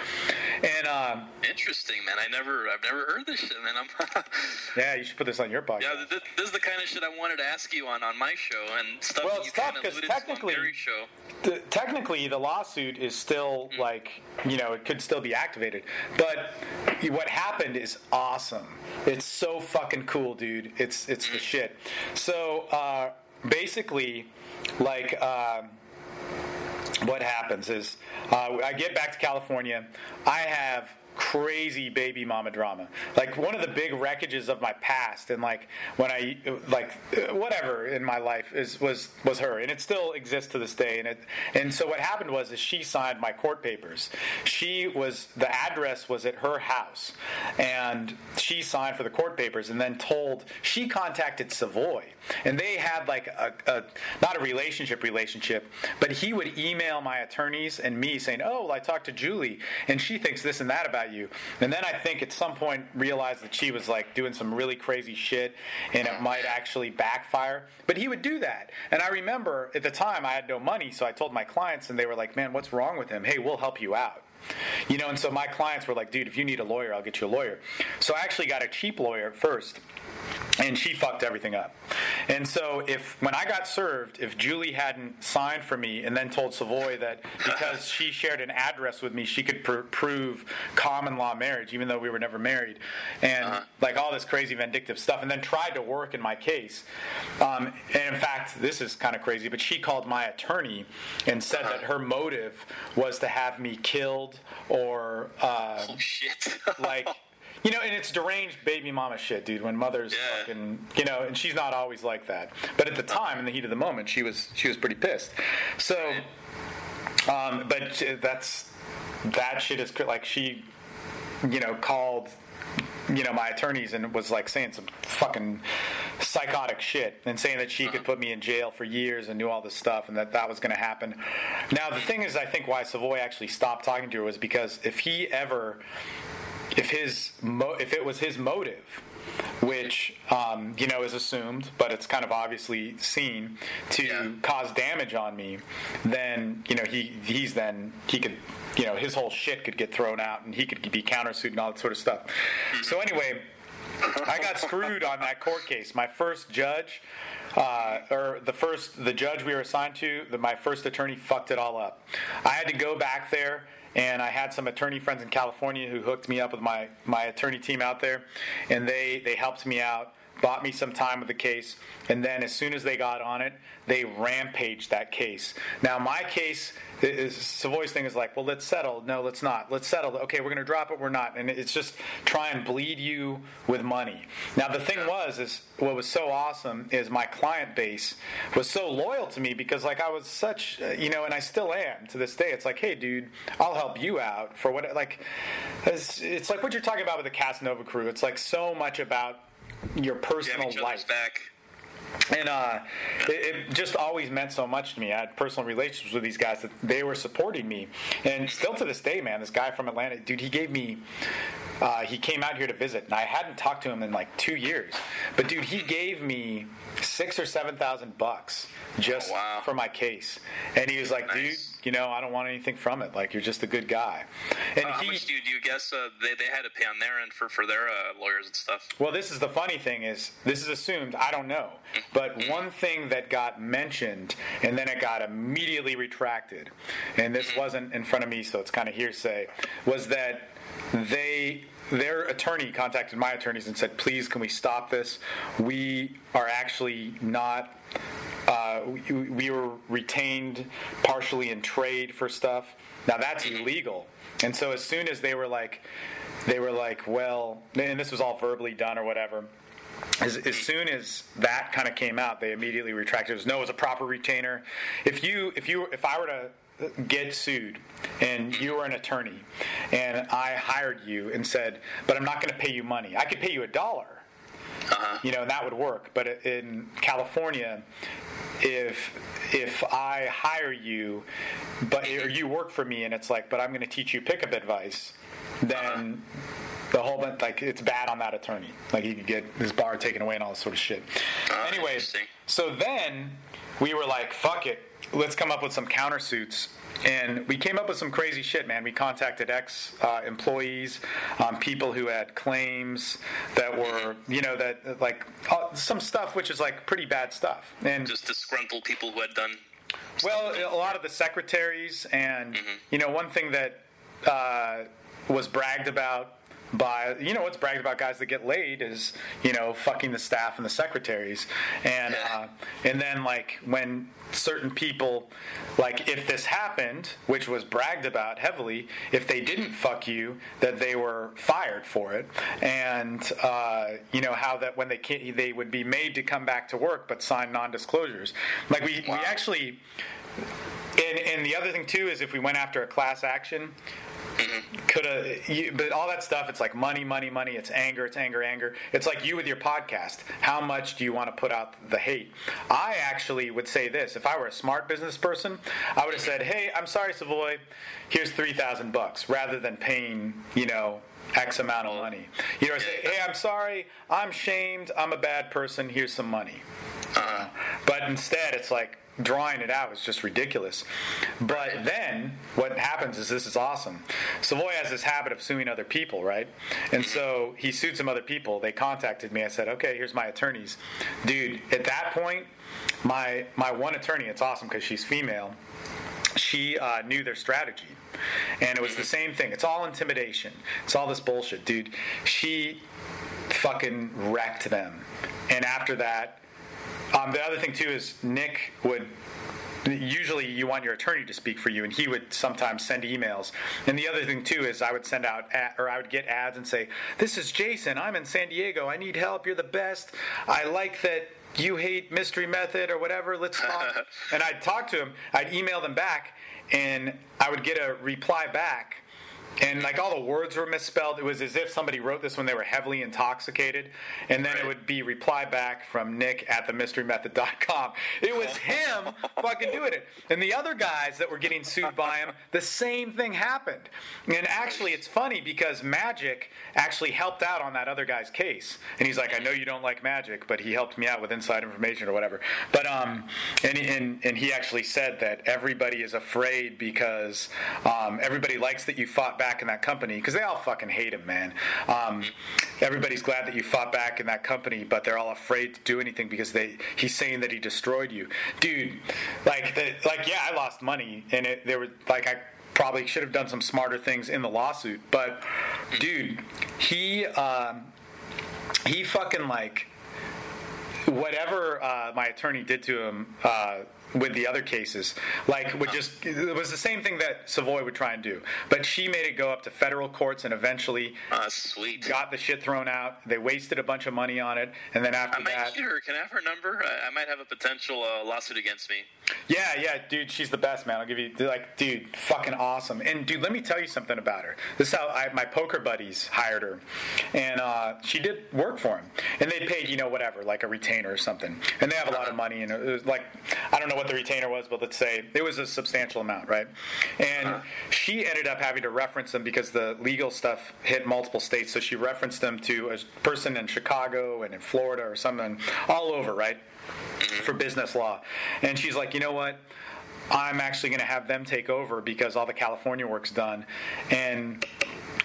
And um, Interesting, man. I never, I've never heard this shit, man. I'm, *laughs* yeah, you should put this on your podcast. yeah, this, this is the kind of shit I wanted to ask you on on my show and stuff Well, it's you tough because of 'cause to technically- show. the, technically the lawsuit is still like you know it could still be activated but what happened is awesome it's so fucking cool dude. It's it's the shit. So uh, basically like um, what happens is uh, I get back to California. I have crazy baby mama drama. Like one of the big wreckages of my past, and like when I like whatever in my life is was was her, and it still exists to this day. And it and so what happened was is she signed my court papers. She was the address was at her house, and she signed for the court papers, and then told she contacted Savoy, and they had like a, a not a relationship relationship, but he would email my attorneys and me saying, "Oh, well, I talked to Julie, and she thinks this and that about you." And then I think at some point realized that she was like doing some really crazy shit, and it might actually backfire. But he would do that, and I remember at the time I had no money, so I told my clients, and they were like, "Man, what's wrong with him? Hey, we'll help you out." You know, and so my clients were like, dude, if you need a lawyer, I'll get you a lawyer. So I actually got a cheap lawyer first and she fucked everything up. And so if when I got served, if Julie hadn't signed for me and then told Savoy that because she shared an address with me, she could pr- prove common law marriage, even though we were never married, and uh-huh. like all this crazy vindictive stuff, and then tried to work in my case. Um, and in fact, this is kind of crazy, but she called my attorney and said uh-huh. that her motive was to have me killed or uh, *laughs* oh, shit. like you know, and it's deranged baby mama shit, dude. When mothers yeah. fucking, you know, and she's not always like that. But at the time, in the heat of the moment, she was she was pretty pissed. So, um, but that's that shit is like she, you know, called you know my attorneys and was like saying some fucking psychotic shit and saying that she could put me in jail for years and knew all this stuff and that that was going to happen. Now the thing is, I think why Savoy actually stopped talking to her was because if he ever if his mo- if it was his motive, which um, you know is assumed, but it's kind of obviously seen to yeah. cause damage on me, then you know he he's then he could you know his whole shit could get thrown out and he could be countersued and all that sort of stuff. So anyway, I got screwed on that court case. My first judge. Uh, or the first the judge we were assigned to the, my first attorney fucked it all up i had to go back there and I had some attorney friends in California who hooked me up with my, my attorney team out there, and they, they helped me out, bought me some time with the case, and then as soon as they got on it, they rampaged that case. Now, my case is Savoy's thing is like, well, let's settle. No, let's not. Let's settle. Okay, we're going to drop it. We're not. And it's just try and bleed you with money. Now, the thing was, is what was so awesome is my client base was so loyal to me because, like, I was such, you know, and I still am to this day. It's like, hey, dude, I'll help you out for what, like, it's, it's like what you're talking about with the Casanova crew. It's like so much about your personal life. Back and uh, it, it, just always meant so much to me. I had personal relationships with these guys that they were supporting me, and still to this day, man, this guy from Atlanta, dude, he gave me. Uh, he came out here to visit, and I hadn't talked to him in like two years. But dude, he gave me six or seven thousand bucks just oh, wow. for my case, and he was like, nice. "Dude, you know, I don't want anything from it. Like, you're just a good guy." And uh, he, how much do you, do you guess uh, they, they had to pay on their end for for their uh, lawyers and stuff? Well, this is the funny thing is this is assumed. I don't know, but mm-hmm. one thing that got mentioned and then it got immediately retracted, and this mm-hmm. wasn't in front of me, so it's kind of hearsay, was that they their attorney contacted my attorneys and said, "Please, can we stop this? We are actually not." Uh, we, we were retained partially in trade for stuff. Now that's illegal. And so as soon as they were like, they were like, well, and this was all verbally done or whatever. As, as soon as that kind of came out, they immediately retracted. It was no, it was a proper retainer. If you, if you, if I were to get sued and you were an attorney and I hired you and said, but I'm not going to pay you money. I could pay you a dollar. Uh-huh. You know, and that would work. But in California, if if I hire you, but or you work for me, and it's like, but I'm going to teach you pickup advice, then uh-huh. the whole bunch like it's bad on that attorney. Like he could get his bar taken away and all this sort of shit. Uh, Anyways, so then we were like, fuck it let's come up with some countersuits. And we came up with some crazy shit, man. We contacted ex uh, employees, um, people who had claims that were, you know, that like uh, some stuff which is like pretty bad stuff. And just disgruntled people who had done. Well, a lot of the secretaries, and mm-hmm. you know, one thing that uh, was bragged about by you know what's bragged about guys that get laid is you know fucking the staff and the secretaries and uh, and then like when certain people like if this happened which was bragged about heavily if they didn't fuck you that they were fired for it. And uh, you know how that when they can they would be made to come back to work but sign non-disclosures. Like we, we actually and, and the other thing too is if we went after a class action could have but all that stuff it's like money money money it's anger it's anger anger. It's like you with your podcast. How much do you want to put out the hate? I actually would say this if i were a smart business person i would have said hey i'm sorry savoy. Here's 3000 bucks rather than paying you know X amount of money. You know, say, hey, I'm sorry, I'm shamed, I'm a bad person, here's some money. Uh, but instead, it's like, drawing it out is just ridiculous. But then what happens is this is awesome. Savoy has this habit of suing other people, right? And so he sued some other people. They contacted me. I said, okay, here's my attorneys. Dude, at that point, my my one attorney, it's awesome because she's female. She uh, knew their strategy. And it was the same thing. It's all intimidation. It's all this bullshit, dude. She fucking wrecked them. And after that, um, the other thing too is Nick would usually you want your attorney to speak for you and he would sometimes send emails. And the other thing too is i would send out ad, or i would get ads and say this is jason. I'm in san diego. I need help. You're the best. I like that you hate mystery method or whatever. Let's talk. *laughs* And i'd talk to him. I'd email them back and i would get a reply back and like all the words were misspelled. It was as if somebody wrote this when they were heavily intoxicated, and then it would be reply back from Nick at the themysterymethod.com. It was *laughs* him fucking doing it. And the other guys that were getting sued by him, the same thing happened. And actually, it's funny because Magic actually helped out on that other guy's case, and he's like, "I know you don't like Magic, but he helped me out with inside information or whatever." But um, and and and he actually said that everybody is afraid because um, everybody likes that you fought back in that company because they all fucking hate him, man. Um, everybody's glad that you fought back in that company, but they're all afraid to do anything because they he's saying that he destroyed you, dude. Like the, like yeah, I lost money and it there was like I probably should have done some smarter things in the lawsuit, but dude, he um, he fucking like whatever uh, my attorney did to him. Uh, with the other cases. Like, would just it was the same thing that Savoy would try and do, but she made it go up to federal courts and eventually uh, sweet got the shit thrown out. They wasted a bunch of money on it, and then after I might that, her. Can I have her number? I, I might have a potential uh, lawsuit against me. yeah, yeah, dude, she's the best, man. I'll give you like, dude, fucking awesome. And dude, let me tell you something about her. This is how I, my poker buddies hired her, and uh, she did work for him, and they paid you know whatever, like a retainer or something, and they have a lot of money, and it was like I don't know what the retainer was, but let's say it was a substantial amount, right? And uh-huh. she ended up having to reference them because the legal stuff hit multiple states. So she referenced them to a person in Chicago and in Florida or something, all over, right? For business law. And she's like, you know what? I'm actually going to have them take over because all the California work's done. And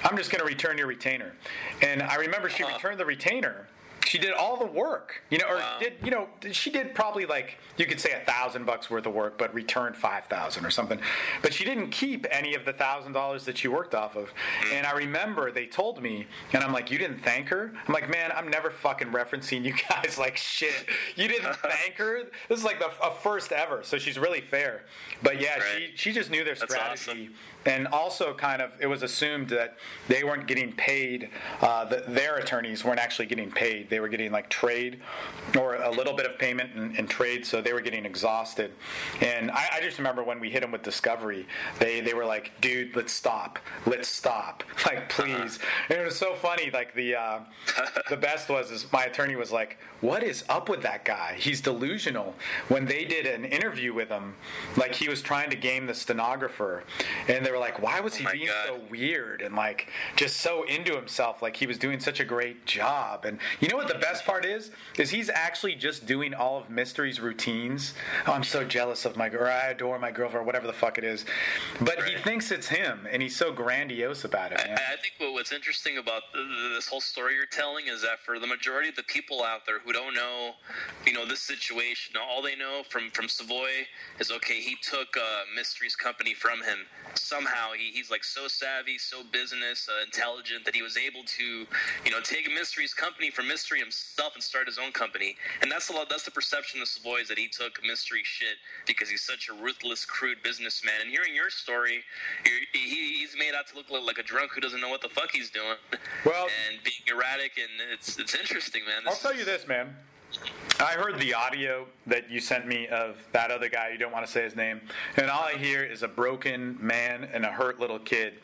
I'm just going to return your retainer. And I remember she uh-huh. returned the retainer. She did all the work, you know, or Wow. did you know? She did probably like you could say a thousand bucks worth of work, but returned five thousand or something. But she didn't keep any of the thousand dollars that she worked off of. Mm-hmm. And I remember they told me, and I'm like, you didn't thank her? I'm like, man, I'm never fucking referencing you *laughs* guys like shit. You didn't *laughs* thank her. This is like the a first ever, so she's really fair. But yeah, she Right. she just knew their strategy and also kind of it was assumed that they weren't getting paid uh, that their attorneys weren't actually getting paid. They were getting like trade or a little bit of payment in, in trade so they were getting exhausted. And I, I just remember when we hit them with discovery they they were like dude let's stop. Let's stop. *laughs* Like please. And it was so funny like the uh, *laughs* the best was is my attorney was like what is up with that guy? He's delusional. When they did an interview with him like he was trying to game the stenographer and they were like why was he my being God. so weird and like just so into himself like he was doing such a great job and you know what the best part is is he's actually just doing all of mystery's routines oh i'm so jealous of my girl i adore my girlfriend or whatever the fuck it is but he thinks it's him and he's so grandiose about it. I I think what's interesting about this whole story you're telling is that for the majority of the people out there who don't know, you know, this situation, all they know from from Savoy is okay. He took uh, Mystery's company from him somehow he, he's like so savvy, so business uh, intelligent that he was able to, you know, take Mystery's company from Mystery himself and start his own company. And that's a lot. That's the perception of Savoy is that he took Mystery shit because he's such a ruthless, crude businessman. And hearing your story, he, he's made out to look like a drunk who doesn't know what the fuck he's doing. Well- and being erratic, and it's it's interesting, man. I'll This tell you this, man. I heard the audio that you sent me of that other guy. You don't want to say his name, and all I hear is a broken man and a hurt little kid.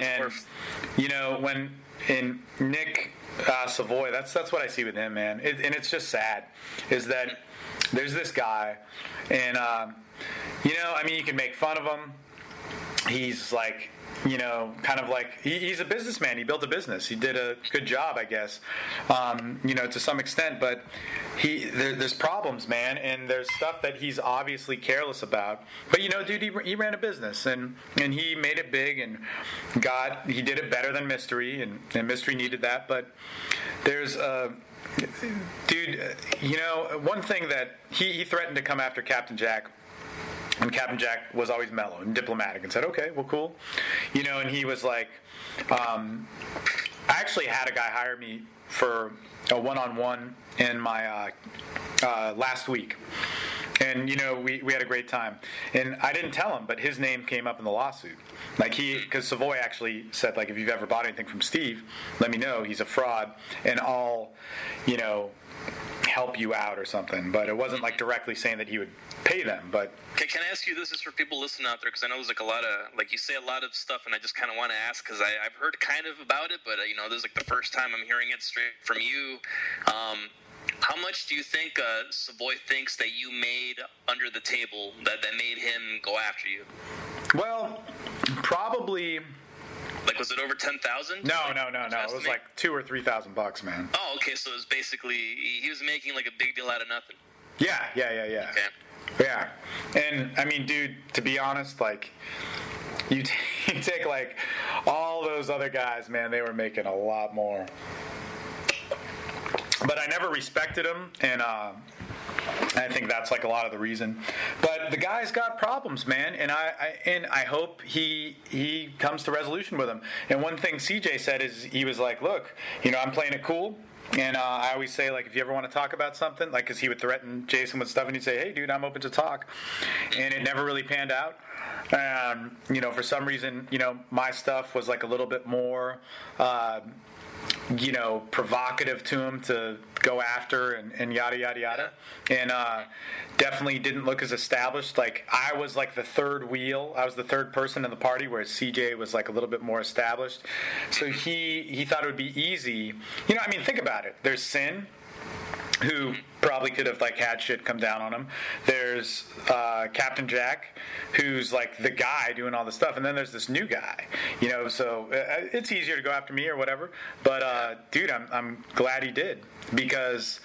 And you know when in Nick uh, Savoy, that's that's what I see with him, man. It, and it's just sad, is that there's this guy, and um, you know, I mean, you can make fun of him. He's like you know, kind of like he, he's a businessman. He built a business. He did a good job, I guess, um, you know, to some extent. But he there, there's problems, man, and there's stuff that he's obviously careless about. But you know, dude, he, he ran a business and and he made it big and got he did it better than Mystery, and, and Mystery needed that. But there's uh, dude, you know, one thing that he, he threatened to come after Captain Jack and Captain Jack was always mellow and diplomatic and said, okay, well, cool. You know, and he was like, um, I actually had a guy hire me for a one on one in my uh, uh, last week. And, you know, we, we had a great time. And I didn't tell him, but his name came up in the lawsuit. Like, he, because Savoy actually said, like, if you've ever bought anything from Steve, let me know. He's a fraud. And I'll, you know, help you out or something. But it wasn't like directly saying that he would pay them. But Can, can I ask you this? Is for people listening out there because I know there's like a lot of like you say a lot of stuff, and I just kind of want to ask because I've heard kind of about it, but uh, you know, this is like the first time I'm hearing it straight from you. Um, how much do you think uh, Savoy thinks that you made under the table that that made him go after you? Well, probably Like, was it over ten thousand? no, no, no, no. It was like two or three thousand bucks, man. Oh, okay. So it was basically he he was making like a big deal out of nothing. Yeah, yeah, yeah, yeah, Okay. yeah. And I mean, dude, to be honest, like you, *laughs* t- you take like all those other guys, man, they were making a lot more. But I never respected him, and uh, I think that's like a lot of the reason. But the guy's got problems, man, and I, I and I hope he he comes to resolution with them. And one thing CJ said is he was like, "Look, you know, I'm playing it cool." And uh, I always say, like, if you ever want to talk about something, like, because he would threaten Jason with stuff, and he'd say, "Hey, dude, I'm open to talk," and it never really panned out. Um, you know, for some reason, you know, my stuff was like a little bit more. Uh, you know, provocative to him to go after and, and yada yada yada, and uh, definitely didn't look as established. Like I was like the third wheel. I was the third person in the party, whereas CJ was like a little bit more established. So he he thought it would be easy. You know, I mean, think about it. There's Sinn, who probably could have like had shit come down on him. There's uh, Captain Jack, who's like the guy doing all the stuff, and then there's this new guy. You know, so uh, it's easier to go after me or whatever. But uh, dude, I'm I'm glad he did because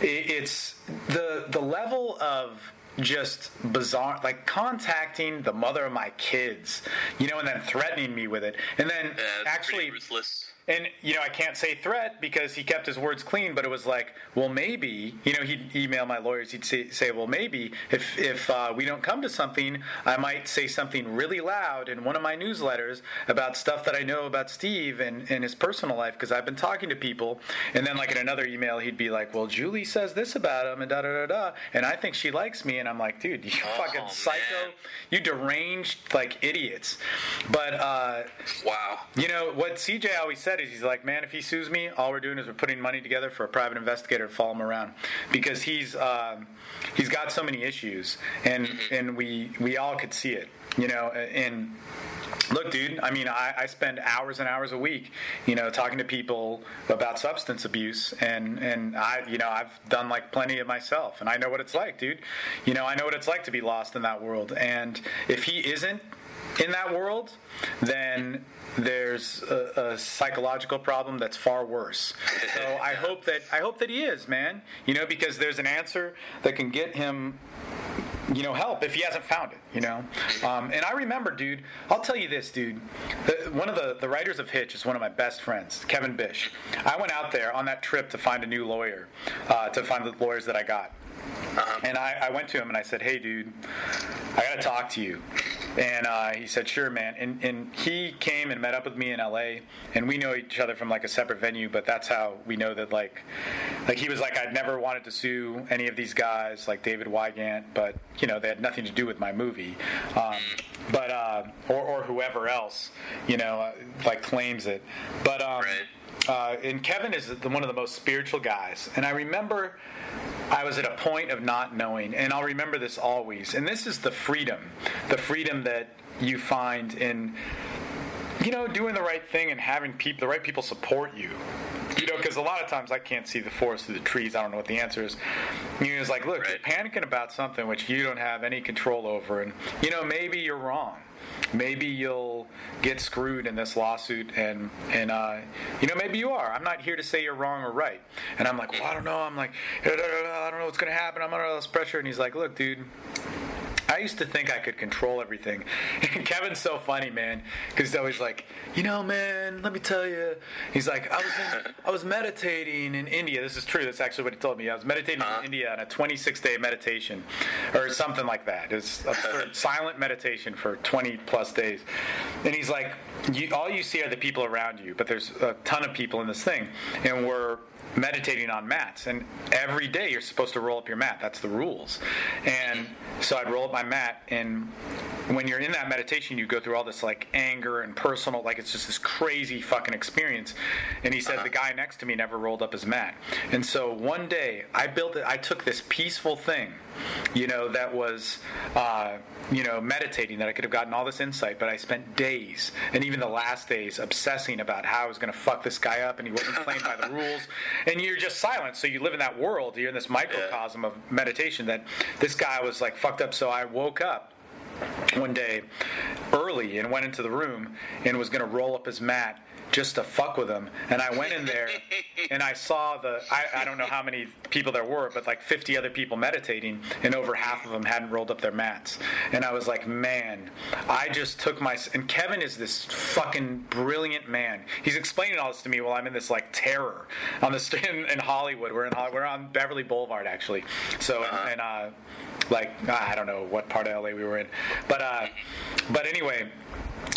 it, it's the the level of just bizarre like contacting the mother of my kids you know and then threatening me with it and then Uh, actually ruthless. And you know, I can't say threat because he kept his words clean. But it was like, well, maybe you know, he'd email my lawyers. He'd say, say well, maybe if if uh, we don't come to something, I might say something really loud in one of my newsletters about stuff that I know about Steve and, and his personal life because I've been talking to people. And then like in another email, he'd be like, well, Julie says this about him and da da da da, and I think she likes me. And I'm like, dude, you fucking man. psycho, you deranged like idiots. But uh, Wow. you know what CJ always said is he's like, man, if he sues me, all we're doing is we're putting money together for a private investigator to follow him around because he's um, he's got so many issues, and and we we all could see it, you know, and. Look, dude. I mean, I, I spend hours and hours a week, you know, talking to people about substance abuse, and and I, you know, I've done like plenty of myself, and I know what it's like, dude. You know, I know what it's like to be lost in that world, and if he isn't in that world, then there's a, a psychological problem that's far worse. So I hope that I hope that he is, man. You know, because there's an answer that can get him you know, help if he hasn't found it, you know. Um, and I remember, dude, I'll tell you this, dude. The, one of the, the writers of Hitch is one of my best friends, Kevin Bisch. I went out there on that trip to find a new lawyer, uh, to find the lawyers that I got. And I, I went to him and I said, hey, dude, I got to talk to you. And uh, he said, "Sure, man." And and he came and met up with me in L.A. And we know each other from like a separate venue, but that's how we know that like, like he was like, I'd never wanted to sue any of these guys, like David Wygant, but you know they had nothing to do with my movie. Um, but uh, or or whoever else, you know, uh, like claims it. But um, Right. Uh, and Kevin is the, one of the most spiritual guys. And I remember I was at a point of not knowing, and I'll remember this always. And this is the freedom, the freedom that you find in, you know, doing the right thing and having people, the right people support you. You know, because a lot of times I can't see the forest through the trees. I don't know what the answer is. You know, it's like, look, Right. you're panicking about something which you don't have any control over, and you know, maybe you're wrong. Maybe you'll get screwed in this lawsuit, and and uh, you know, maybe you are. I'm not here to say you're wrong or right. And I'm like, well, I don't know. I'm like, "Da, da, da, da, I don't know what's gonna happen. I'm under all this pressure. And he's like, look, dude. I used to think I could control everything. And *laughs* Kevin's so funny, man, because he's always like, you know, man, let me tell you. He's like, I was in, I was meditating in India. This is true. That's actually what he told me. I was meditating in uh-huh. India on a 26 day meditation, or something like that. It's a silent meditation for 20 plus days. And he's like, you, all you see are the people around you, but there's a ton of people in this thing, and we're meditating on mats and every day you're supposed to roll up your mat. That's the rules. And so i'd roll up my mat and when you're in that meditation you go through all this like anger and personal like it's just this crazy fucking experience. And he said uh-huh. the guy next to me never rolled up his mat. And so one day i built it i took this peaceful thing you know that was uh, you know meditating that i could have gotten all this insight but i spent days and even the last days obsessing about how i was going to fuck this guy up and he wasn't playing by the *laughs* rules. And you're just silent so you live in that world you're in this microcosm of meditation that this guy was like fucked up so i woke up one day early and went into the room and was going to roll up his mat just to fuck with them. And I went in there *laughs* and I saw the, I, I don't know how many people there were, but like 50 other people meditating, and over half of them hadn't rolled up their mats. And I was like, man, I just took my, and Kevin is this fucking brilliant man. He's explaining all this to me while I'm in this like terror on the st- *laughs* in, in Hollywood. We're in, we're on Beverly Boulevard actually. So, and, uh, like I don't know what part of LA we were in, but uh, but anyway,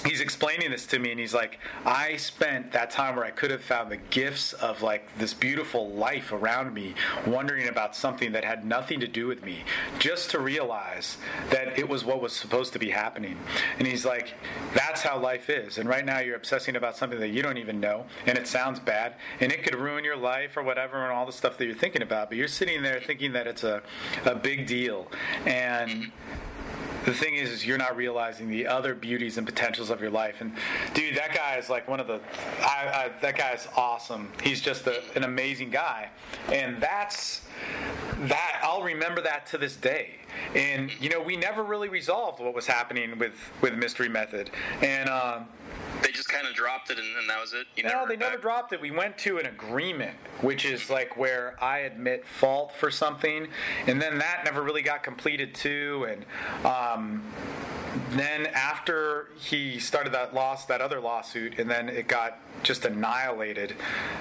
he's explaining this to me, and he's like, I spent that time where I could have found the gifts of like this beautiful life around me, wondering about something that had nothing to do with me, just to realize that it was what was supposed to be happening. And he's like, that's how life is. And right now you're obsessing about something that you don't even know, and it sounds bad, and it could ruin your life or whatever, and all the stuff that you're thinking about. But you're sitting there thinking that it's a, a big deal, and the thing is, is you're not realizing the other beauties and potentials of your life. And dude, that guy is like one of the. I, I, that guy is awesome. He's just a, an amazing guy, and that's that. I'll remember that to this day. And you know, we never really resolved what was happening with with Mystery Method, and. Um, They just kind of dropped it, and, and that was it. You no, never they never back? dropped it. We went to an agreement, which is like where I admit fault for something, and then that never really got completed too. And um, then after he started that loss, that other lawsuit, and then it got just annihilated.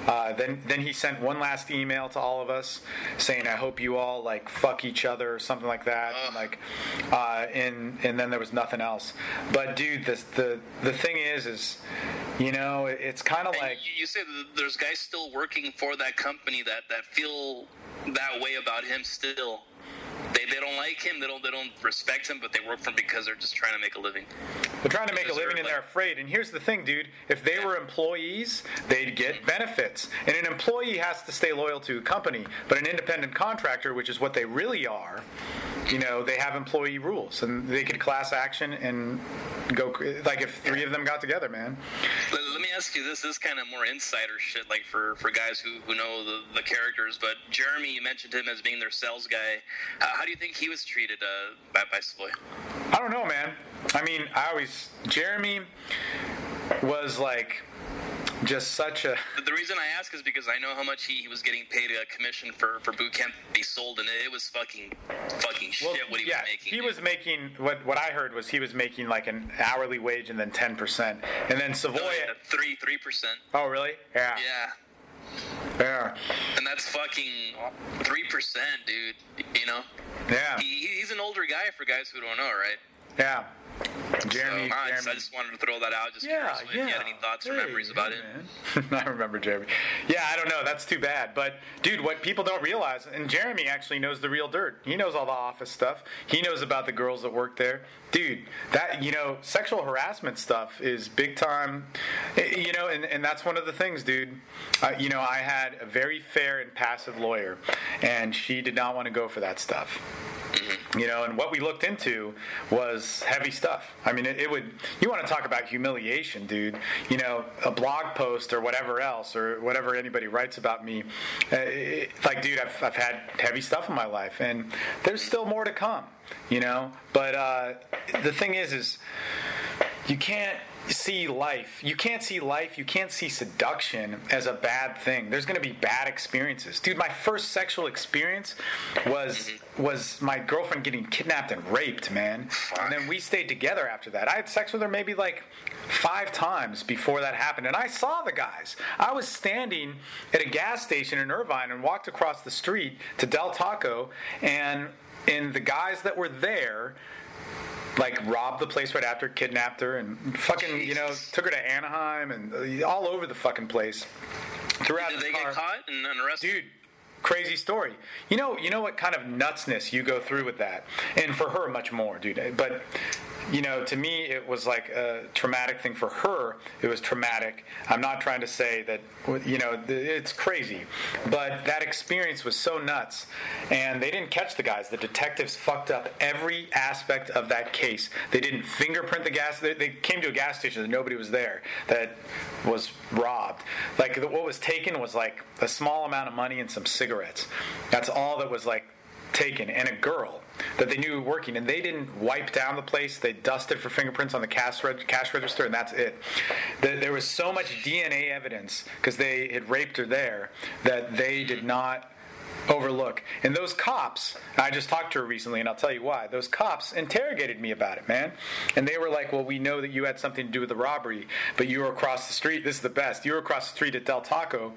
Uh, then then he sent one last email to all of us saying, "I hope you all like fuck each other" or something like that. And, like, uh, and and then there was nothing else. But dude, the the the thing is, is you know, it's kind of like you, you say there's guys still working for that company that, that feel that way about him still. They, they don't like him. They don't they don't respect him, but they work for him because they're just trying to make a living. They're trying to make a living they're and they're afraid. And here's the thing, dude. If they were employees, they'd get benefits. And an employee has to stay loyal to a company. But an independent contractor, which is what they really are, you know, they have employee rules. And they could class action and go, like if three of them got together, man. Let, let me ask you this: this is kind of more insider shit, like for, for guys who, who know the, the characters. But Jeremy, you mentioned him as being their sales guy. How, how do you think he was treated uh, by, by Savoy? I don't know, man. I mean, I always, Jeremy was like just such a. The- reason I ask is because I know how much he, he was getting paid a commission for, for boot camp he sold, and it, was fucking fucking shit what he yeah, was making. he dude. was making what what I heard was he was making like an hourly wage and then ten percent, and then Savoy. Oh, yeah, three three percent. Oh, really? Yeah. Yeah, Yeah. and that's fucking three percent, dude. You know, Yeah. he, he's an older guy for guys who don't know, right? Yeah. Jeremy- so. Jeremy- I just wanted to throw that out. Just Yeah, curiously, yeah. if you had any thoughts or Hey, memories about hey, it. *laughs* I remember Jeremy. Yeah, I don't know. That's too bad. But dude, what people don't realize, and Jeremy actually knows the real dirt. He knows all the office stuff. He knows about the girls that work there. Dude, that you know, sexual harassment stuff is big time. eh, You know, and, and that's one of the things, dude. Uh, you know, I had a very fair and passive lawyer, and she did not want to go for that stuff you know and what we looked into was heavy stuff. I mean it, it would you want to talk about humiliation dude. You know a blog post or whatever else or whatever anybody writes about me uh, it, like dude I've, I've had heavy stuff in my life and there's still more to come you know? But uh, the thing is is you can't see life. You can't see life you can't see seduction as a bad thing. There's going to be bad experiences. Dude my first sexual experience was mm-hmm. was my girlfriend getting kidnapped and raped man. And then we stayed together after that. I had sex with her maybe like five times before that happened and i saw the guys. I was standing at a gas station in irvine and walked across the street to del taco and and the guys that were there like robbed the place right after, kidnapped her, and fucking you know took her to Anaheim and uh, all over the fucking place. Throughout out Did the they car. get caught and, and arrested? Dude, crazy story. You know, you know what kind of nutsness you go through with that, and for her much more, dude. But you know, to me, it was like a traumatic thing. For her, it was traumatic. I'm not trying to say that you know it's crazy, but that experience was so nuts, and they didn't catch the guys. The detectives fucked up every aspect of that case. They didn't fingerprint the gas. They, came to a gas station and nobody was there that was robbed. Like what was taken was like a small amount of money and some cigarettes. That's all that was like taken, and a girl that they knew working, and they didn't wipe down the place. They dusted for fingerprints on the cash, reg- cash register, and that's it. The- There was so much DNA evidence because they had raped her there that they did not overlook. And those cops, I just talked to her recently, and I'll tell you why. Those cops interrogated me about it, man. And they were like, Well, we know that you had something to do with the robbery, but you were across the street. This is the best. You were across the street at Del Taco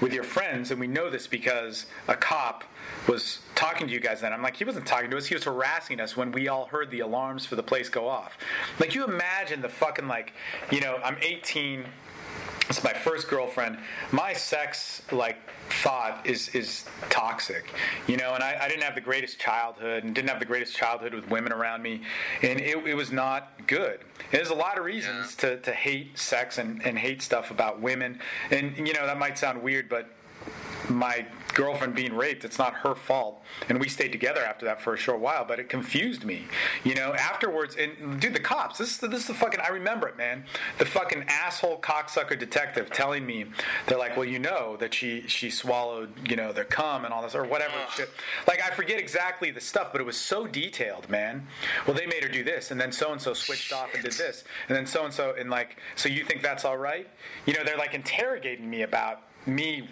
with your friends, and we know this because a cop was talking to you guys then. I'm like, he wasn't talking to us. He was harassing us when we all heard the alarms for the place go off. Like, you imagine the fucking, like, you know, I'm 18 it's my first girlfriend. My sex like thought is is toxic, you know. And I, I didn't have the greatest childhood, and didn't have the greatest childhood with women around me, and it, it was not good. And there's a lot of reasons to, to hate sex and, and hate stuff about women, and you know that might sound weird, but my girlfriend being raped, it's not her fault. And we stayed together after that for a short while, but it confused me. You know, afterwards, and dude, the cops, this is the, this is the fucking, I remember it, man. The fucking asshole cocksucker detective telling me, they're like, well, you know that she she swallowed, you know, their cum and all this, or whatever shit. Like, I forget exactly the stuff, but it was so detailed, man. Well, they made her do this, and then so and so switched off and did this, and then so and so, and like, so you think that's all right? You know, they're like interrogating me about me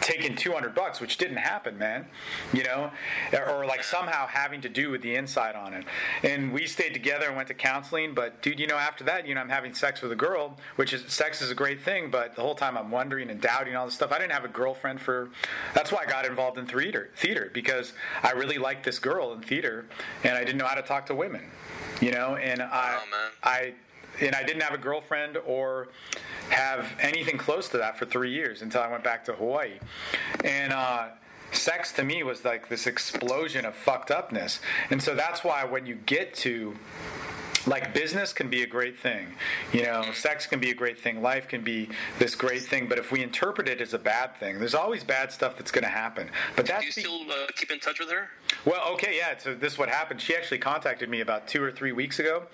taking 200 bucks which didn't happen man you know or, like somehow having to do with the inside on it. And we stayed together and went to counseling but dude you know after that you know i'm having sex with a girl which is sex is a great thing but the whole time i'm wondering and doubting all this stuff. I didn't have a girlfriend for that's why i got involved in theater theater because i really liked this girl in theater and i didn't know how to talk to women you know and i Oh, i and I didn't have a girlfriend or have anything close to that for three years until I went back to Hawaii. And uh, sex to me was like this explosion of fucked upness. And so that's why when you get to like business can be a great thing you know sex can be a great thing life can be this great thing but if we interpret it as a bad thing there's always bad stuff that's going to happen but that's Do you still uh, keep in touch with her? well, okay, yeah. So this is what happened. She actually contacted me about two or three weeks ago,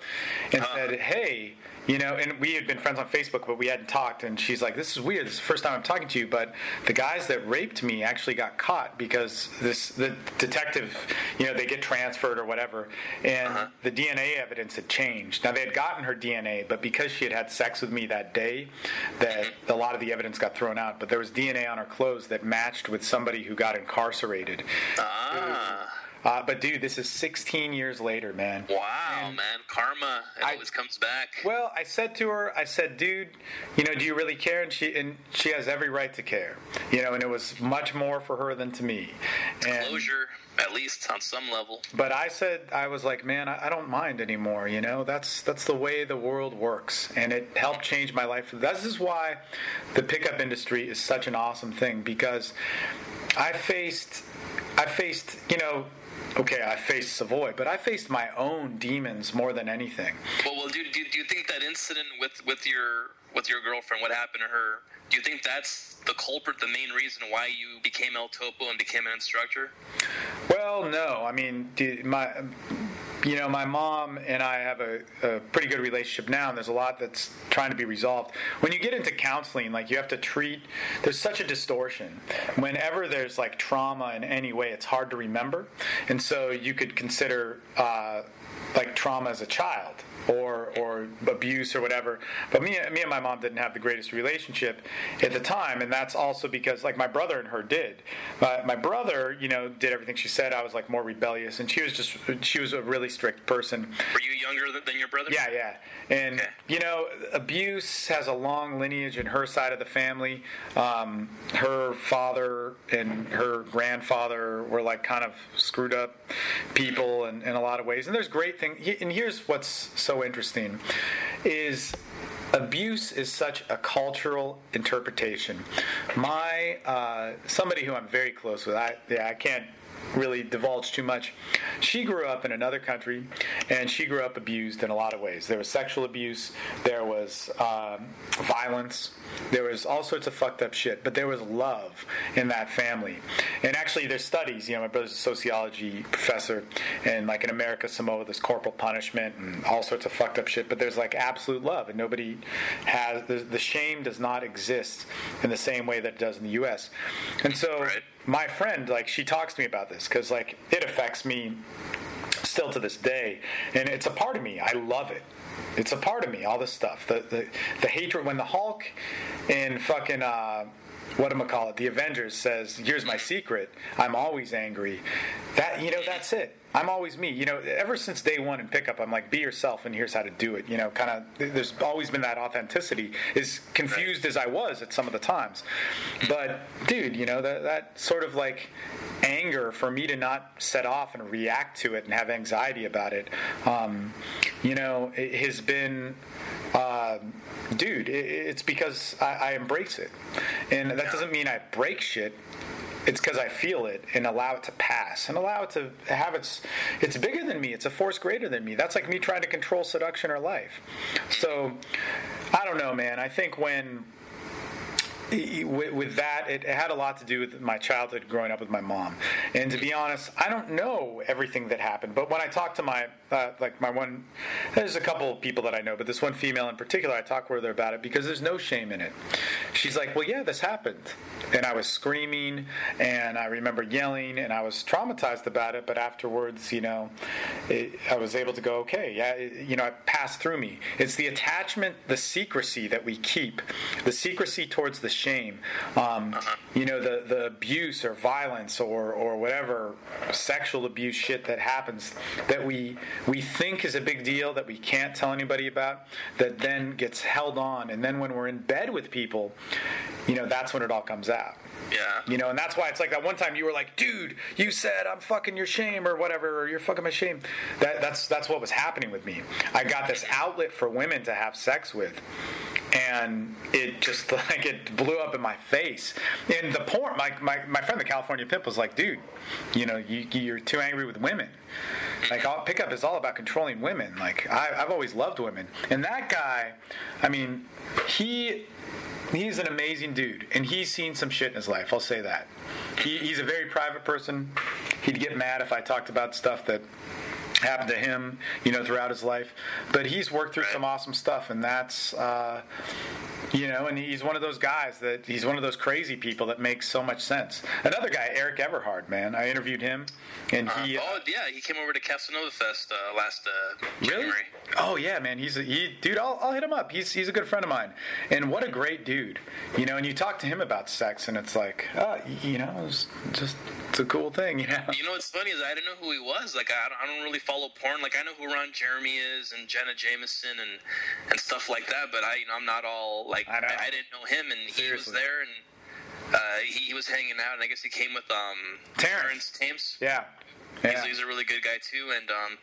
and said, "Hey, you know," and we had been friends on Facebook, but we hadn't talked. And she's like, "This is weird. This is the first time I'm talking to you, but the guys that raped me actually got caught because this the detective, you know, they get transferred or whatever, and the DNA evidence had changed. Now they had gotten her DNA, but because she had had sex with me that day, that a lot of the evidence got thrown out. But there was DNA on her clothes that matched with somebody who got incarcerated." Ah. Uh, but dude, this is 16 years later, man. Wow, man, karma it I- always comes back. Well, I said to her, I said, dude, you know, do you really care? And she and she has every right to care, you know. And it was much more for her than to me. And, Closure, at least on some level. But I said, I was like, man, I, I don't mind anymore. You know, that's that's the way the world works, and it helped change my life. This is why the pickup industry is such an awesome thing because I faced, I faced, you know. Okay, I faced Savoy, but I faced my own demons more than anything. Well, well, do, do, do you think that incident with, with your with your girlfriend, what happened to her? Do you think that's the culprit, the main reason why you became El Topo and became an instructor? Well, no. I mean, my, you know, my mom and I have a, a pretty good relationship now, and there's a lot that's trying to be resolved. When you get into counseling, like you have to treat, there's such a distortion. Whenever there's like trauma in any way, it's hard to remember, and so you could consider uh, like trauma as a child or or abuse or whatever. But me me and my mom didn't have the greatest relationship at the time, and that's also because like my brother and her did. Uh, my brother, you know, did everything she said. I was like more rebellious, and she was just she was a really strict person. Were you younger than, than your brother? Yeah, yeah. And Okay. you know, abuse has a long lineage in her side of the family. Um, her father and her grandfather were like kind of screwed up people in, in a lot of ways. And there's great things. And here's what's so interesting: is abuse is such a cultural interpretation. My uh, somebody who I'm very close with, I yeah, I can't really divulge too much. She grew up in another country, and she grew up abused in a lot of ways. There was sexual abuse, there was um, violence, there was all sorts of fucked up shit, but there was love in that family. And actually, there's studies. You know, my brother's a sociology professor, and like in America Samoa, there's corporal punishment and all sorts of fucked up shit, but there's like absolute love, and nobody has the, the shame does not exist in the same way that it does in the U.S. And so Right. My friend, like, she talks to me about this because, like, it affects me still to this day, and it's a part of me. I love it. It's a part of me. All this stuff, the the, the hatred when the Hulk and fucking. Uh, what am I call it? The Avengers says, "Here's my secret. I'm always angry." That you know, that's it. I'm always me. You know, ever since day one in pickup, I'm like, be yourself, and here's how to do it. You know, kind of. There's always been that authenticity. As confused as I was at some of the times, but dude, you know that that sort of like anger for me to not set off and react to it and have anxiety about it. Um, you know, it has been. Uh, dude, it, it's because I, I embrace it, and that doesn't mean I break shit it's because I feel it and allow it to pass and allow it to have its. It's bigger than me. It's a force greater than me. That's like me trying to control seduction or life. So, I don't know, man. I think when with, with that, it had a lot to do with my childhood growing up with my mom. And to be honest, I don't know everything that happened. But when I talk to my, uh, like my one, there's a couple people that I know, but this one female in particular, I talk with her about it because there's no shame in it. She's like, well, yeah, this happened. And I was screaming and I remember yelling and I was traumatized about it. But afterwards, you know, it, I was able to go, okay, yeah, it, you know, it passed through me. It's the attachment, the secrecy that we keep, the secrecy towards the shame. Um, you know, the, the abuse or violence or, or whatever sexual abuse shit that happens that we we think is a big deal that we can't tell anybody about that then gets held on and then when we're in bed with people you know that's when it all comes out Yeah. you know and that's why it's like that one time you were like dude you said i'm fucking your shame or whatever or you're fucking my shame. That that's that's what was happening with me. I got this outlet for women to have sex with and it just *laughs* like it blew up in my face. And the porn my, my, my friend the california pimp was like dude you know you, you're too angry with women. Like pickup is all about controlling women. Like I, i've always loved women. And that guy i mean he he's an amazing dude and he's seen some shit in his life i'll say that. He, he's a very private person. He'd get mad if i talked about stuff that happened to him, you know, throughout his life. But he's worked through some awesome stuff, and that's, uh, you know, and he's one of those guys that he's one of those crazy people that makes so much sense. Another guy, Eric Everhard, man, I interviewed him, and he. oh yeah, he came over to Casanova Fest uh, last uh, Really? January. Oh yeah, man. He's a, he, dude. I'll, I'll hit him up. He's he's a good friend of mine, and what a great dude. You know, and you talk to him about sex, and it's like, uh, you know, it's just a cool thing, yeah. You know what's funny is I didn't know who he was. Like I don't, I don't really follow porn. Like I know who Ron Jeremy is and Jenna Jameson and and stuff like that. But I, you know, I'm not all like I know. I, didn't know him, and he was there, and uh, he, he was hanging out, and I guess he came with um Terrence. Thames. Yeah. He's, Yeah. he's a really good guy too, and um,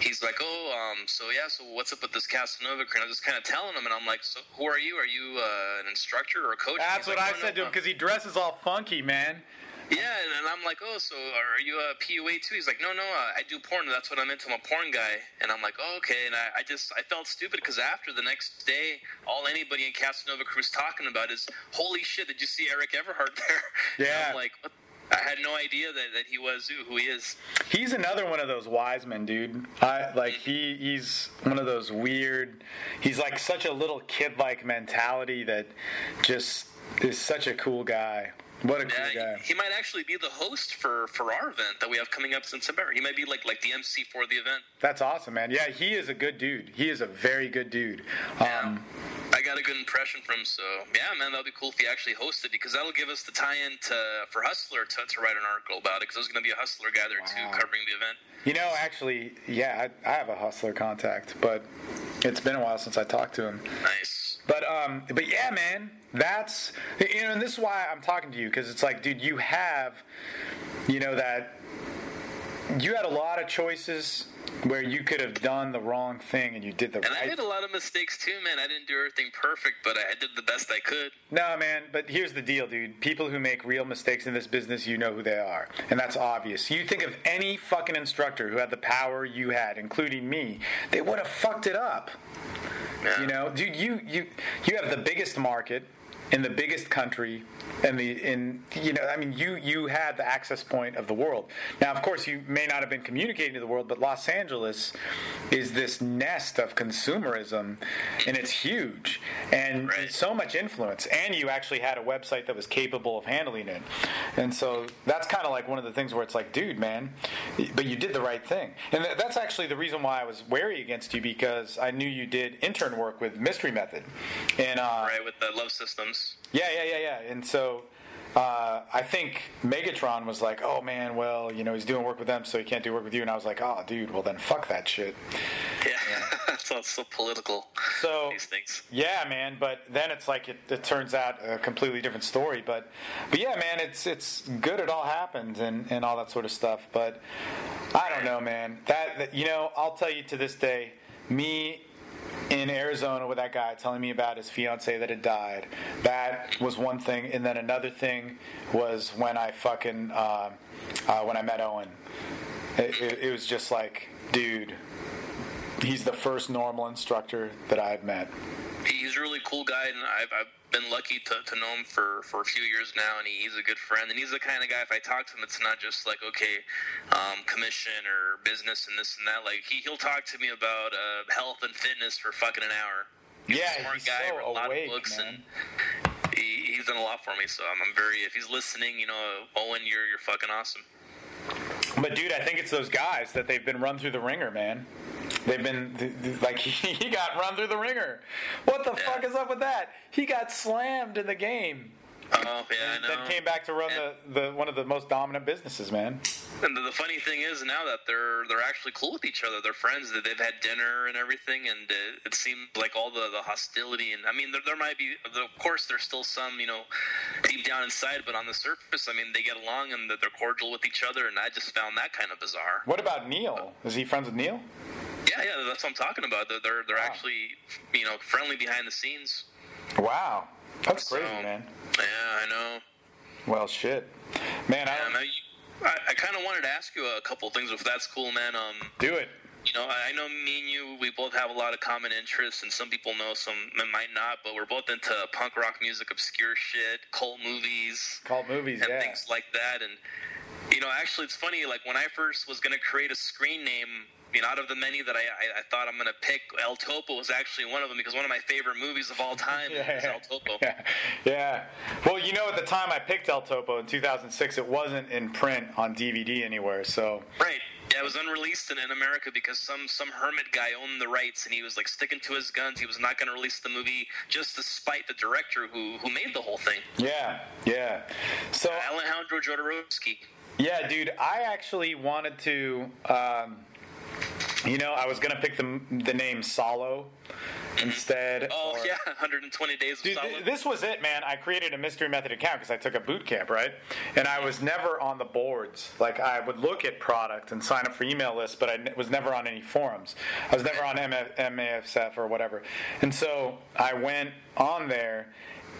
he's like, oh, um, so yeah, so what's up with this Casanova crew? And I was just kind of telling him, and I'm like, so who are you? Are you uh, an instructor or a coach? That's what like, I "No, said to him because he dresses all funky, man. Yeah, and, and I'm like, oh, so are you a PUA too? He's like, no, no, uh, I do porn. That's what I'm into. I'm a porn guy. And I'm like, oh, okay. And I, I just, I felt stupid because after the next day, all anybody in Casanova Crew's talking about is, holy shit, did you see Eric Everhard *laughs* there? And Yeah. I'm like, what? I had no idea that, that he was who, who he is. He's another one of those wise men, dude. I like he he's one of those weird. He's like such a little kid like mentality that just is such a cool guy. What a cool Yeah, guy. he, he might actually be the host for, for our event that we have coming up in September. He might be like like the MC for the event. That's awesome, man. Yeah, he is a good dude. He is a very good dude. Um, I got a good impression from him, so yeah, man, that'd be cool if he actually hosted because that'll give us the tie-in to for Hustler to, to write an article about it because there's going to be a Hustler guy there Wow. too covering the event. you know, actually, yeah, I, I have a hustler contact, but it's been a while since I talked to him. Nice. But um, but yeah, man, that's you know, and this is why I'm talking to you because it's like, dude, you have, you know, that you had a lot of choices where you could have done the wrong thing and you did the right. And I right. made a lot of mistakes too, man. I didn't do everything perfect, but I did the best I could. No, man, but here's the deal, dude. People who make real mistakes in this business, you know who they are. And that's obvious. You think of any fucking instructor who had the power you had, including me, they would have fucked it up. Yeah. You know, dude, you you you have the biggest market in the biggest country and the in you know, I mean you you had the access point of the world. Now, of course, you may not have been communicating to the world, but Los Angeles is this nest of consumerism and it's huge and Right. so much influence and you actually had a website that was capable of handling it. And so that's kind of like one of the things where it's like, dude, man, but you did the right thing. And that's actually the reason why I was wary against you because I knew you did intern work with Mystery Method. And uh, Right with the love systems. yeah, yeah, yeah, yeah. And so uh, I think Megatron was like, "Oh man, well, you know, he's doing work with them, so he can't do work with you." And I was like, "Oh, dude, well then, fuck that shit." Yeah, so *laughs* it's so political. So These things. yeah, man. But then it's like it, it turns out a completely different story. But but yeah, man, it's it's good. It all happened and and all that sort of stuff. But I don't know, man. That, that you know, I'll tell you to this day, me in Arizona with that guy telling me about his fiance that had died. That was one thing, and then another thing was when I fucking uh, uh, when I met Owen. It, it, it was just like, dude, he's the first normal instructor that I've met. He's a really cool guy, and I've, I've been lucky to, to know him for, for a few years now, and he, he's a good friend. And he's the kind of guy, if I talk to him, it's not just like, okay, um, commission or business and this and that. Like, he, he'll talk to me about uh, health and fitness for fucking an hour. He's Yeah, a smart he's guy, so a lot awake, of books, man. and he, he's done a lot for me. So I'm, I'm very, if he's listening, you know, Owen, you're, you're fucking awesome. But dude, I think it's those guys that they've been run through the ringer, man. They've been like *laughs* he got run through the ringer. What the fuck is up with that? He got slammed in the game. Oh, yeah, I know. Then came back to run the, the one of the most dominant businesses, man. And the, the funny thing is now that they're they're actually cool with each other. They're friends. That they've had dinner and everything, and it, it seemed like all the, the hostility. And I mean, there, there might be, of course, there's still some, you know, deep down inside, but on the surface, I mean, they get along and that they're cordial with each other. And I just found that kind of bizarre. What about Neil? Is he friends with Neil? Yeah, yeah, that's what I'm talking about. They're they're, they're Wow. actually, you know, friendly behind the scenes. Wow, that's crazy, So, man. Yeah, I know. Well, shit, man. I man, you, I, I kind of wanted to ask you a couple things if that's cool, man. Um, do it. You know, I I know me and you, we both have a lot of common interests, and some people know, some might not, but we're both into punk rock music, obscure shit, cult movies, Called movies, and yeah. things like that. And, you know, actually, it's funny, like when I first was going to create a screen name, you know, out of the many that I, I, I thought I'm going to pick, El Topo was actually one of them because one of my favorite movies of all time *laughs* is El Topo. Yeah, *laughs* yeah. Well, you know, at the time I picked El Topo in 2006, it wasn't in print on DVD anywhere. So Right. Yeah, it was unreleased in, in America because some some hermit guy owned the rights and he was like sticking to his guns. He was not going to release the movie just to spite the director who who made the whole thing, yeah, yeah. So Alejandro Jodorowsky. Yeah, dude, I actually wanted to. Um, you know, I was gonna pick the the name Solo instead. Oh or- yeah, *laughs* 120 days of Dude, solid. th- this was it, man. I created a mystery method account because I took a boot camp, right? And I was never on the boards. Like I would look at product and sign up for email lists, but I n- was never on any forums. I was never on MF- MAFSF or whatever. And so I went on there.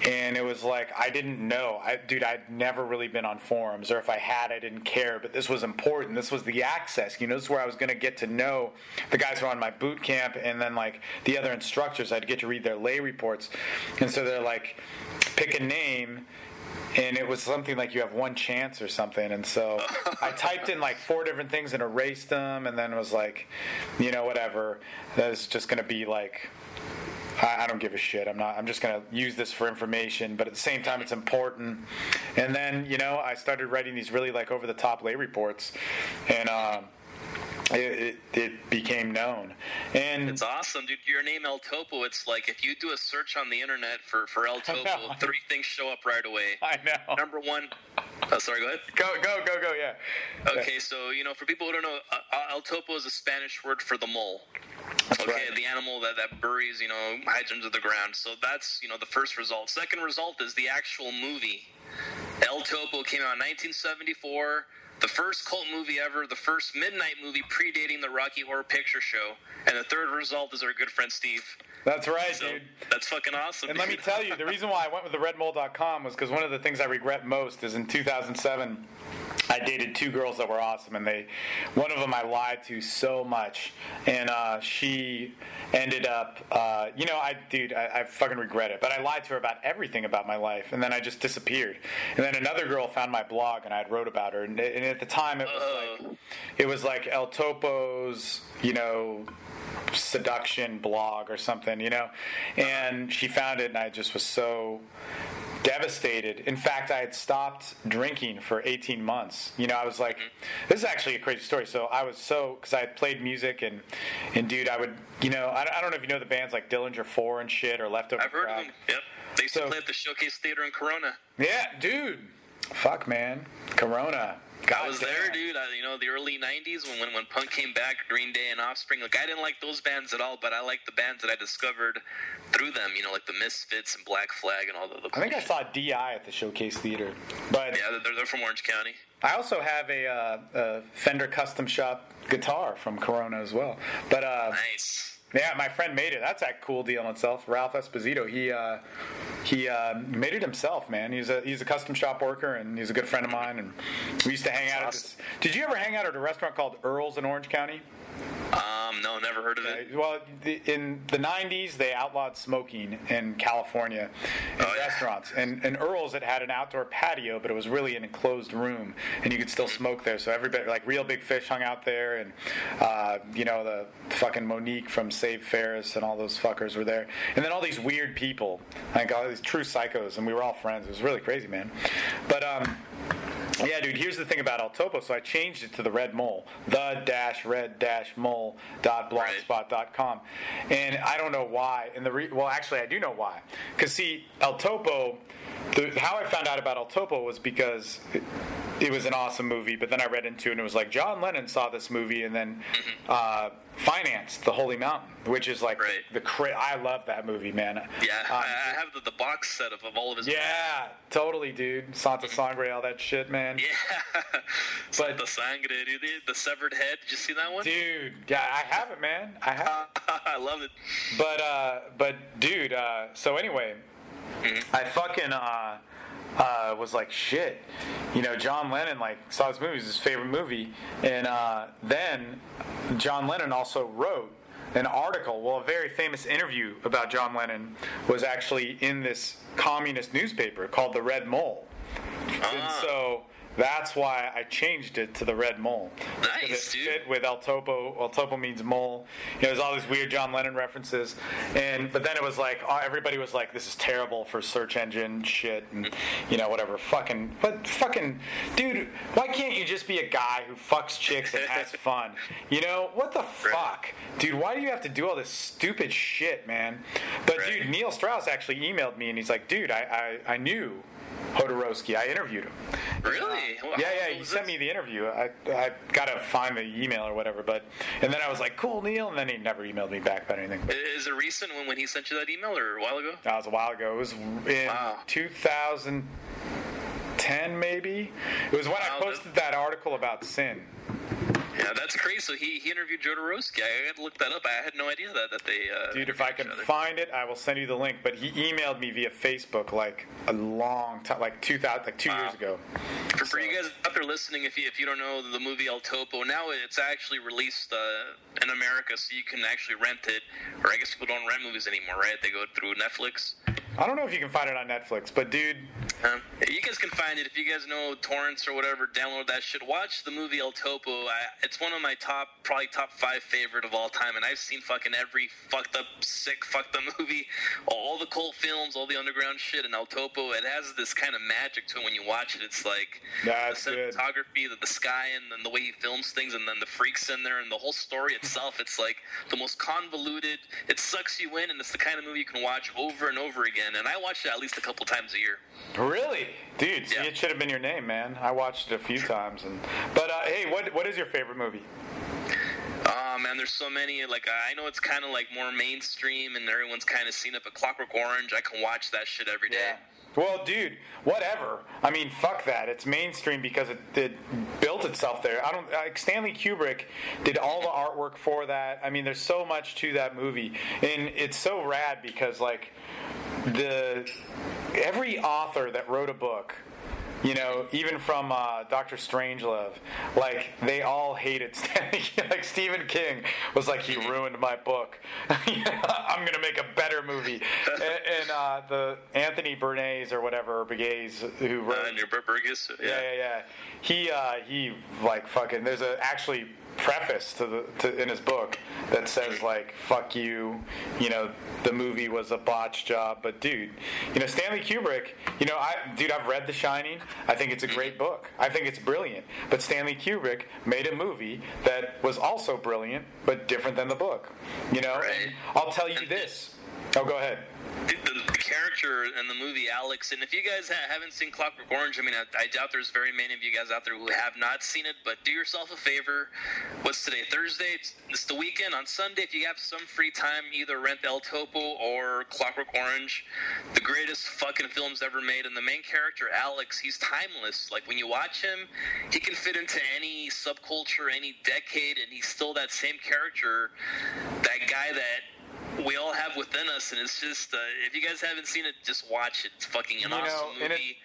And it was like I didn't know, I, dude. I'd never really been on forums, or if I had, I didn't care. But this was important. This was the access. You know, this is where I was going to get to know the guys who were on my boot camp, and then like the other instructors. I'd get to read their lay reports, and so they're like, pick a name and it was something like you have one chance or something and so i *laughs* typed in like four different things and erased them and then it was like you know whatever that's just going to be like I I don't give a shit. I'm not. I'm just gonna use this for information, but at the same time, it's important. And then, you know, I started writing these really like over the top lay reports, and um, it, it, it became known. And It's awesome, dude. Your name El Topo. It's like if you do a search on the internet for for El *laughs* Topo, three things show up right away. *laughs* I know. Number one. Oh, sorry. Go ahead. Go go go go. Yeah. Okay, so you know, for people who don't know, uh, El Topo is a Spanish word for the mole. That's okay, right. the animal that, that buries, you know, hides under the ground. So that's, you know, the first result. Second result is the actual movie. El Topo came out in 1974. The first cult movie ever, the first midnight movie predating the Rocky Horror Picture Show. And the third result is our good friend Steve. That's right, So dude. that's fucking awesome. And let me tell you, the reason why I went with the redmole.com was because one of the things I regret most is in 2007, I dated two girls that were awesome, and they, one of them I lied to so much, and uh, she ended up, uh, you know, I, dude, I, I fucking regret it, but I lied to her about everything about my life, and then I just disappeared. And then another girl found my blog, and I had wrote about her, and, and at the time it was like, it was like El Topo's, you know, seduction blog or something, you know. And she found it, and I just was so devastated. In fact, I had stopped drinking for 18 months. You know, I was like, this is actually a crazy story. So I was so because I had played music and and dude, I would, you know, I, I don't know if you know the bands like Dillinger Four and shit or Leftover I've heard Crack. of them. Yep. They used So- to play at the Showcase Theater in Corona. Yeah, dude. Fuck, man. Corona. God I was damn. there, dude. I, you know, the early '90s when, when when punk came back, Green Day and Offspring. Like, I didn't like those bands at all, but I liked the bands that I discovered through them. You know, like the Misfits and Black Flag and all the. the I think I saw Di at the Showcase Theater, but Yeah, they're, they're from Orange County. I also have a, uh, a Fender Custom Shop guitar from Corona as well. But uh, Nice. Yeah, my friend made it. That's a cool deal in itself. Ralph Esposito, he uh, he uh, made it himself, man. He's a he's a custom shop worker, and he's a good friend of mine. And we used to hang out at this. Did you ever hang out at a restaurant called Earl's in Orange County? Um, no, never heard of it. Well, the, in the '90s, they outlawed smoking in California in Oh, yeah. restaurants. And, and Earl's, it had an outdoor patio, but it was really an enclosed room, and you could still smoke there. So everybody, like Reel Big Fish, hung out there, and uh, you know the fucking Monique from Save Ferris and all those fuckers were there. And then all these weird people, like all these true psychos, and we were all friends. It was really crazy, man. But um. Yeah, dude, here's the thing about El Topo. So I changed it to the Red Mole, the dash red dash mole dot blogspot dot com. And I don't know why. And the re- well, actually, I do know why. Because, see, El Topo, the, how I found out about El Topo was because it, it was an awesome movie, but then I read into it and it was like John Lennon saw this movie and then uh, financed The Holy Mountain, which is like Right. the, cra- I love that movie, man. Yeah, Um, I, have the, the box set of, of all of his. yeah, totally, dude. Santa Sangre, all that shit, man. Yeah. *laughs* But- the sangre, dude. The severed head. Did you see that one? Dude, yeah, I have it, man. I have. *laughs* I love it. But uh, but dude, uh, so anyway, I fucking uh, uh, was like shit. You know, John Lennon like saw this movie, it was his favorite movie, and uh, then John Lennon also wrote an article. Well, a very famous interview about John Lennon was actually in this communist newspaper called the Red Mole, and Ah. so. That's why I changed it to the red mole. Nice, it dude. fit with El Topo. El Topo means mole. You know, there's all these weird John Lennon references, and but then it was like uh, everybody was like, "This is terrible for search engine shit," and you know, whatever. Fucking, but fucking, dude, why can't you just be a guy who fucks chicks and has *laughs* fun? You know, what the fuck, dude? Why do you have to do all this stupid shit, man? But Right. dude, Neil Strauss actually emailed me, and he's like, "Dude, I I, I knew." Jodorowsky. I interviewed him. Really? Well, Yeah, yeah. He sent me the interview. I I gotta find the email or whatever. But and then I was like, cool, Neil. And then he never emailed me back about anything. But Is it recent when, when he sent you that email or a while ago? that was a while ago. It was in Wow. 2010, maybe. It was when Wow, I posted that article about Sinn. Yeah, that's crazy. So he, he interviewed Jodorowsky. I had to look that up. I had no idea that, that they. Uh, Dude, if I can interviewed each other. find it, I will send you the link. But he emailed me via Facebook like a long time, like 2000, like two Wow. years ago. For, for you guys out there listening, if you, if you don't know the movie El Topo, now it's actually released uh, in America, so you can actually rent it. Or I guess people don't rent movies anymore, right? They go through Netflix. I don't know if you can find it on Netflix, but dude, Um, you guys can find it if you guys know torrents or whatever. Download that shit. Watch the movie El Topo. I, it's one of my top, probably top five favorite of all time, and I've seen fucking every fucked up, sick, fucked up *laughs* movie, all the cult films, all the underground shit. And El Topo, it has this kind of magic to it when you watch it. It's like That's the cinematography, the, the sky, and then the way he films things, and then the freaks in there, and the whole story itself. It's like the most convoluted. It sucks you in, and it's the kind of movie you can watch over and over again. And I watch it at least a couple times a year. really, dude, Yeah. it should have been your name, man. I watched it a few times, and but uh, hey, what what is your favorite movie? Oh man, there's so many. Like I know it's kind of like more mainstream, and everyone's kind of seen it. But Clockwork Orange, I can watch that shit every day. Well, dude, whatever. I mean, fuck that. It's mainstream because it, it built itself there. I don't. Like Stanley Kubrick did all the artwork for that. I mean, there's so much to that movie, and it's so rad because like the every author that wrote a book. You know, even from uh, Doctor Strangelove, like they all hated *laughs* Stanley. like Stephen King was like, he ruined my book. *laughs* I'm gonna make a better movie. and and uh, the Anthony Bernays or whatever Bernays who wrote Uh, near Bur- Burgess. Yeah. yeah, yeah, yeah. He uh, he like fucking. There's a actually preface to the to, in his book that says like fuck you. You know the movie was a botch job, but dude, you know Stanley Kubrick. You know I dude I've read The Shining. I think it's a great book. I think it's brilliant. But Stanley Kubrick made a movie that was also brilliant but different than the book. You know. Right. And I'll tell you this. Oh, go ahead. The, character in the movie Alex, and if you guys ha- haven't seen Clockwork Orange, I mean, I, I doubt there's very many of you guys out there who have not seen it. But do yourself a favor. What's today? Thursday. It's, it's the weekend. On Sunday, if you have some free time, either rent El Topo or Clockwork Orange. The greatest fucking films ever made. And the main character Alex, he's timeless. Like when you watch him, he can fit into any subculture, any decade, and he's still that same character. That guy that we all have within us, and it's just uh, if you guys haven't seen it, just watch it. It's fucking an You know, awesome it- movie.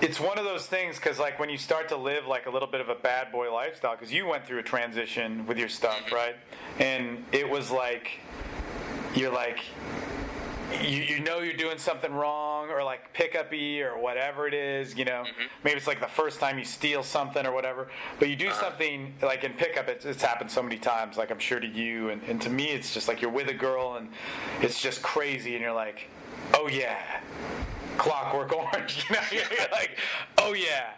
it's one of those things because like when you start to live like a little bit of a bad boy lifestyle because you went through a transition with your stuff right and it was like you're like you, you know you're doing something wrong or like pickup-y or whatever it is you know? Mm-hmm. Maybe it's like the first time you steal something or whatever but you do uh-huh. something like in pickup it's, it's happened so many times like i'm sure to you and, and to me it's just like you're with a girl and it's just crazy and you're like oh yeah. Clockwork *laughs* orange you know? *laughs* You're like oh yeah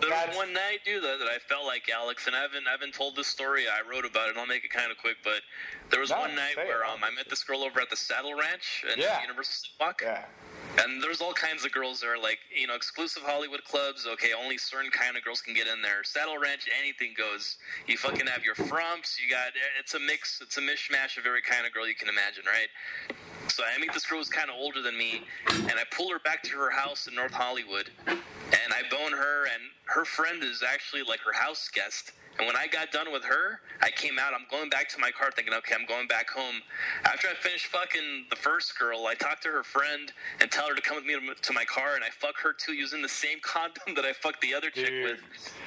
There was one night, dude, that, that I felt like Alex, and I haven't, I haven't told this story. I wrote about it. I'll make it kind of quick, but there was No, one night where um, I met this girl over at the Saddle Ranch in Yeah. Universal Walk. yeah And there's all kinds of girls there, like you know, exclusive Hollywood clubs. Okay, only certain kind of girls can get in there. Saddle Ranch, anything goes. You fucking have your frumps. You got it's a mix. It's a mishmash of every kind of girl you can imagine, right? So I meet this girl who's kind of older than me, and I pull her back to her house in North Hollywood, and I bone her, and her friend is actually like her house guest. And when I got done with her, I came out. I'm going back to my car, thinking, okay, I'm going back home. After I finished fucking the first girl, I talked to her friend and tell her to come with me to- my car, and I fuck her too using the same *laughs* condom that I fucked the other chick Dude. with.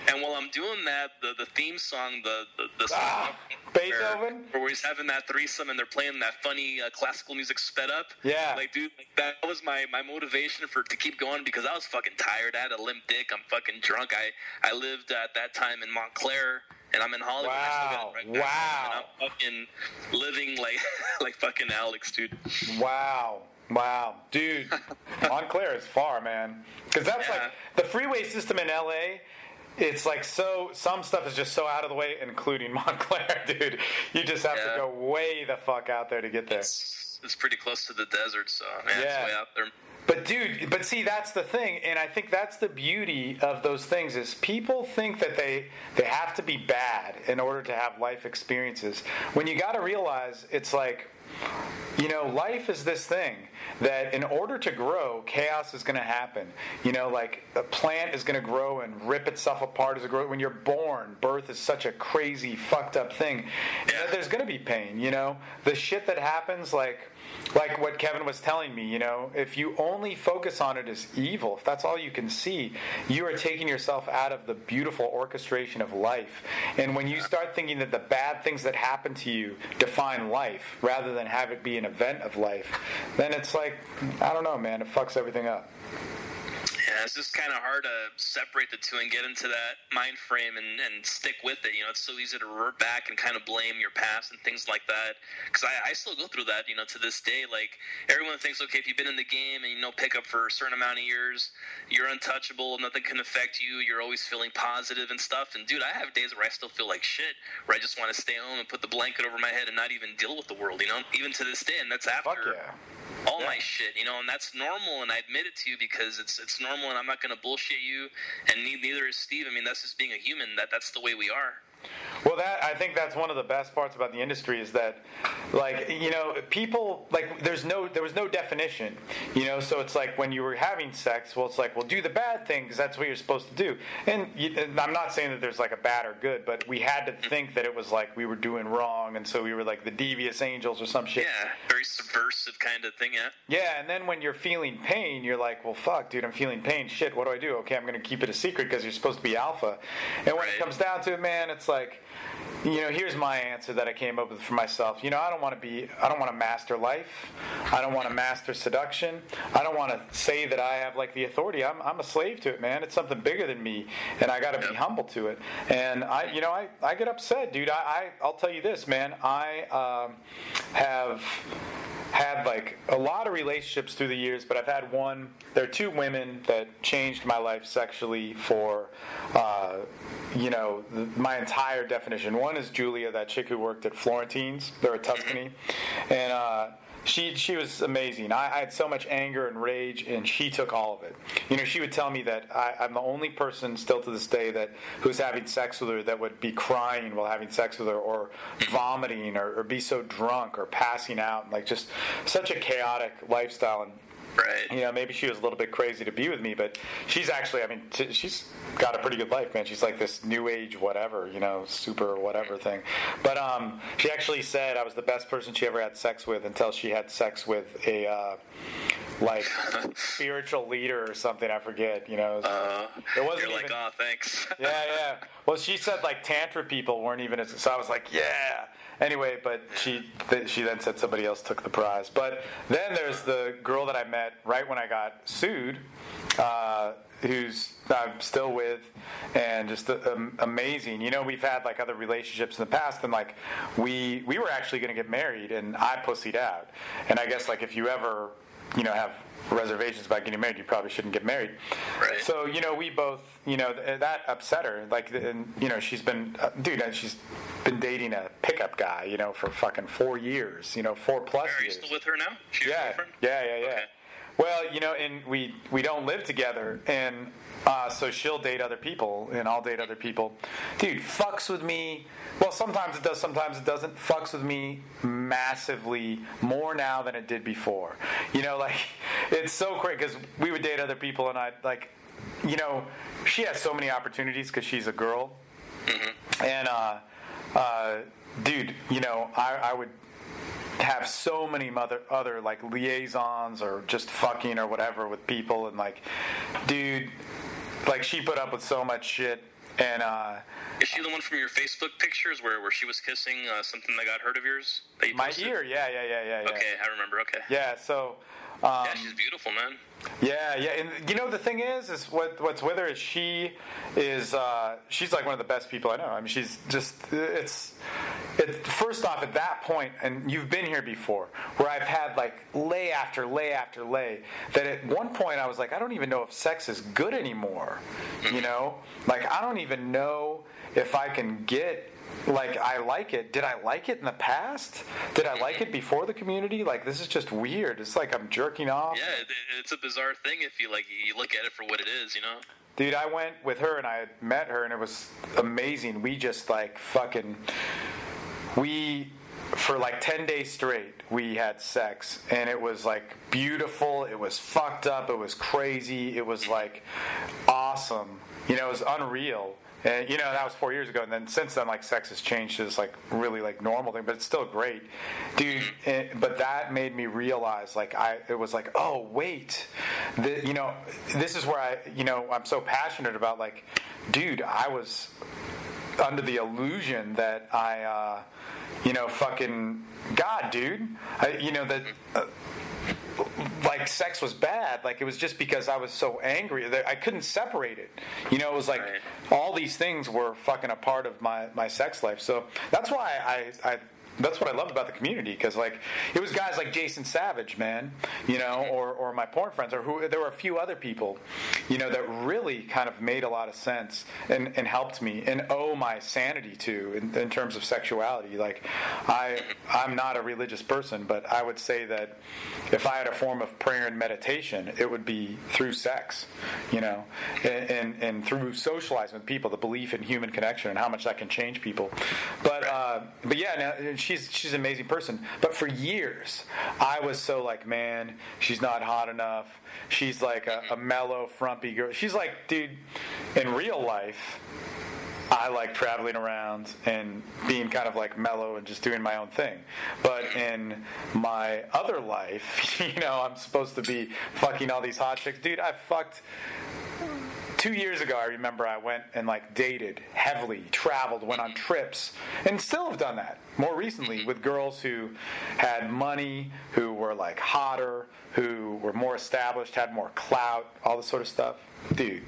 And while I'm doing that, the, the theme song, the the, the song Ah, Beethoven? where, where he's having that threesome and they're playing that funny uh, classical music sped up. Yeah. like dude, like, that was my my motivation for to keep going because I was fucking tired. I had a limp dick. I'm fucking drunk. I I lived at that time in Montclair. And I'm in Hollywood. I still got Wow. right now. Wow. And I'm fucking living like *laughs* like fucking Alex, dude. Wow. Wow. Dude, *laughs* Montclair is far, man. Because that's Yeah. like the freeway system in LA. It's like so. Some stuff is just so out of the way, including *laughs* Montclair, dude. You just have Yeah. to go way the fuck out there to get there. It's, it's pretty close to the desert, so yeah, Yeah. it's way out there. But dude, but see, that's the thing, and I think that's the beauty of those things is people think that they they have to be bad in order to have life experiences. When you got to realize, it's like, you know, life is this thing that in order to grow, chaos is going to happen. You know, like a plant is going to grow and rip itself apart as it grows. When you're born, birth is such a crazy, fucked up thing. You know, there's going to be pain. You know, the shit that happens, like like what Kevin was telling me, you know, if you only focus on it as evil, if that's all you can see, you are taking yourself out of the beautiful orchestration of life. And when you start thinking that the bad things that happen to you define life rather than have it be an event of life, then it's like, I don't know, man, it fucks everything up. Yeah, it's just kind of hard to separate the two and get into that mind frame and, and stick with it. You know, it's so easy to revert back and kind of blame your past and things like that. Because I, I still go through that, you know, to this day. Like, everyone thinks, okay, if you've been in the game and you know pick up for a certain amount of years, you're untouchable, nothing can affect you, you're always feeling positive and stuff. And dude, I have days where I still feel like shit, where I just want to stay home and put the blanket over my head and not even deal with the world, you know, even to this day. And that's after Fuck yeah. All my shit, you know, and that's normal, and I admit it to you because it's it's normal, and I'm not going to bullshit you, and neither is Steve. I mean, that's just being a human. That that's the way we are. Well, that I think that's one of the best parts about the industry is that, like, you know, people like there's no there was no definition, you know. So it's like when you were having sex, well, it's like, well, do the bad thing because that's what you're supposed to do. And, you, and I'm not saying that there's like a bad or good, but we had to think that it was like we were doing wrong, and so we were like the devious angels or some shit. Yeah, very subversive kind of thing. Yeah, Yeah, and then when you're feeling pain, you're like, well, fuck, dude, I'm feeling pain. Shit, what do I do? Okay, I'm going to keep it a secret because you're supposed to be alpha. And when it comes down to it, man, it's like, you know, here's my answer that I came up with for myself. You know, I don't want to be, I don't want to master life. I don't want to master seduction. I don't want to say that I have like the authority. I'm, I'm a slave to it, man. It's something bigger than me, and I got to be humble to it. And I, you know, I, I get upset, dude. I, I, I'll tell you this, man. I um, have had like a lot of relationships through the years, but I've had one. There are two women that changed my life sexually for, uh, you know, my entire definition. And one is Julia, that chick who worked at Florentine's. They're a Tuscany, and. Uh, she she was amazing. I, I had so much anger and rage, and she took all of it. You know, she would tell me that I, I'm the only person still to this day that who's having sex with her that would be crying while having sex with her, or vomiting, or, or be so drunk, or passing out, like just such a chaotic lifestyle. And right. you know, maybe she was a little bit crazy to be with me, but she's actually, I mean, t- she's got a pretty good life, man. She's like this new age whatever, you know, super whatever thing. But um, she actually said I was the best person she ever had sex with until she had sex with a uh, like *laughs* spiritual leader or something. I forget, you know. Uh, It wasn't you're like, even- oh, thanks. *laughs* yeah, yeah. Well, she said like tantra people weren't even as. So I was like, yeah. Anyway, but she th- she then said somebody else took the prize. But then there's the girl that I met right when I got sued, uh, who's I'm still with, and just um, amazing. You know, we've had like other relationships in the past, and like we we were actually going to get married, and I pussied out. And I guess like if you ever you know have reservations about getting married, you probably shouldn't get married. Right. So you know, we both, you know, th- that upset her. Like, and, you know, she's been, uh, dude, uh, she's been dating a pickup guy, you know, for fucking four years, you know, four plus Are you years. still with her now? She your yeah, yeah, yeah, yeah. Okay. Well, you know, and we we don't live together, and uh, so she'll date other people, and I'll date other people. Dude, fucks with me. Well, sometimes it does, sometimes it doesn't. Fucks with me massively more now than it did before. You know, *laughs* like it's so quick because we would date other people, and I like, you know, she has so many opportunities because she's a girl, and uh, uh, dude, you know, I, I would have so many mother, other like liaisons or just fucking or whatever with people and like dude like she put up with so much shit and uh Is she the one from your Facebook pictures where, where she was kissing uh, something that got hurt of yours? That you my posted? ear yeah yeah yeah yeah yeah Okay, I remember. Okay. yeah so um, Yeah, she's beautiful, man. Yeah, yeah, and you know the thing is, is what what's with her is she is uh, she's like one of the best people I know. I mean, she's just it's it, first off, at that point, and you've been here before, where I've had like lay after lay after lay, that at one point I was like, I don't even know if sex is good anymore. You know, like I don't even know if I can get like I like it. Did I like it in the past? Did I like mm-hmm. it before the community? Like this is just weird. It's like I'm jerking off. Yeah, it's a bizarre thing if you like you look at it for what it is, you know. Dude, I went with her and I had met her and it was amazing. We just like fucking we for like 10 days straight we had sex and it was like beautiful it was fucked up it was crazy it was mm-hmm. like awesome you know it was unreal and you know that was four years ago and then since then like sex has changed to this like really like normal thing but it's still great. Dude and, but that made me realize like i it was like oh wait. The, you know this is where i you know i'm so passionate about like dude i was under the illusion that i uh you know fucking god dude. I, you know that uh, like sex was bad. Like it was just because i was so angry that i couldn't separate it. You know it was like all these things were fucking a part of my my sex life. So that's why i i that's what I loved about the community because like it was guys like Jason Savage, man, you know, or, or my porn friends, or who there were a few other people, you know, that really kind of made a lot of sense and, and helped me and owe my sanity to in, in terms of sexuality. Like I I'm not a religious person, but I would say that if I had a form of prayer and meditation, it would be through sex, you know, and, and, and through socializing with people, the belief in human connection and how much that can change people. But uh, but yeah, now, she's she's an amazing person. But for years, I was so like, man, she's not hot enough. She's like a, a mellow, frumpy girl. She's like, dude, in real life. I like traveling around and being kind of like mellow and just doing my own thing. But in my other life, *laughs* you know, I'm supposed to be fucking all these hot chicks. Dude, I fucked two years ago, I remember I went and like dated heavily, traveled, went on trips, and still have done that more recently mm-hmm. with girls who had money, who were like hotter, who were more established, had more clout, all this sort of stuff. Dude,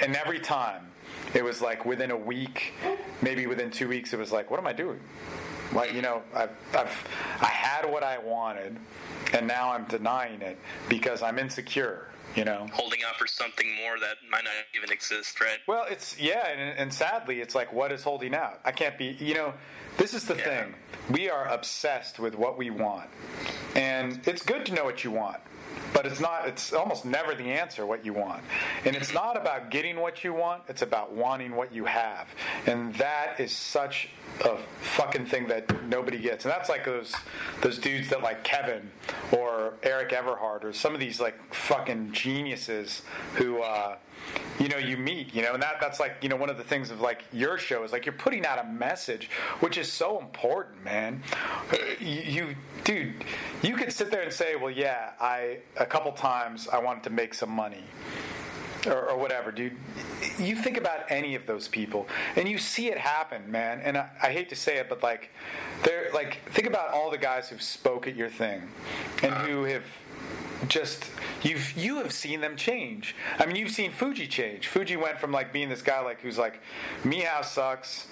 and every time it was like within a week, maybe within two weeks, it was like, what am I doing? Like you know, I've, I've I had what I wanted, and now I'm denying it because I'm insecure. You know. Holding out for something more that might not even exist, right? Well, it's yeah, and, and sadly, it's like what is holding out? I can't be. You know, this is the Yeah. thing. We are obsessed with what we want, and it's good to know what you want. But it's not. It's almost never the answer. What you want, and it's not about getting what you want. It's about wanting what you have, and that is such a fucking thing that nobody gets. And that's like those those dudes that like Kevin or Eric Everhard or some of these like fucking geniuses who. uh you know you meet you know and that that's like you know one of the things of like your show is like you're putting out a message which is so important man you, you dude you could sit there and say well yeah i a couple times i wanted to make some money or, or whatever, dude. You think about any of those people, and you see it happen, man. And I, I hate to say it, but like, they're like, think about all the guys who've spoke at your thing, and who have just you've you have seen them change. I mean, you've seen Fuji change. Fuji went from like being this guy like who's like, Meow sucks.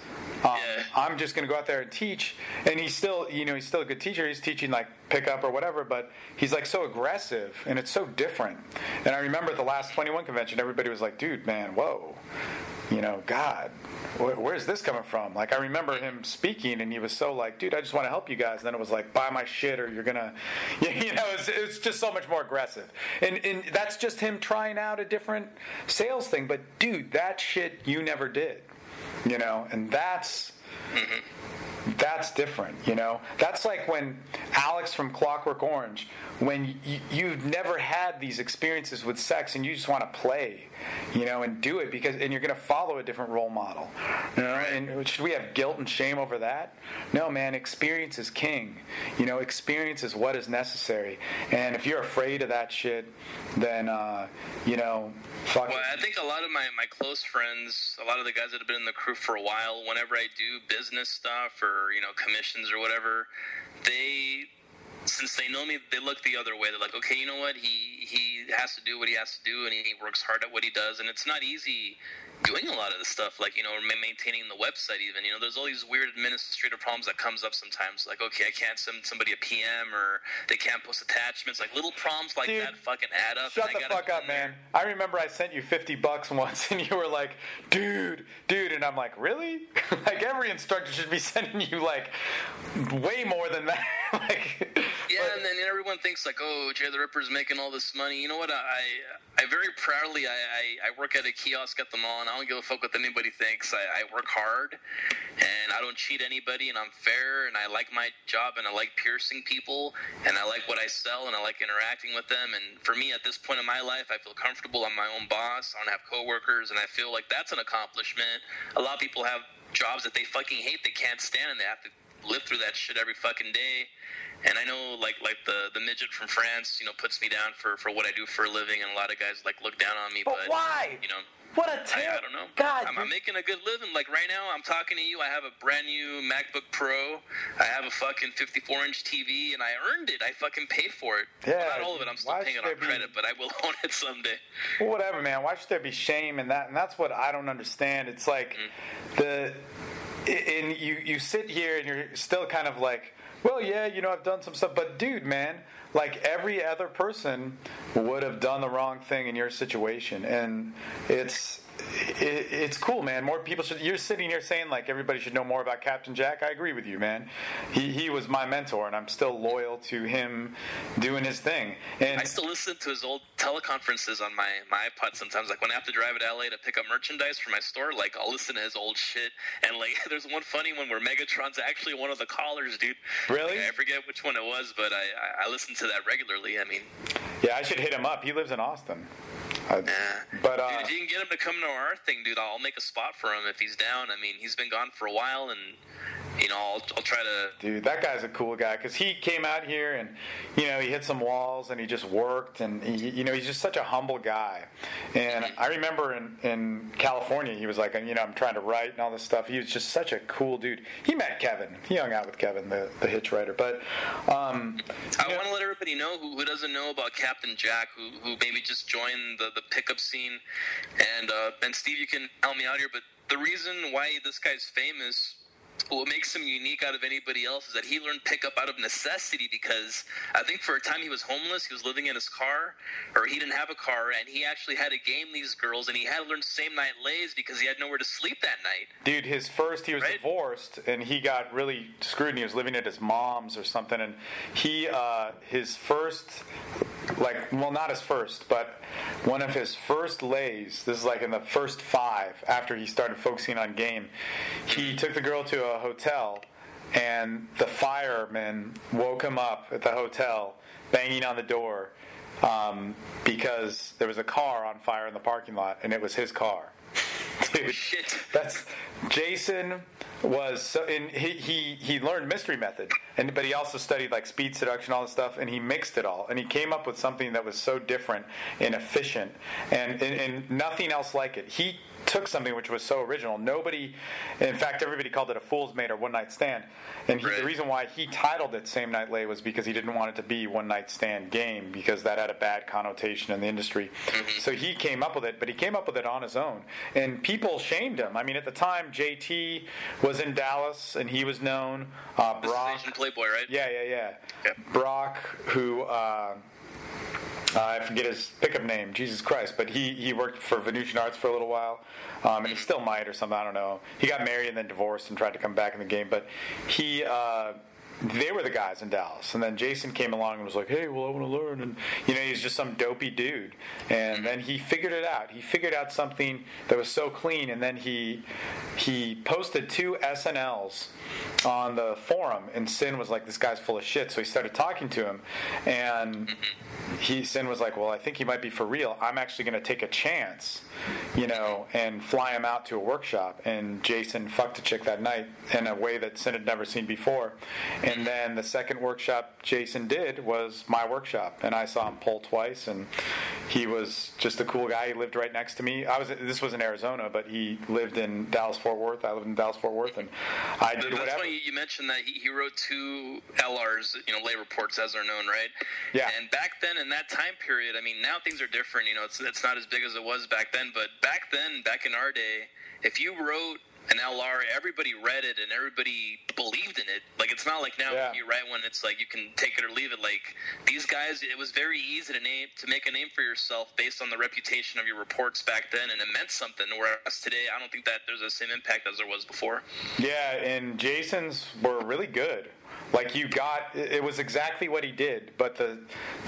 Um, Yeah. I'm just to go out there and teach. And he's still, you know, he's still a good teacher. He's teaching like pickup or whatever, but he's like so aggressive and it's so different. And I remember at the last 21 convention, everybody was like, dude, man, whoa, you know, God, wh- where's this coming from? Like, I remember him speaking and he was so like, dude, I just want to help you guys. And then it was like, buy my shit or you're to, *laughs* you know, it's, it's just so much more aggressive. And, and that's just him trying out a different sales thing. But dude, that shit you never did you know and that's that's different you know that's like when alex from clockwork orange when y- you've never had these experiences with sex and you just want to play you know and do it because and you're going to follow a different role model. You know, and should we have guilt and shame over that? No man experience is king. You know experience is what is necessary. And if you're afraid of that shit then uh, you know fuck Well, it. I think a lot of my, my close friends, a lot of the guys that have been in the crew for a while, whenever I do business stuff or, you know, commissions or whatever, they, since they know me, they look the other way. They're like, okay, you know what? He, he has to do what he has to do and he works hard at what he does. And it's not easy doing a lot of the stuff, like you know, maintaining the website. Even you know, there's all these weird administrative problems that comes up sometimes. Like, okay, I can't send somebody a PM, or they can't post attachments. Like little problems like Dude, that fucking add up. Shut the fuck up, man. I remember I sent you 50 bucks *laughs* once and you were like, dude, dude. And I'm like, really? *laughs* like, every instructor should be *laughs* sending you, like, way more than that. like, Yeah, but- and then everyone thinks like, "Oh, Jay the Ripper's making all this money." You know what? I I very proudly I, I, I work at a kiosk at the mall, and I don't give a fuck what anybody thinks. I, I work hard, and I don't cheat anybody, and I'm fair, and I like my job, and I like piercing people, and I like what I sell, and I like interacting with them. And for me, at this point in my life, I feel comfortable. I'm my own boss. I don't have coworkers, and I feel like that's an accomplishment. A lot of people have jobs that they fucking hate, they can't stand, and they have to live through that shit every fucking day. And I know, like, like the the midget from France, you know, puts me down for for what I do for a living, and a lot of guys like look down on me. But But, why? You know, what a I, terrible. I don't know. God, I'm, I'm making a good living. Like right now, I'm talking to you. I have a brand new MacBook Pro. I have a fucking 54 inch TV, and I earned it. I fucking paid for it. Yeah, Well, not all of it. I'm still paying it on be- credit, but I will *laughs* own it someday. Well, whatever, man. Why should there be shame in that? And that's what I don't understand. It's like mm. the and you you sit here and you're still kind of like, well, yeah, you know, I've done some stuff, but dude, man, like every other person would have done the wrong thing in your situation, and it's. It, it's cool, man. More people should. You're sitting here saying like everybody should know more about Captain Jack. I agree with you, man. He he was my mentor, and I'm still loyal to him doing his thing. And I still listen to his old teleconferences on my, my iPod sometimes. Like when I have to drive to LA to pick up merchandise for my store, like I'll listen to his old shit. And like *laughs* there's one funny one where Megatron's actually one of the callers, dude. Really? Like, I forget which one it was, but I, I, I listen to that regularly. I mean, yeah, I should hit him up. He lives in Austin. I- but uh, dude, if you can get him to come to our thing, dude, I'll make a spot for him if he's down. I mean, he's been gone for a while, and you know, I'll, I'll try to. Dude, that guy's a cool guy because he came out here and, you know, he hit some walls and he just worked and, he, you know, he's just such a humble guy. And I remember in, in California, he was like, you know, I'm trying to write and all this stuff. He was just such a cool dude. He met Kevin. He hung out with Kevin, the, the hitch writer. But, um, I want to let everybody know who, who doesn't know about Captain Jack, who, who maybe just joined the, the pickup scene. And uh, and Steve, you can help me out here. But the reason why this guy's famous, what makes him unique out of anybody else, is that he learned pickup out of necessity. Because I think for a time he was homeless, he was living in his car, or he didn't have a car, and he actually had to game these girls, and he had to learn same night lays because he had nowhere to sleep that night. Dude, his first, he was Right. divorced and he got really screwed and he was living at his mom's or something. And he, uh, his first, like, well, not his first, but one of his first lays, this is like in the first five after he started focusing on game, he took the girl to a hotel and the firemen woke him up at the hotel banging on the door um, because there was a car on fire in the parking lot and it was his car. *laughs* Dude, Shit. that's Jason was so and he, he he learned mystery method and but he also studied like speed seduction all this stuff and he mixed it all and he came up with something that was so different and efficient and and, and nothing else like it he took something which was so original. Nobody in fact everybody called it a fool's mate or one night stand. And he, the reason why he titled it same night lay was because he didn't want it to be one night stand game because that had a bad connotation in the industry. So he came up with it but he came up with it on his own. And people shamed him. I mean at the time jt was in dallas and he was known. Uh, brock Playboy, right? yeah yeah yeah. Yep. brock who uh, uh, I forget his pickup name, Jesus Christ, but he, he worked for Venusian Arts for a little while, um, and he still might or something, I don't know. He got married and then divorced and tried to come back in the game, but he, uh, they were the guys in Dallas. And then Jason came along and was like, hey, well, I want to learn. And, you know, he's just some dopey dude. And then he figured it out. He figured out something that was so clean, and then he, he posted two SNLs on the forum, and Sinn was like, this guy's full of shit. So he started talking to him, and he Sinn was like, "Well, I think he might be for real. I'm actually going to take a chance, you know, and fly him out to a workshop." And Jason fucked a chick that night in a way that Sinn had never seen before. And then the second workshop Jason did was my workshop, and I saw him pull twice, and he was just a cool guy. He lived right next to me. I was this was in Arizona, but he lived in Dallas Fort Worth. I lived in Dallas Fort Worth, and I did That's whatever. funny you mentioned that he, he wrote two LRs, you know, lay reports as they're known, right? Yeah. And back then, in that time period, I mean, now things are different. You know, it's it's not as big as it was back then, but back then, back in our day, if you wrote an LR, everybody read it and everybody believed in it. Like it's not like now Yeah. you write one, it's like you can take it or leave it. Like these guys, it was very easy to name to make a name for yourself based on the reputation of your reports back then, and it meant something. Whereas today, I don't think that there's the same impact as there was before. Yeah, and Jason's were really good. Like you got, it was exactly what he did, but the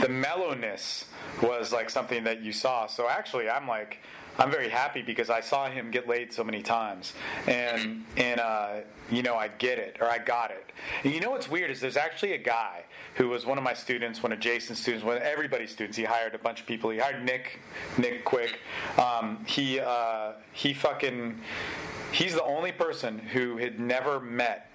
the mellowness was like something that you saw. So actually, I'm like, I'm very happy because I saw him get laid so many times, and and uh, you know I get it or I got it. And you know what's weird is there's actually a guy who was one of my students, one of Jason's students, one of everybody's students. He hired a bunch of people. He hired Nick, Nick Quick. Um, he uh, he fucking he's the only person who had never met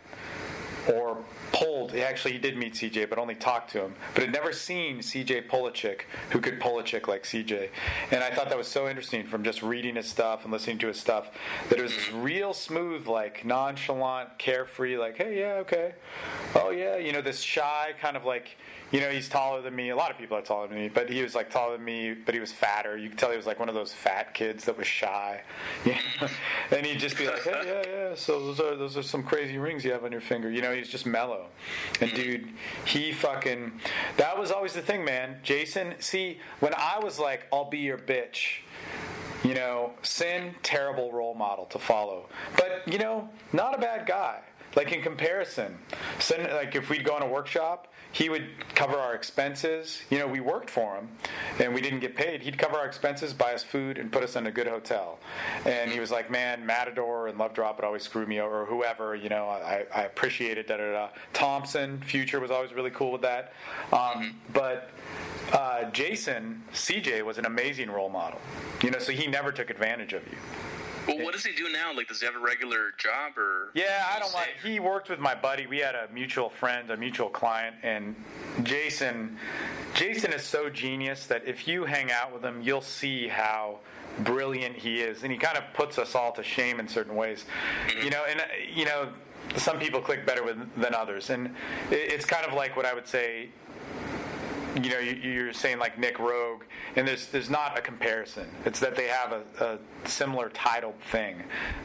or pulled. Actually, he did meet CJ, but only talked to him. But had never seen CJ pull a chick who could pull a chick like CJ. And I thought that was so interesting from just reading his stuff and listening to his stuff that it was this mm-hmm. real smooth, like nonchalant, carefree, like, hey, yeah, okay, oh yeah, you know, this shy kind of like. You know, he's taller than me. A lot of people are taller than me, but he was like taller than me, but he was fatter. You could tell he was like one of those fat kids that was shy. *laughs* And he'd just be like, "Hey, yeah, yeah. So those are those are some crazy rings you have on your finger." You know, he's just mellow. And mm-hmm. dude, he fucking that was always the thing, man. Jason, see, when I was like, "I'll be your bitch," you know, Sinn, terrible role model to follow. But you know, not a bad guy. Like in comparison, Sinn, like if we'd go on a workshop, he would cover our expenses. You know, we worked for him, and we didn't get paid. He'd cover our expenses, buy us food, and put us in a good hotel. And he was like, "Man, Matador and Love Drop would always screw me over, or whoever. You know, I, I appreciate it." Da da da. Thompson, Future was always really cool with that. Um, but uh, Jason, CJ was an amazing role model. You know, so he never took advantage of you. Well, what does he do now? Like, does he have a regular job or? Yeah, I don't like. He worked with my buddy. We had a mutual friend, a mutual client, and Jason. Jason is so genius that if you hang out with him, you'll see how brilliant he is, and he kind of puts us all to shame in certain ways. You know, and uh, you know, some people click better with than others, and it's kind of like what I would say you know, you- you're saying like Nick Rogue, and there's there's not a comparison. It's that they have a, a similar titled thing,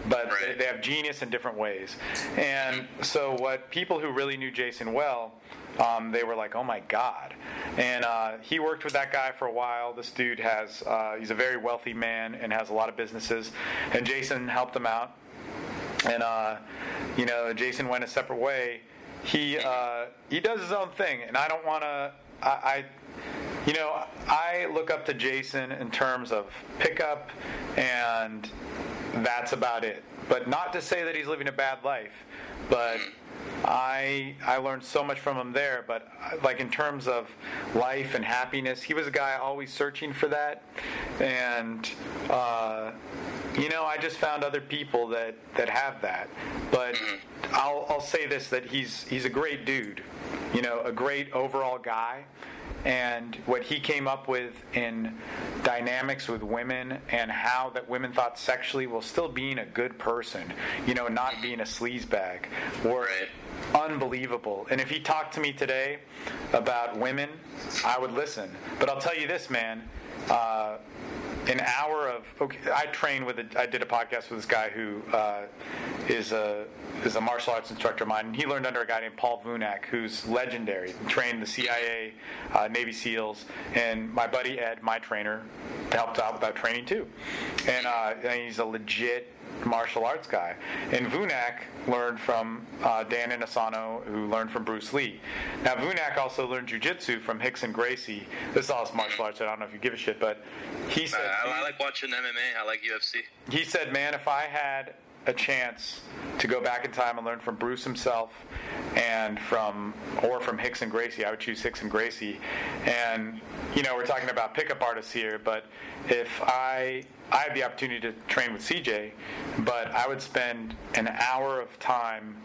but they, Right. they have genius in different ways. And so, what people who really knew Jason well, um, they were like, "Oh my god!" And uh, he worked with that guy for a while. This dude has uh, he's a very wealthy man and has a lot of businesses, and Jason helped him out and uh, you know Jason went a separate way. He uh, he does his own thing, and I don't want to. I, I you know I look up to Jason in terms of pickup, and that's about it. But not to say that he's living a bad life, but. I I learned so much from him there, but like in terms of life and happiness, he was a guy always searching for that, and uh, you know I just found other people that that have that. But I'll I'll say this that he's he's a great dude, you know, a great overall guy, and what he came up with in dynamics with women and how that women thought sexually while still being a good person, you know, not being a sleazebag, were unbelievable. And if he talked to me today about women, I would listen. But I'll tell you this, man. Uh, an hour of okay, I trained with a, I did a podcast with this guy who uh, is a is a martial arts instructor of mine. He learned under a guy named Paul Vunak, who's legendary. Trained the CIA, uh, Navy SEALs, and my buddy Ed, my trainer, helped out with that training too. And, uh, and he's a legit martial arts guy. And Vunak learned from uh, Dan Inosanto, who learned from Bruce Lee. Now, Vunak also learned jujitsu from Rickson Gracie. This is all his martial arts. I don't know if you give a shit, but he Uh, said I, I like watching MMA. I like UFC. he said, "Man, if I had a chance to go back in time and learn from Bruce himself and from or from Rickson Gracie, I would choose Rickson Gracie." And you know, we're talking about pickup artists here, but if I I had the opportunity to train with CJ, but I would spend an hour of time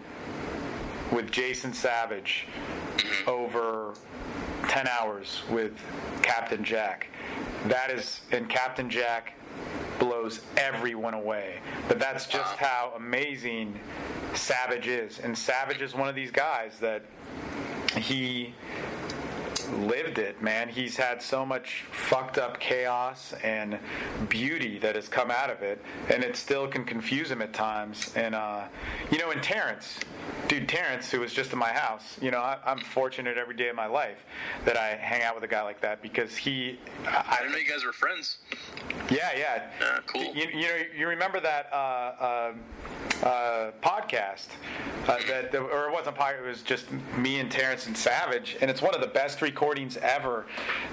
with Jason Savage mm-hmm. over 10 hours with Captain Jack. that is, and Captain Jack blows everyone away. But that's just how amazing Savage is. And Savage is one of these guys that he lived it, man. He's had so much fucked up chaos and beauty that has come out of it, and it still can confuse him at times. And uh, you know, in Terrence, dude, Terrence, who was just in my house, you know, I, I'm fortunate every day of my life that I hang out with a guy like that because he. I didn't know you guys were friends. Yeah, yeah. Yeah, cool. You, you know, you remember that uh, uh, podcast uh, that, or it wasn't podcast. It was just me and Terrence and Savage, and it's one of the best recordings ever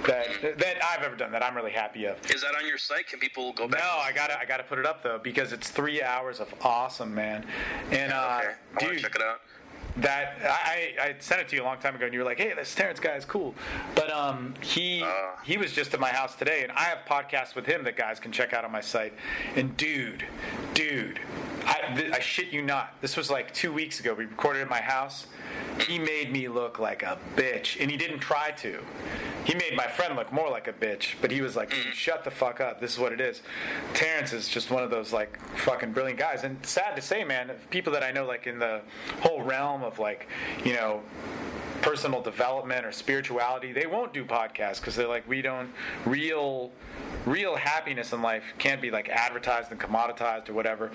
that that I've ever done. That I'm really happy of. Is that on your site? Can people go back? No, I gotta I gotta put it up though because it's three hours of awesome, man. And uh, Okay, dude, check it out. that I, I sent it to you a long time ago, and you were like, "Hey, this Terrence guy is cool," but um, he Uh. he was just at my house today, and I have podcasts with him that guys can check out on my site. And dude, dude, I, th- I shit you not, this was like two weeks ago. We recorded at my house. He made me look like a bitch, and he didn't try to. He made my friend look more like a bitch, but he was like, mm-hmm. "Shut the fuck up. This is what it is." Terrence is just one of those like fucking brilliant guys, and sad to say, man, people that I know like in the whole realm of like, you know, personal development or spirituality, they won't do podcasts because they're like, we don't real real happiness in life can't be like advertised and commoditized or whatever.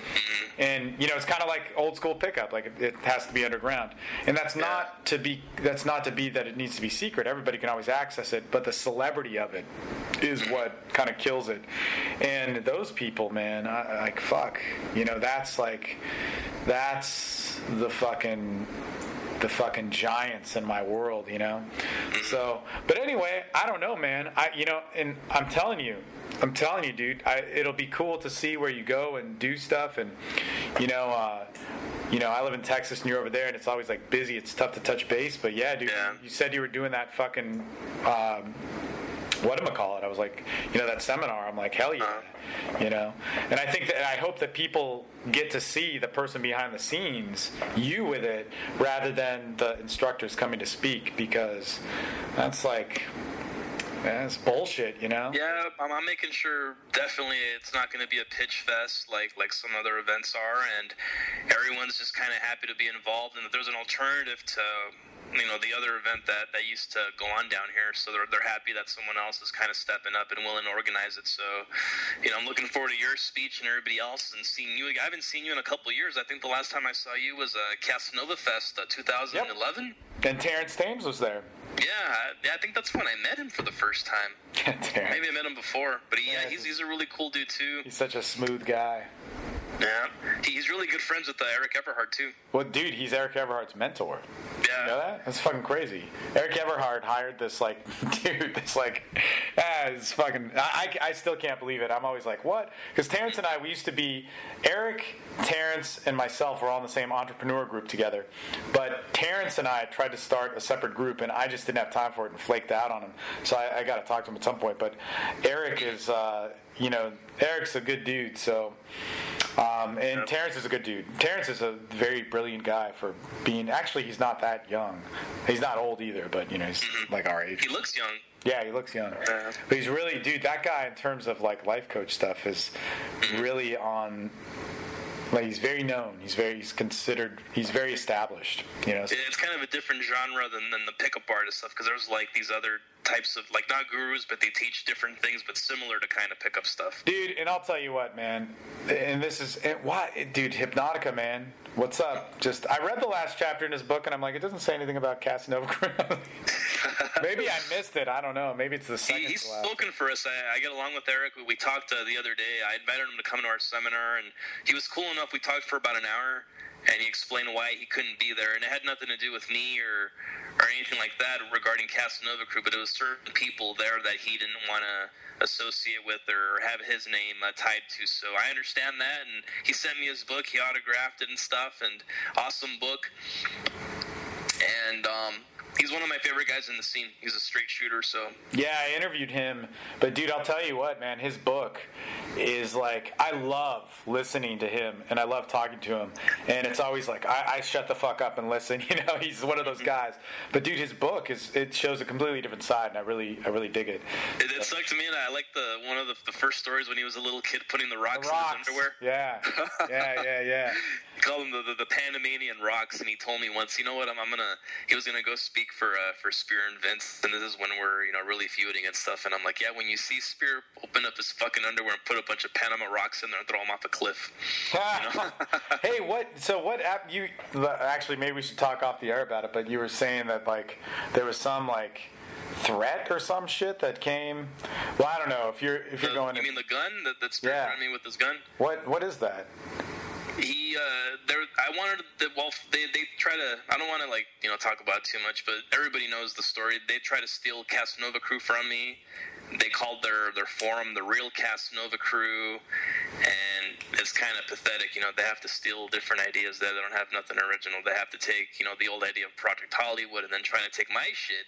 And you know, it's kind of like old school pickup, like it, it has to be underground. And that's not to be that's not to be that it needs to be secret. Everybody can always access it, but the celebrity of it is what kind of kills it. And those people, man, I, like fuck, you know, that's like that's the fucking the fucking giants in my world, you know. So, but anyway, I don't know, man. I, you know, and I'm telling you, I'm telling you, dude. I, it'll be cool to see where you go and do stuff, and you know, uh, you know, I live in Texas and you're over there, and it's always like busy. It's tough to touch base, but yeah, dude. Yeah. You said you were doing that fucking. Um, what am I call it? I was like, you know, that seminar. I'm like, hell yeah, uh-huh. you know. And I think that I hope that people get to see the person behind the scenes, you with it, rather than the instructors coming to speak, because that's like, that's bullshit, you know. Yeah, I'm, I'm making sure definitely it's not going to be a pitch fest like like some other events are, and everyone's just kind of happy to be involved, and that there's an alternative to you know the other event that that used to go on down here. So they're they're happy that someone else is kind of stepping up and willing to organize it. So you know I'm looking forward to your speech and everybody else and seeing you. Again. I haven't seen you in a couple of years. I think the last time I saw you was uh, Casanova Fest uh, 2011. And Terrence Thames was there. Yeah, I, yeah, I think that's when I met him for the first time. *laughs* Terrence. Maybe I met him before, but he, yeah, he's, he's a really cool dude too. He's such a smooth guy. Yeah, he's really good friends with uh, Eric Everhard too. Well, dude, he's Eric Everhard's mentor. Yeah, You know that? That's fucking crazy. Eric Everhard hired this like *laughs* dude. This like, *laughs* ah, it's fucking. I, I, I still can't believe it. I'm always like, what? Because Terrence and I, we used to be Eric, Terrence, and myself were all in the same entrepreneur group together. But Terrence and I tried to start a separate group, and I just didn't have time for it and flaked out on him. So I, I got to talk to him at some point. But Eric is, uh, you know, Eric's a good dude. So. Um, and Terrence is a good dude. Terrence is a very brilliant guy for being. Actually, he's not that young. He's not old either, but you know, he's like our age. he looks young. Yeah, he looks young. Yeah. But he's really, dude. That guy, in terms of like life coach stuff, is really on. Like he's very known. He's very. He's considered. He's very established. You know. It's kind of a different genre than, than the pickup artist stuff because there's like these other types of like not gurus, but they teach different things, but similar to kind of pickup stuff. Dude, and I'll tell you what, man. And this is and why, dude. Hypnotica, man. What's up? Just I read the last chapter in his book, and I'm like, it doesn't say anything about Casanova. *laughs* Maybe I missed it. I don't know. Maybe it's the He, he's last. spoken for us. I, I get along with Eric. We, we talked uh, the other day. I invited him to come to our seminar, and he was cool enough. We talked for about an hour, and he explained why he couldn't be there, and it had nothing to do with me or or anything like that regarding Casanova Crew. But it was certain people there that he didn't want to associate with or have his name uh, tied to. So I understand that, and he sent me his book. He autographed it and stuff, and awesome book. And um, he's one of my favorite guys in the scene. He's a straight shooter, so Yeah, I interviewed him, but dude, I'll tell you what, man, his book is like I love listening to him and I love talking to him, and it's always like I, I shut the fuck up and listen. *laughs* You know, he's one of those mm-hmm. guys. But dude, his book is it shows a completely different side, and I really I really dig it. It, it sucked to me, and I like the one of the, the first stories when he was a little kid putting the rocks, The rocks. in his underwear. Yeah, yeah, yeah, yeah. *laughs* He called them the, the, the Panamanian rocks, and he told me once, you know what, I'm, I'm gonna. He was gonna go speak for uh, for Spear and Vince, and this is when we're you know really feuding and stuff. And I'm like, yeah, when you see Spear open up his fucking underwear and put a bunch of Panama rocks in there and throw him off a cliff. *laughs* hey, what? So what app you? Actually, maybe we should talk off the air about it. But you were saying that like there was some like threat or some shit that came. Well, I don't know if you're if you're The- going. you mean the gun that, that Spear Yeah. me with his gun? what what is that? He uh there i wanted the well they they try to i don't want to like you know talk about too much but everybody knows the story. They try to steal casanova crew from me they called their their forum the real casanova crew and it's kind of pathetic you know they have to steal different ideas there they don't have nothing original they have to take you know the old idea of project hollywood and then trying to take my shit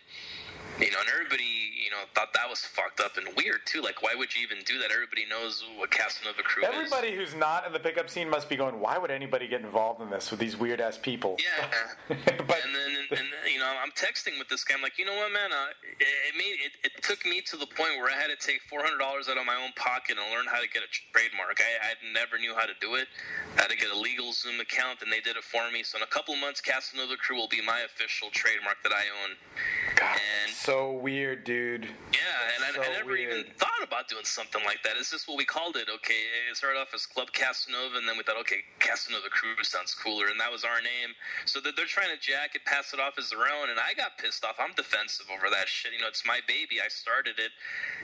you know, and everybody, you know, thought that was fucked up and weird too. Like, why would you even do that? Everybody knows what Casanova Crew is. Everybody who's not in the pickup scene must be going. Why would anybody get involved in this with these weird ass people? Yeah. *laughs* but and then, and, and, you know, I'm texting with this guy. I'm like, you know what, man? Uh, it, it made it, it took me to the point where I had to take $400 out of my own pocket and learn how to get a trademark. I, I never knew how to do it. I had to get a LegalZoom account, and they did it for me. So in a couple months, Casanova Crew will be my official trademark that I own. God, and- so weird, dude. Yeah, and I, So I never even thought about doing something like that. It's just what we called it. Okay, it started off as Club Casanova, and then we thought, okay, Casanova Crew sounds cooler, and that was our name. So that they're trying to jack it, pass it off as their own, and I got pissed off. I'm defensive over that shit. You know, it's my baby. I started it,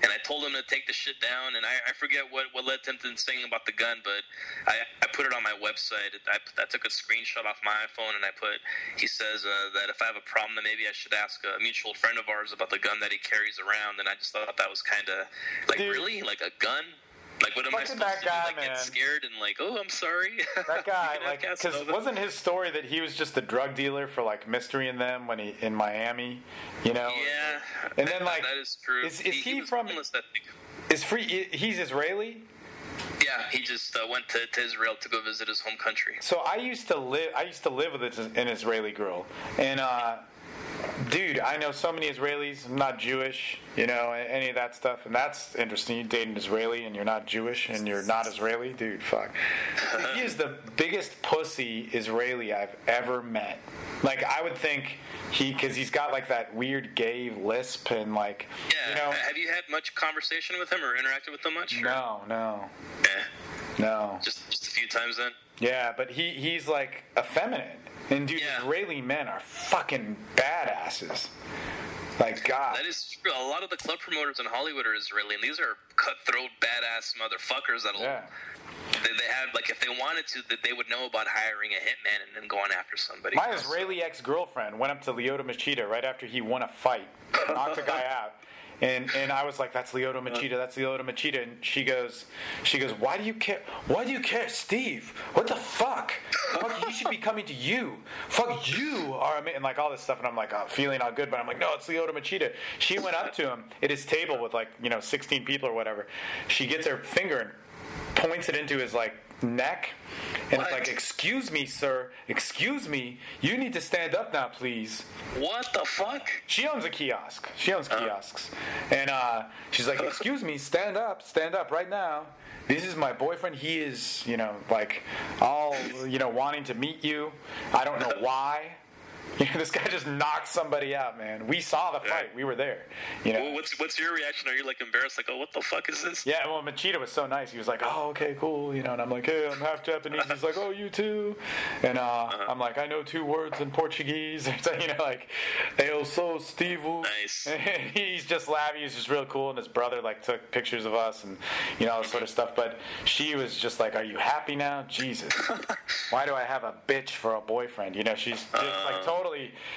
and I told him to take the shit down. And I, I forget what what led them to saying about the gun, but I, I put it on my website. I, I took a screenshot off my iPhone, and I put. He says uh, that if I have a problem, then maybe I should ask a mutual friend of ours about the gun that he carries around. And I just thought that was kind of like Dude. really like a gun. Like what am I Fucking supposed that to do? guy, Like man. get scared and like, oh, I'm sorry. That *laughs* guy, You can have like, because wasn't his story that he was just a drug dealer for like Mystery and them when he in Miami, you know? yeah, And then, like, that is true. is- is he was from- homeless, I. Is free? He's Israeli. Yeah, he just uh, went to, to Israel to go visit his home country. So I used to live. I used to live with an Israeli girl, and uh, dude, I know so many Israelis. I'm not Jewish, you know, any of that stuff, and that's interesting. You date an Israeli, and you're not Jewish, and you're not Israeli, dude. Fuck. *laughs* he is the biggest pussy Israeli I've ever met. Like I would think he, because he's got like that weird gay lisp, and like, Yeah, you know, have you had much conversation with him or interacted with him much? or- no, no, Eh, no. just just a few times then. Yeah, but he he's like effeminate. And dude, Yeah. Israeli men are fucking badasses. Like God. That is true. A lot of the club promoters in Hollywood are Israeli, and these are cutthroat, badass motherfuckers that'll. Yeah. They, they have like if they wanted to, that they would know about hiring a hitman and then going after somebody. My Israeli ex girlfriend went up to Lyoto Machida right after he won a fight, knocked a guy *laughs* out. And, and I was like, that's Lyoto Machida, that's Lyoto Machida. And she goes, she goes, why do you care? Why do you care, Steve? What the fuck? Fuck, he should be coming to you. Fuck, you are, ama-" and like all this stuff. And I'm like, oh, feeling all good, but I'm like, no, it's Lyoto Machida. She went up to him at his table with like, you know, 16 people or whatever. She gets her finger and points it into his like neck. And it's like excuse me sir. Excuse me. You need to stand up now please. What the fuck? she owns a kiosk. She owns kiosks. And uh, she's like excuse me. Stand up. Stand up right now. This is my boyfriend. He is you know like all you know wanting to meet you. I don't know *laughs* why *laughs* you know, this guy just knocked somebody out man we saw the fight we were there you know Well, what's what's your reaction? Are you like embarrassed? Like, oh, what the fuck is this? yeah, well, Machida was so nice. He was like, "Oh, okay, cool," you know, and I'm like, "Hey, I'm half Japanese." He's like, "Oh, you too," and uh, I'm like, "I know two words in Portuguese." *laughs* so, you know, like, "Eu sou Steve." Nice. *laughs* He's just laughing. He's just real cool, and his brother like took pictures of us and you know all this sort of stuff. But she was just like, "Are you happy now?" Jesus, why do I have a bitch for a boyfriend? You know, she's just like totally.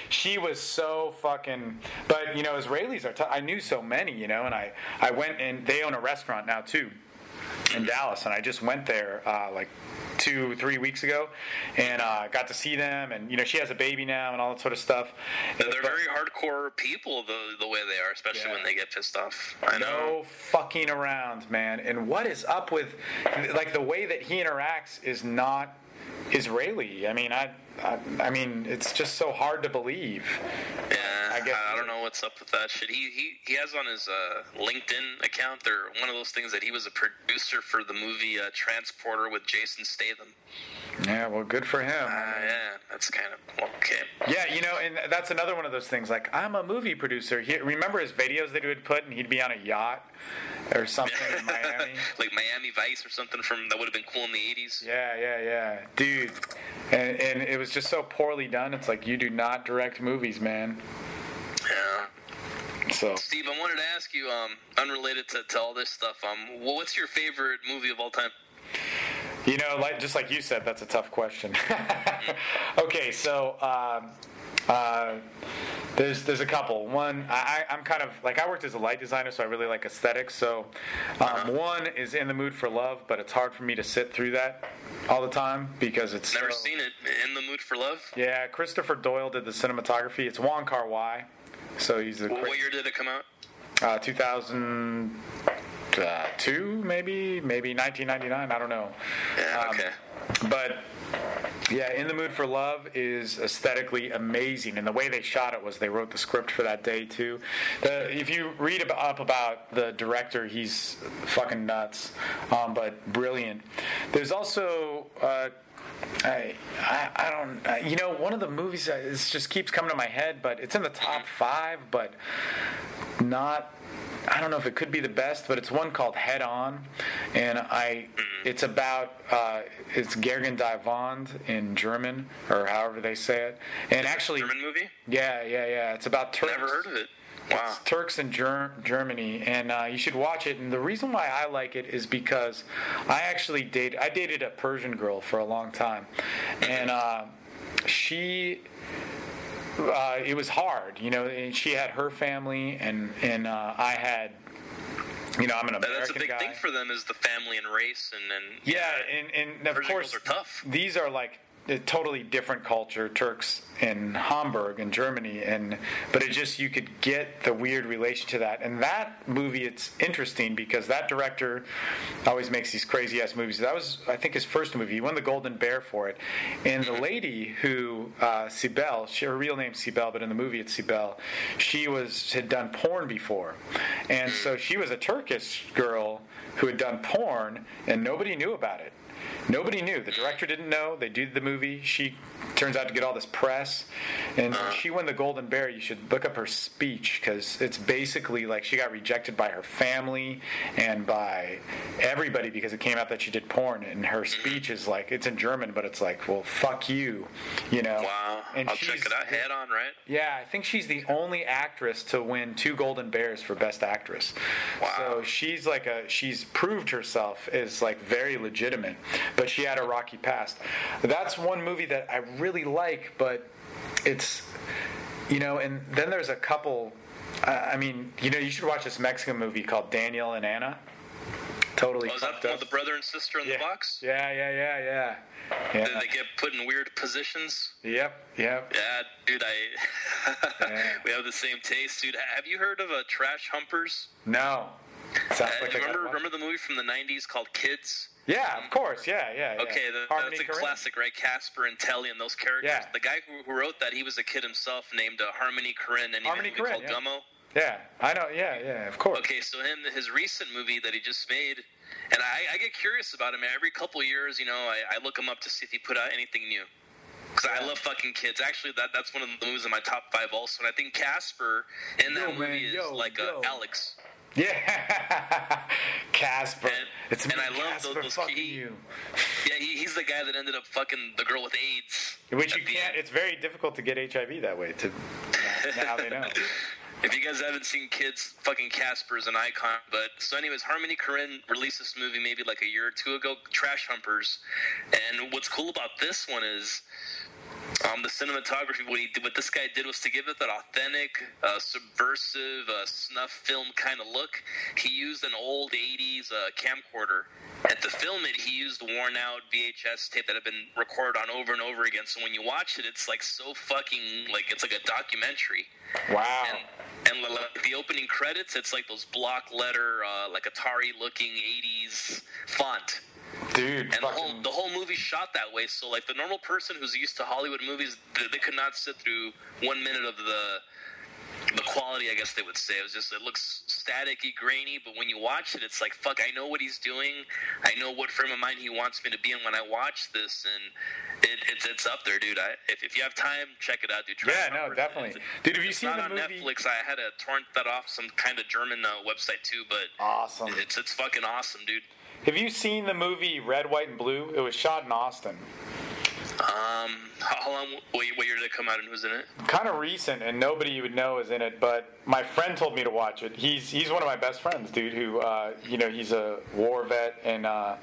She was so fucking. But you know, Israelis are. T- I knew so many, you know, and I I went and they own a restaurant now too in Dallas, and I just went there uh, like two, three weeks ago, and uh, got to see them. And you know, she has a baby now and all that sort of stuff. They're But- very hardcore people, the the way they are, especially Yeah. when they get pissed off. I know. No fucking around, man. And what is up with, like, the way that he interacts is not Israeli. I mean, I, I, I mean, it's just so hard to believe. Yeah, I guess- I don't know what's up with that shit. He he, he has on his uh, LinkedIn account. They're one of those things that he was a producer for the movie uh, Transporter with Jason Statham. Yeah, well, good for him. Uh, yeah, that's kind of okay. Yeah, you know, and that's another one of those things. Like, I'm a movie producer. He, remember his videos that he would put, and he'd be on a yacht or something in *laughs* Miami. like Miami Vice or something from that would have been cool in the '80s. Yeah, yeah, yeah, dude. And, and it was just so poorly done. It's like you do not direct movies, man. Yeah. So Steve, I wanted to ask you, um, unrelated to, to all this stuff, um, wh- what's your favorite movie of all time? You know, like just like you said, that's a tough question. *laughs* okay, so um, uh, there's there's a couple. One, I, I'm kind of like I worked as a light designer, so I really like aesthetics. So um, one is in the mood for love, but it's hard for me to sit through that all the time because it's Never so- seen it. In the Mood for Love. Yeah, Christopher Doyle did the cinematography. It's Wong Kar Wai, so he's a Wh- What year did it come out? uh, 2002 maybe maybe 1999 i don't know Yeah, Um, okay. but yeah in the mood for love is aesthetically amazing and the way they shot it was they wrote the script for that day too the, if you read up about the director he's fucking nuts um, but brilliant there's also uh, I, I, I don't, uh, you know, one of the movies that is just keeps coming to my head, but it's in the top five, but not. I don't know if it could be the best, but it's one called Head On, and I. It's about uh, it's Gegen die Wand in German or however they say it, and actually, German movie? yeah, yeah, yeah. It's about Turks. Never heard of it. Wow. It's Turks in Ger- Germany, and uh, you should watch it. And the reason why I like it is because I actually dated I dated a Persian girl for a long time, and uh, she. Uh, it was hard, you know. And she had her family, and and uh, I had, you know, I'm an American That's a big guy. thing for them is the family and race, and and Yeah, and, and of course, are tough. these are like a totally different culture, Turks in Hamburg in Germany, and but it just you could get the weird relation to that. And that movie, it's interesting because that director always makes these crazy ass movies. That was, I think, his first movie. He won the Golden Bear for it. And the lady who uh, Sibel, she, her real name's Sibel, but in the movie it's Sibel. She was had done porn before, and so she was a Turkish girl who had done porn, and nobody knew about it. Nobody knew. The director didn't know. They did the movie. She turns out to get all this press, and uh-huh. she won the Golden Bear. You should look up her speech because it's basically like she got rejected by her family and by everybody because it came out that she did porn. And her speech is like it's in German, but it's like, well, fuck you, you know. wow. And I'll check she's- it out. Head on, right? yeah, I think she's the only actress to win two Golden Bears for Best Actress. Wow. So she's like a she's proved herself is like very legitimate, but she had a rocky past. That's one movie that I really like, but it's you know, and then there's a couple. I I mean, you know, you should watch this Mexican movie called Daniel and Anna. Totally Oh, is that up. the brother and sister in yeah. the box? yeah, yeah, yeah, yeah. Yeah. they get put in weird positions? Yep, yep. Yeah, dude, I *laughs* Yeah. we have the same taste, dude. Have you heard of uh, Trash Humpers? No. Sounds Uh, like remember, remember the movie from the '90s called Kids? Yeah, of course. Yeah, yeah. yeah. Okay, the, that's a Korine. classic, right? Casper and Telly and those characters. Yeah. The guy who, who wrote that, he was a kid himself named uh, Harmony Korine, and he Harmony made a movie Korine, called yeah. Gummo. Yeah, I know. Yeah, yeah, of course. Okay, so him, his recent movie that he just made, and I, I get curious about him. Every couple years, you know, I, I look him up to see if he put out anything new. Because I love fucking kids. Actually, that that's one of the movies in my top five also. And I think Casper in that Yo, movie man, is yo, like yo. Uh, Alex. Yeah, *laughs* Casper. And- it's and me, I love Casper, those- those you. Yeah, he, he's the guy that ended up fucking the girl with AIDS. Which you can't. It's very difficult to get HIV that way. To now they know. *laughs* If you guys haven't seen Kids, fucking Casper is an icon. But so, anyways, Harmony Korine released this movie maybe like a year or two ago, Trash Humpers. And what's cool about this one is Um, the cinematography, what he what this guy did was to give it that authentic, uh, subversive, uh, snuff film kind of look. He used an old '80s uh, camcorder, and to film it, he used worn out VHS tape that had been recorded on over and over again. So when you watch it, it's like so fucking like it's like a documentary. Wow. And, and like the opening credits, it's like those block letter, uh, like Atari looking '80s font. Dude, And the whole, the whole movie shot that way. So like the normal person who's used to Hollywood movies, they, they could not sit through one minute of the the quality. I guess they would say it was just it looks staticky, grainy. But when you watch it, it's like fuck. I know what he's doing. I know what frame of mind he wants me to be in when I watch this, and it, it's it's up there, dude. I, if if you have time, check it out, dude. Try Yeah, no, definitely. It's- Dude, have you seen not the on movie- Netflix? I had to torrent that off some kind of German uh, website too, but Awesome. It's it's fucking awesome, dude. Have you seen the movie Red, White, and Blue? It was shot in Austin. Um, how, long? What, what year did it come out, and who's in it? Kind of recent, and nobody you would know is in it. But my friend told me to watch it. He's he's one of my best friends, dude. Who uh, you know he's a war vet, and uh,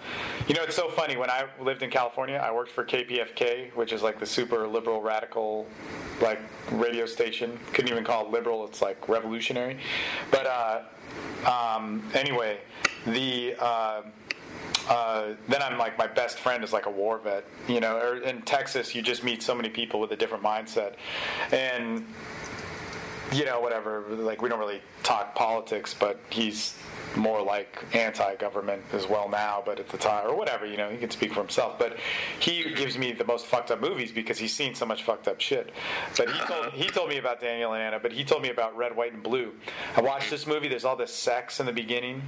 you know it's so funny. When I lived in California, I worked for KPFK, which is like the super liberal radical like radio station. Couldn't even call it liberal. It's like revolutionary. But uh, um, anyway, the. Uh, then I'm like my best friend is like a war vet, you know. Or in Texas, you just meet so many people with a different mindset, and you know whatever. Like we don't really talk politics, but he's more like anti-government as well now, but at the time or whatever, you know, he can speak for himself. But he gives me the most fucked up movies because he's seen so much fucked up shit. But he told he told me about Daniel and Anna, but he told me about Red, White, and Blue. I watched this movie. There's all this sex in the beginning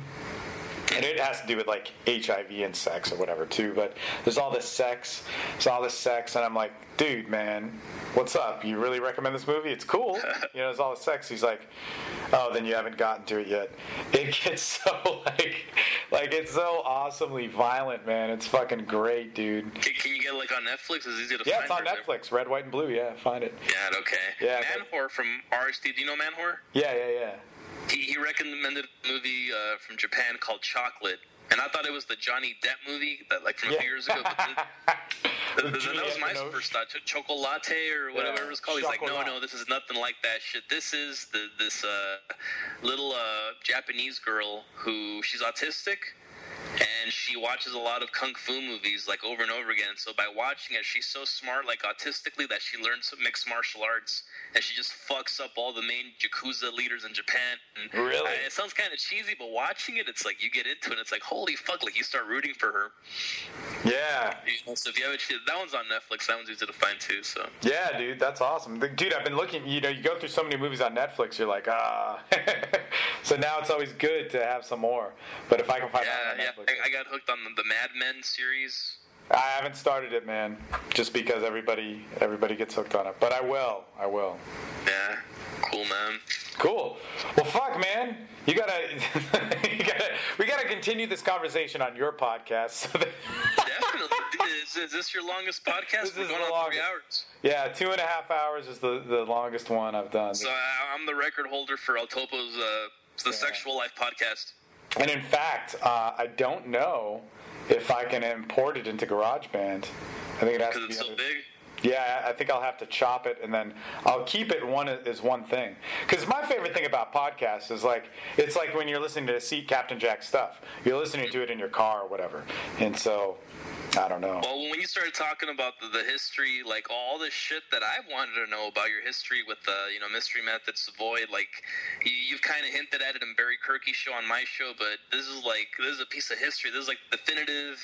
and it has to do with like HIV and sex or whatever too. But there's all this sex, there's all this sex, and I'm like, dude, man, what's up? You really recommend this movie? It's cool, you know. There's all the sex. He's like, oh, then you haven't gotten to it yet. It gets *laughs* so like, like it's so awesomely violent, man. It's fucking great, dude. Can, you get it like on Netflix? It's easy to Yeah, find. Yeah, it's on is Netflix. Red, white, and blue. Yeah, find it. Yeah, okay. Yeah, Manhor from RSD. Do you know Manhor? Yeah, yeah, yeah. He, he recommended a movie uh, from Japan called Chocolate, and I thought it was the Johnny Depp movie that like from a few years ago. But then, With that, that was my first thought. Ch- Chocolate or whatever Yeah, it was called. He's like, no, no, this is nothing like that shit. This is the this uh, little uh, Japanese girl who she's autistic. And she watches a lot of kung fu movies like over and over again. So by watching it, she's so smart, like autistically, that she learns some mixed martial arts, and she just fucks up all the main yakuza leaders in Japan. And Really? I- it sounds kind of cheesy, but watching it, it's like you get into it. It's like holy fuck! Like you start rooting for her. Yeah. So if you have it, that one's on Netflix. That one's easy to find too. So Yeah, dude, that's awesome. Dude, I've been looking, you know, you go through so many movies on Netflix, you're like, ah. *laughs* so now it's always good to have some more. But if I can find yeah, yeah. Netflix. I, I got hooked on the, the Mad Men series. I haven't started it, man, just because everybody everybody gets hooked on it. But I will. I will. Yeah, cool man. Cool. Well, fuck, man. You gotta, *laughs* you gotta, we gotta continue this conversation on your podcast. So *laughs* that, Definitely. is, is this your longest podcast? This We're is going the on three hours. yeah, two and a half hours is the, the longest one I've done. So I, I'm the record holder for El Topo's uh, the Sexual Life podcast. And in fact, uh, I don't know if I can import it into GarageBand. I think it has to be. it's so under- big. Yeah, I think I'll have to chop it and then I'll keep it one as one thing. Because my favorite thing about podcasts is like it's like when you're listening to Seat Captain Jack stuff. You're listening to it in your car or whatever, and so I don't know. Well, when you started talking about the, the history, like all the shit that I wanted to know about your history with the, you know, Mystery Method Savoy, like you, you've kind of hinted at it in Barry Kirky's show on my show, but this is like this is a piece of history. This is like definitive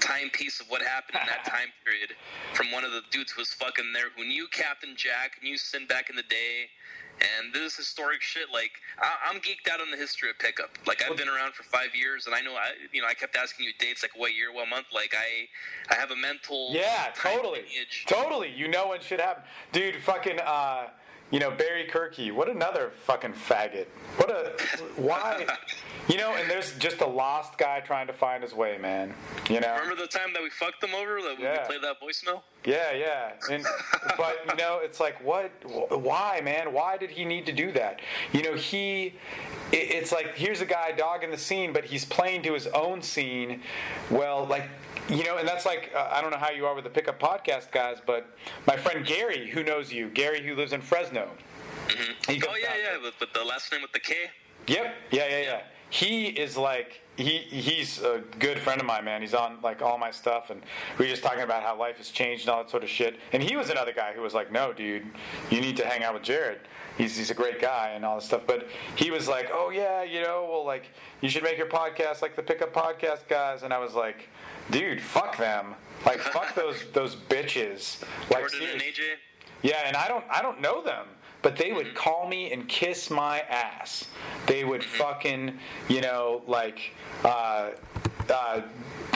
timepiece of what happened in that *laughs* time period from one of the dudes who was fucking there, who knew Captain Jack, knew Sinn back in the day. And this is historic shit. Like I, I'm geeked out on the history of pickup. Like I've been around for five years, and I know I, you know, I kept asking you dates, like what year, what month. Like I, I have a mental. Yeah, totally, lineage. totally. You know when shit happen, dude. Fucking, uh, you know Barry Kirky. What another fucking faggot. What a why? You know, and there's just a lost guy trying to find his way, man. You know. Remember the time that we fucked them over? That we played that voicemail. Yeah, yeah. And but you know, it's like what why, man? Why did he need to do that? You know, he it, it's like here's a guy dogging the scene, but he's playing to his own scene. Well, like you know, and that's like uh, I don't know how you are with the pickup podcast guys, but my friend Gary, who knows you, Gary, who lives in Fresno. Goes Oh yeah, yeah. With, with the last name with the K. Yep. Yeah, yeah, yeah. He is like he he's a good friend of mine, man. He's on like all my stuff, and we were just talking about how life has changed and all that sort of shit. And he was another guy who was like, "No, dude, you need to hang out with Jared. He's he's a great guy and all this stuff." But he was like, "Oh yeah, you know, well, like you should make your podcast like the Pickup Podcast guys." And I was like, "Dude, fuck them." Like fuck *laughs* those those bitches. Like Jordan and. AJ. Yeah, and I don't I don't know them, but they would call me and kiss my ass. They would fucking, you know, like uh uh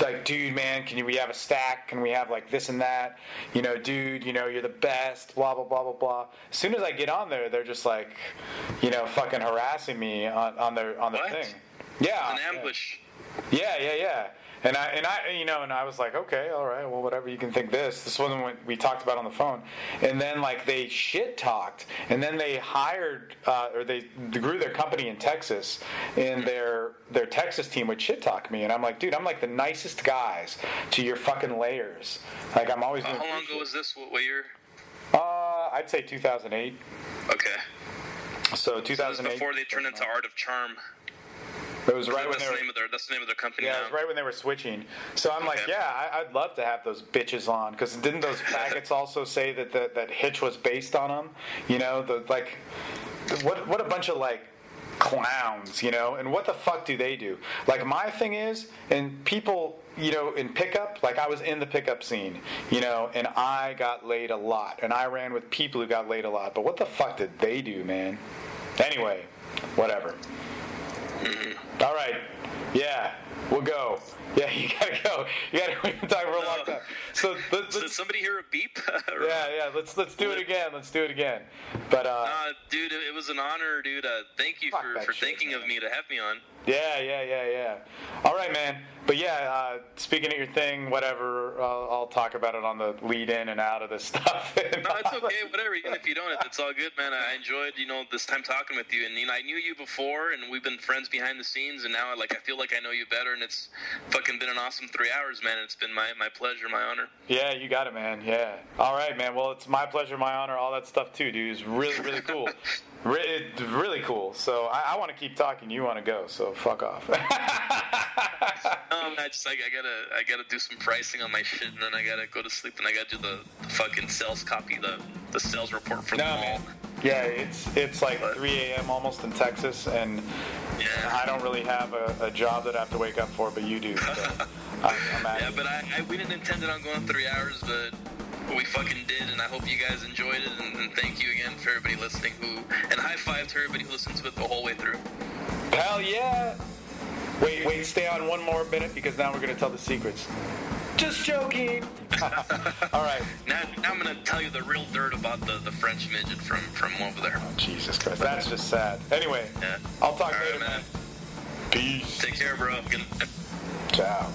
like dude man can you, we have a stack can we have like this and that you know dude you know you're the best blah blah blah blah blah as soon as i get on there they're just like you know fucking harassing me on, on their on their What? thing yeah An ambush. Yeah, yeah, yeah. And I and I you know and I was like, okay, all right, well, whatever you can think this. This wasn't what we talked about on the phone. And then like they shit talked, and then they hired uh, or they, grew their company in Texas, and their their Texas team would shit talk me, and I'm like, dude, I'm like the nicest guys to your fucking lairs. Like I'm always. Uh, how long ago was this? What, what year? Uh, I'd say 2008. Okay. So That was 2008. before they turned into Art of Charm. It was right when they the were. name of their. That's the name of their company Yeah, now. it was right when they were switching. So I'm like, yeah, I, I'd love to have those bitches on because didn't those *laughs* packets also say that the, that Hitch was based on them? You know, the like, what what a bunch of like clowns, you know? And what the fuck do they do? Like my thing is, and people, you know, in pickup, like I was in the pickup scene, you know, and I got laid a lot, and I ran with people who got laid a lot. But what the fuck did they do, man? Anyway, whatever. All right. Yeah, we'll go. Yeah, *laughs* you gotta go. You gotta. Been for a long time. So let, Did let's. somebody hear a beep? *laughs* Yeah, yeah. Let's let's do it again. Let's do it again. But uh, Uh, dude, it was an honor, dude. Uh, thank you for, for shit, thinking of me to have me on. yeah, yeah, yeah, yeah. All right, man. But yeah, uh, speaking of your thing, whatever. I'll, I'll talk about it on the lead in and out of this *laughs* stuff. No, it's okay, whatever. Even if you don't, it's all good, man. I enjoyed, you know, this time talking with you, and you know, I knew you before, and we've been friends behind the scenes, and now, like, I feel like I know you better, and it's fucking been an awesome three hours, man. It's been my my pleasure, my honor. Yeah, you got it, man. Yeah. All right, man. Well, it's my pleasure, my honor, all that stuff too, dude. It's really, really cool. *laughs* Re- really cool. So I, I want to keep talking. You want to go? So fuck off. *laughs* Um, I just, I, I gotta, I gotta do some pricing on my shit, and then I gotta go to sleep, and I gotta do the, the fucking sales copy, the the sales report for no, the mall. man. Yeah, it's it's like But- 3 a.m. almost in Texas, and Yeah. I don't really have a, a job that I have to wake up for, but you do. So *laughs* I, I'm Yeah, but I, I we didn't intend it on going three hours, but we fucking did, and I hope you guys enjoyed it. And, and thank you again for everybody listening. Who and high five to everybody who listened to it the whole way through. Hell yeah! Wait, wait, stay on one more minute because now we're gonna tell the secrets. Just joking. *laughs* All right. Now, now I'm gonna tell you the real dirt about the, the French midget from from over there. Oh, Jesus Christ, that's just sad. Anyway, Yeah. I'll talk All right, later, man. man. Peace. Take care, bro. Good night. Ciao.